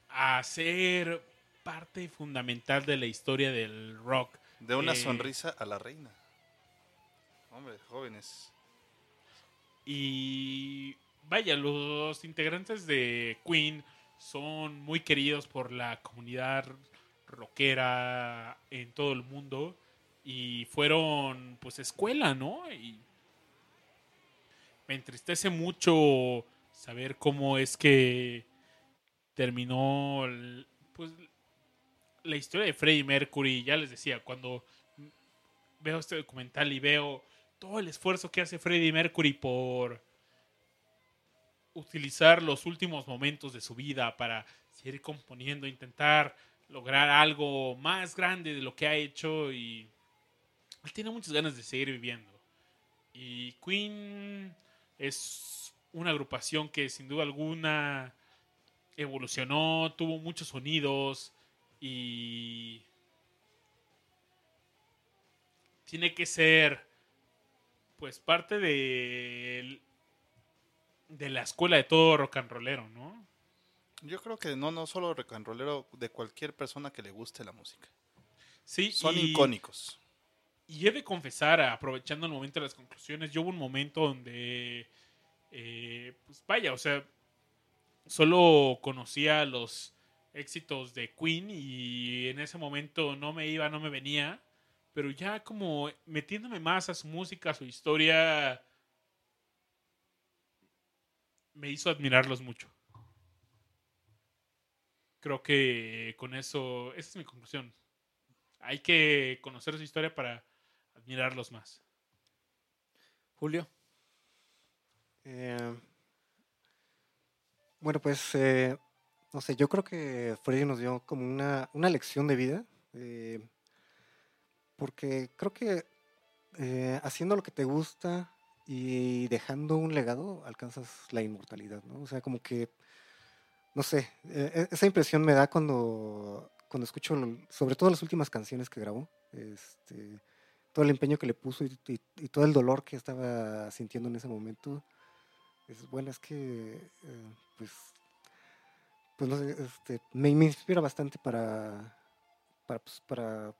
a ser parte fundamental de la historia del rock. De una Eh, sonrisa a la reina. Hombre, jóvenes. Y vaya, los integrantes de Queen son muy queridos por la comunidad rockera en todo el mundo y fueron pues escuela, ¿no? Y me entristece mucho saber cómo es que terminó pues la historia de Freddie Mercury, ya les decía, cuando veo este documental y veo todo el esfuerzo que hace Freddie Mercury por utilizar los últimos momentos de su vida para seguir componiendo, intentar lograr algo más grande de lo que ha hecho y él tiene muchas ganas de seguir viviendo. Y Queen es una agrupación que sin duda alguna evolucionó, tuvo muchos sonidos y tiene que ser pues parte de de la escuela de todo rock and rollero, ¿no? Yo creo que no, no solo rock and rollero, de cualquier persona que le guste la música. Sí, Son y- icónicos. Y he de confesar, aprovechando el momento de las conclusiones, yo hubo un momento donde, eh, pues vaya, o sea, solo conocía los éxitos de Queen y en ese momento no me iba, no me venía, pero ya como metiéndome más a su música, a su historia, me hizo admirarlos mucho. Creo que con eso, esa es mi conclusión. Hay que conocer su historia para admirarlos más. Julio. Eh, bueno, pues, eh, no sé, yo creo que Freddy nos dio como una, una lección de vida, eh, porque creo que eh, haciendo lo que te gusta y dejando un legado, alcanzas la inmortalidad, ¿no? O sea, como que, no sé, e- esa impresión me da cuando, cuando escucho, sobre todo las últimas canciones que grabó, este, todo el empeño que le puso y, y- todo el dolor que estaba sintiendo en ese momento. Es bueno, es que, eh, pues, pues no sé, este, me, inspira bastante para, para, pues, para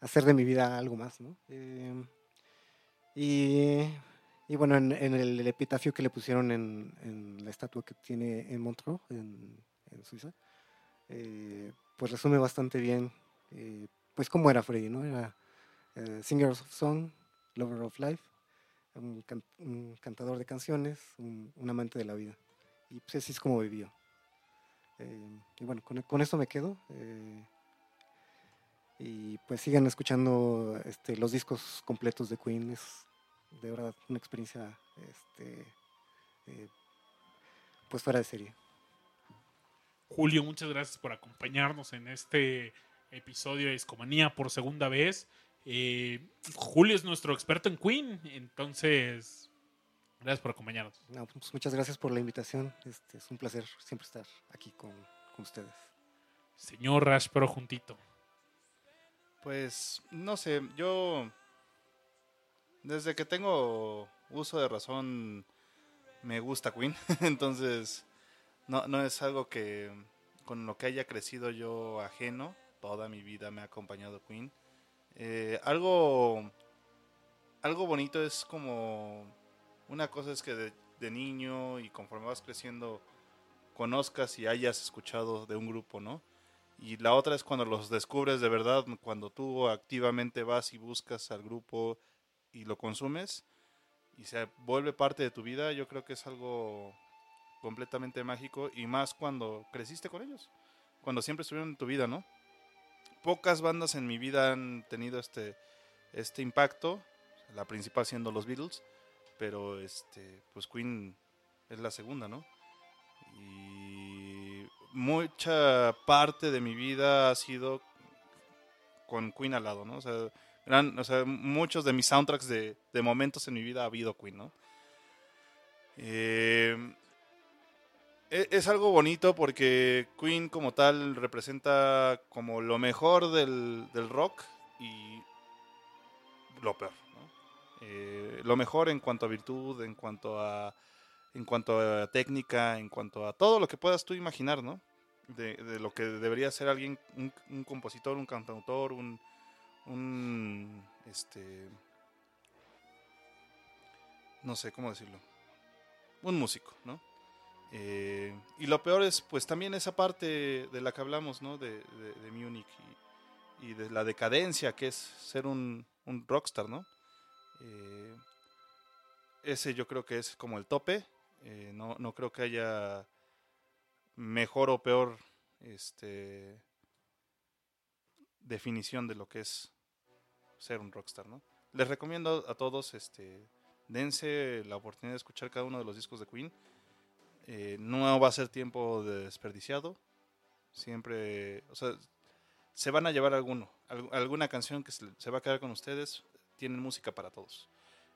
hacer de mi vida algo más, ¿no? Eh, y, y bueno, en, el, epitafio que le pusieron en, la estatua que tiene en Montreux, en, Suiza, eh, pues resume bastante bien, eh, pues cómo era Freddy, ¿no? Era eh, singer of song, lover of life, un, can- un cantador de canciones, un, amante de la vida. Y pues así es como vivió. Y bueno, con, con esto me quedo. y pues sigan escuchando este, los discos completos de Queen. Es de verdad una experiencia este, eh, pues fuera de serie. Julio, muchas gracias por acompañarnos en este episodio de Escomanía por segunda vez. Eh, Julio es nuestro experto en Queen, entonces gracias por acompañarnos. No, pues muchas gracias por la invitación. Este, es un placer siempre estar aquí con, con ustedes. Señor Rash Pro juntito. Pues, no sé, yo desde que tengo uso de razón me gusta Queen, entonces no, no es algo que con lo que haya crecido yo ajeno, toda mi vida me ha acompañado Queen. Eh, algo, algo bonito es como una cosa es que de, de niño y conforme vas creciendo conozcas y hayas escuchado de un grupo, ¿no? Y la otra es cuando los descubres de verdad, cuando tú activamente vas y buscas al grupo y lo consumes y se vuelve parte de tu vida, yo creo que es algo completamente mágico y más cuando creciste con ellos. cuando siempre estuvieron en tu vida, ¿no? Pocas bandas en mi vida han tenido este, este impacto, la principal siendo los Beatles, pero este, pues Queen es la segunda, ¿no? Y mucha parte de mi vida ha sido con Queen al lado, ¿no? O sea, muchos de mis soundtracks de, de momentos en mi vida ha habido Queen, ¿no? Eh, e- es algo bonito porque Queen como tal representa como lo mejor del, del rock y lo peor. Eh, lo mejor en cuanto a virtud, en cuanto a, en cuanto técnica, en cuanto a todo lo que puedas tú imaginar, ¿no? De, de lo que debería ser alguien, un, un compositor, un cantautor, un, un, este, no sé cómo decirlo, un músico, ¿no? Eh, y lo peor es, pues también esa parte de la que hablamos, ¿no? De, de, Múnich y, y de la decadencia que es ser un, un rockstar, ¿no? Eh, ese yo creo que es como el tope. Eh, no, no creo que haya mejor o peor este, definición de lo que es ser un rockstar, ¿no? Les recomiendo a todos, este, dense la oportunidad de escuchar cada uno de los discos de Queen. Eh, no va a ser tiempo de desperdiciado. Siempre, o sea, se van a llevar alguno, al- alguna canción que se, va a quedar con ustedes. Tienen música para todos.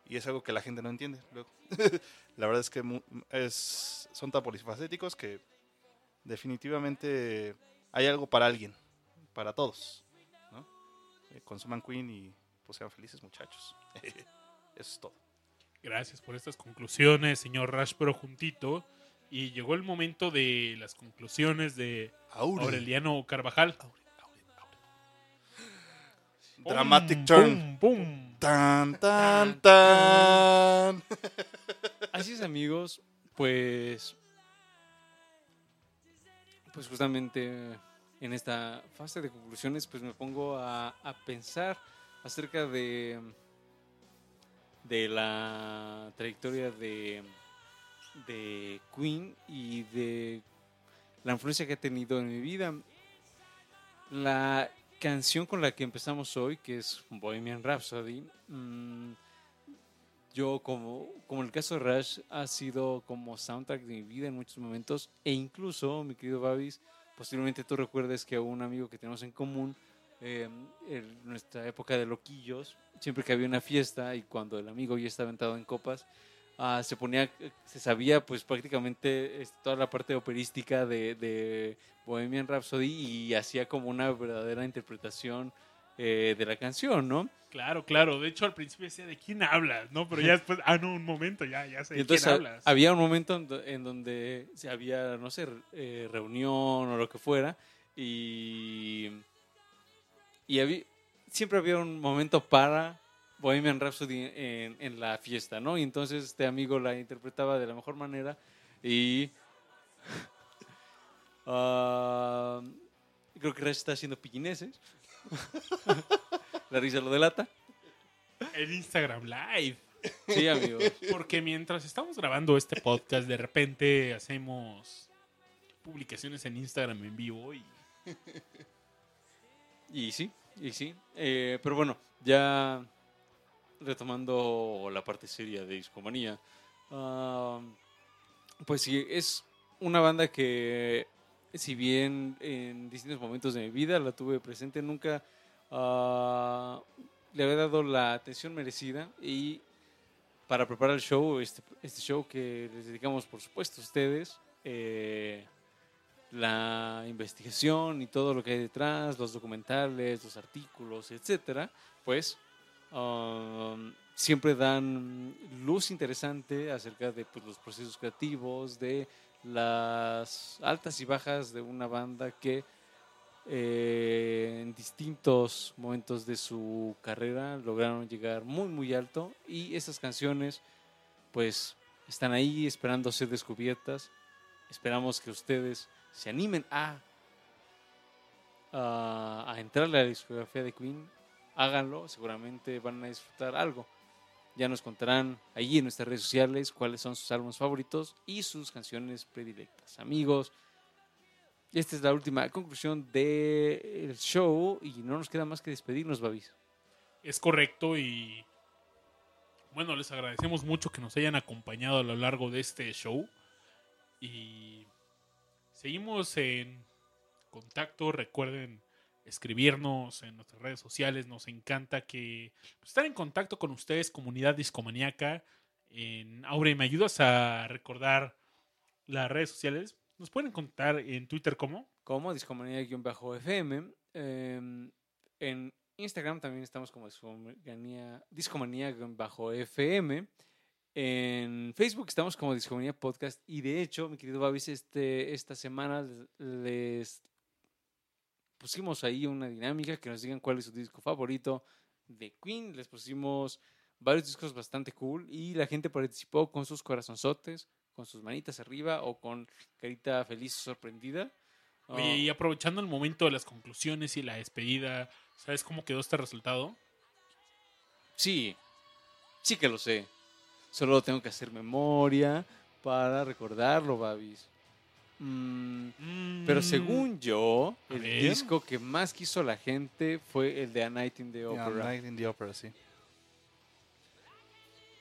Y es algo que la gente no entiende luego. la verdad es que es, son tan polifacéticos que definitivamente hay algo para alguien, para todos. Eh, consuman Queen y pues sean felices muchachos. Eso es todo. Gracias por estas conclusiones, señor Rash, pero juntito. Y llegó el momento de las conclusiones de Aureliano Carvajal. Dramatic Pum, turn. pum, pum. Tan, tan, tan. Así es, amigos. Pues. Pues justamente en esta fase de conclusiones, pues me pongo a, a pensar acerca de. de la trayectoria de. de Queen y de la influencia que ha tenido en mi vida. La canción con la que empezamos hoy, que es Bohemian Rhapsody, mm, yo como, como en el caso de Rush ha sido como soundtrack de mi vida en muchos momentos e incluso, mi querido Babis, posiblemente tú recuerdes que un amigo que tenemos en común eh, en nuestra época de loquillos, siempre que había una fiesta y cuando el amigo ya estaba aventado en copas, ah, se ponía, se sabía pues prácticamente toda la parte operística de, de Bohemian Rhapsody y hacía como una verdadera interpretación eh, de la canción, ¿no? Claro, claro. De hecho, al principio decía, ¿de quién hablas? ¿No? Pero ya después, ah, no, un momento, ya, ya sé Y de entonces quién ha- hablas. había un momento en, do- en donde se había, no sé, eh, reunión o lo que fuera, y, y había, siempre había un momento para Bohemian Rhapsody en, en la fiesta, ¿no? Y entonces este amigo la interpretaba de la mejor manera y... ah, creo que está haciendo piquineses. la risa lo delata. En Instagram Live. Sí, amigo. Porque mientras estamos grabando este podcast, de repente hacemos publicaciones en Instagram en vivo y Y sí, y sí. Eh, pero bueno, ya retomando la parte seria de Discomanía, pues sí, es una banda que, si bien en distintos momentos de mi vida la tuve presente, nunca ah, le había dado la atención merecida y para preparar el show, este, este show que les dedicamos por supuesto a ustedes, eh, la investigación y todo lo que hay detrás, los documentales, los artículos, etcétera, pues um, siempre dan luz interesante acerca de pues, los procesos creativos, de las altas y bajas de una banda que eh, en distintos momentos de su carrera lograron llegar muy muy alto y esas canciones pues están ahí esperando ser descubiertas. Esperamos que ustedes se animen a, a, a entrarle a la discografía de Queen, háganlo, seguramente van a disfrutar algo. Ya nos contarán allí en nuestras redes sociales cuáles son sus álbumes favoritos y sus canciones predilectas. Amigos, esta es la última conclusión del show y no nos queda más que despedirnos, Babis. Es correcto y bueno, les agradecemos mucho que nos hayan acompañado a lo largo de este show y seguimos en contacto, recuerden escribirnos en nuestras redes sociales, nos encanta que pues, estar en contacto con ustedes, comunidad discomaniaca. En Aure, ¿me ayudas a recordar las redes sociales? Nos pueden contar en Twitter cómo. Como Discomanía-FM. eh, en Instagram también estamos como Discomanía- Discomanía-FM. En Facebook estamos como Discomanía Podcast. Y de hecho, mi querido Babis, este, esta semana les pusimos ahí una dinámica que nos digan cuál es su disco favorito de Queen. Les pusimos varios discos bastante cool y la gente participó con sus corazonzotes, con sus manitas arriba o con carita feliz o sorprendida. Oye, Ah, y aprovechando el momento de las conclusiones y la despedida, ¿sabes cómo quedó este resultado? Sí, sí que lo sé. Solo tengo que hacer memoria para recordarlo, Babis. Mm, pero Mm, según yo, a el ver. disco que más quiso la gente fue el de A Night in the Yeah, Opera. Night in the Opera, sí.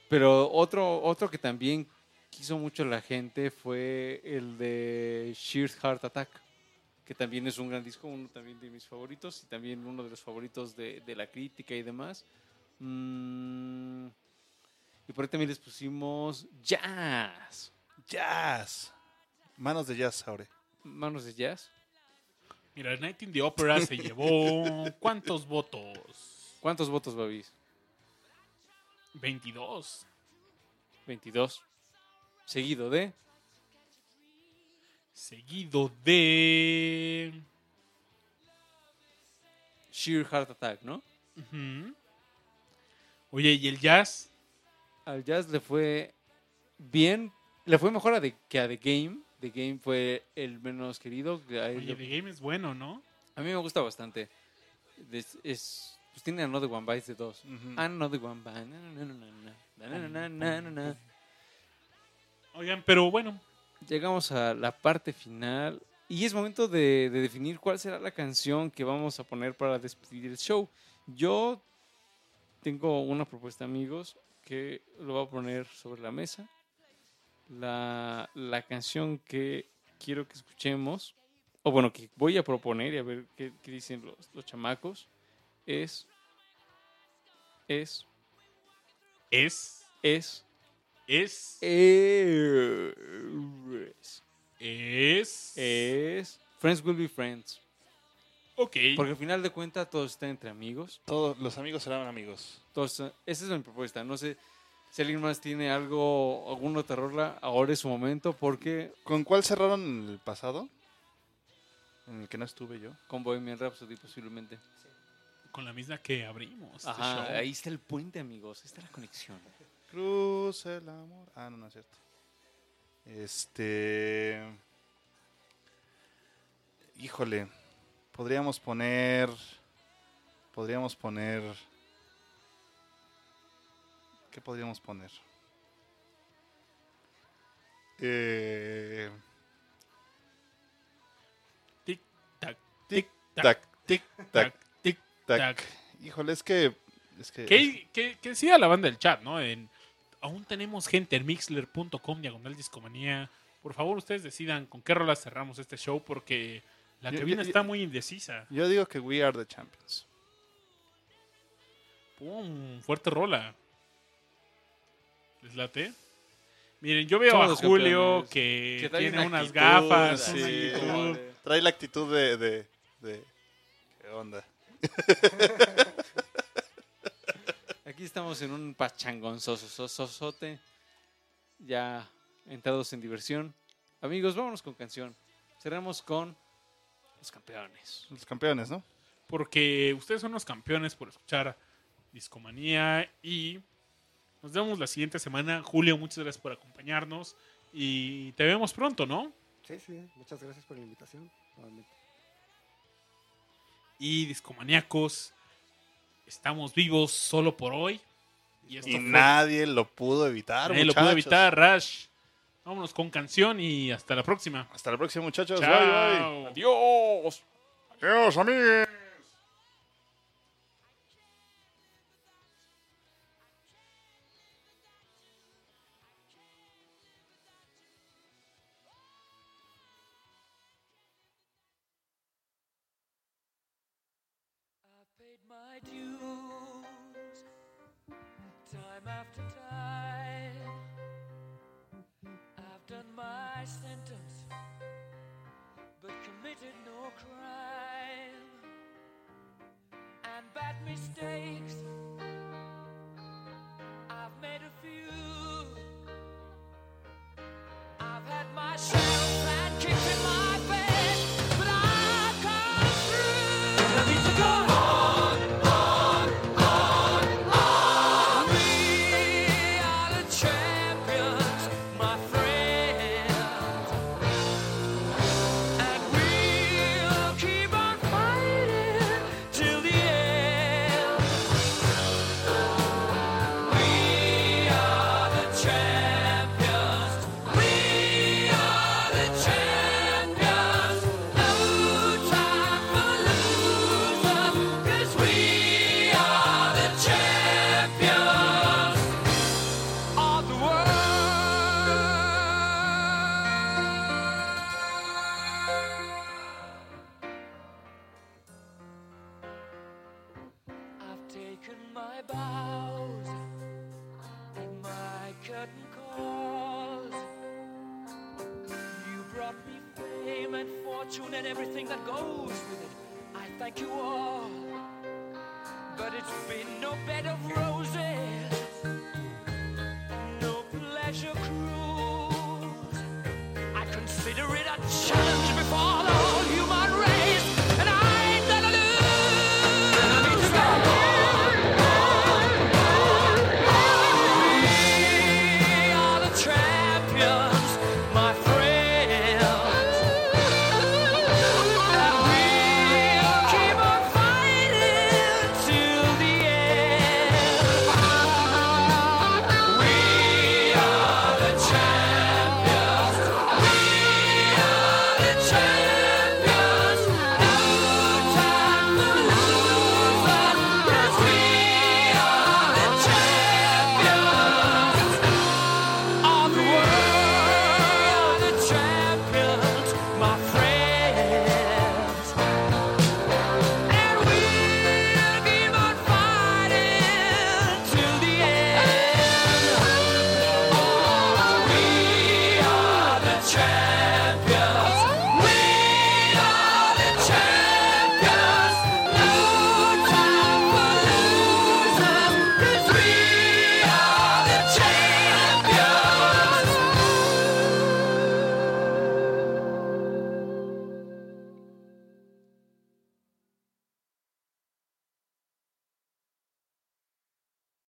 Pero otro, otro que también quiso mucho la gente fue el de Sheer Heart Attack, que también es un gran disco, uno también de mis favoritos y también uno de los favoritos de, de la crítica y demás. Mm, y por ahí también les pusimos Jazz, Jazz. Manos de jazz, Aure. Manos de Jazz. Mira, Night in the Opera se llevó ¿cuántos votos? ¿Cuántos votos, Babis? 22. 22. Seguido de... Seguido de... Sheer Heart Attack, ¿no? Oye, ¿y el jazz? al Jazz le fue bien, le fue mejor a The- que a The Game. The Game fue el menos querido. Oye, le- The Game es bueno, ¿no? a mí me gusta bastante. Es, es- pues tiene Another One Bites de dos. Another One Bite. Oigan, pero bueno, Llegamos a la parte final y es momento de, de definir cuál será la canción que vamos a poner para despedir el show. Yo tengo una propuesta, amigos, que lo voy a poner sobre la mesa. La, la canción que quiero que escuchemos, o bueno, que voy a proponer y a ver qué, qué dicen los, los chamacos, es, es, es... es, Es... es, Es... es Friends Will Be Friends. Ok. Porque al final de cuentas todo está entre amigos. Todos los amigos serán amigos. Entonces, esa es mi propuesta. No sé si alguien más tiene algo, alguna otra rola, ahora es su momento, porque ¿Con cuál cerraron el pasado? En el que no estuve yo. con Bohemian Rhapsody posiblemente. Con la misma que abrimos. este show. ahí está el puente, amigos. Ahí está la conexión. Cruz el amor. Ah, no, no es cierto. Este. Híjole. Podríamos poner. Podríamos poner. ¿Qué podríamos poner? Eh, Tic, tac, tic, tac, tic, tac, tic, tac. Híjole, es que. Es que Que, que, que decida la banda del chat, ¿no? En, aún tenemos gente en mixler.com, diagonal discomanía. Por favor, ustedes decidan con qué rolas cerramos este show porque la Yo- que viene yo- está muy indecisa. Yo digo que We Are the Champions. Pum, fuerte rola. ¿Les late? Miren, yo veo Somos a Julio que, tiene una unas actitud, gafas, sí. una actitud. Trae la actitud de. de, de- ¿Qué onda? Aquí estamos en un pachangonzososote. Ya entrados en diversión. Amigos, vámonos con canción. Cerramos con los campeones. Los campeones, ¿no? porque ustedes son los campeones por escuchar Discomanía y nos vemos la siguiente semana. Julio, muchas gracias por acompañarnos y te vemos pronto, ¿no? Sí, sí, muchas gracias por la invitación. nuevamente. Y Discomaníacos, estamos vivos solo por hoy. Y esto Y fue- nadie lo pudo evitar. nadie lo pudo evitar, Rash. Vámonos con canción y hasta la próxima. Hasta la próxima, muchachos. Chao. Bye, bye. Adiós. Adiós, amigos.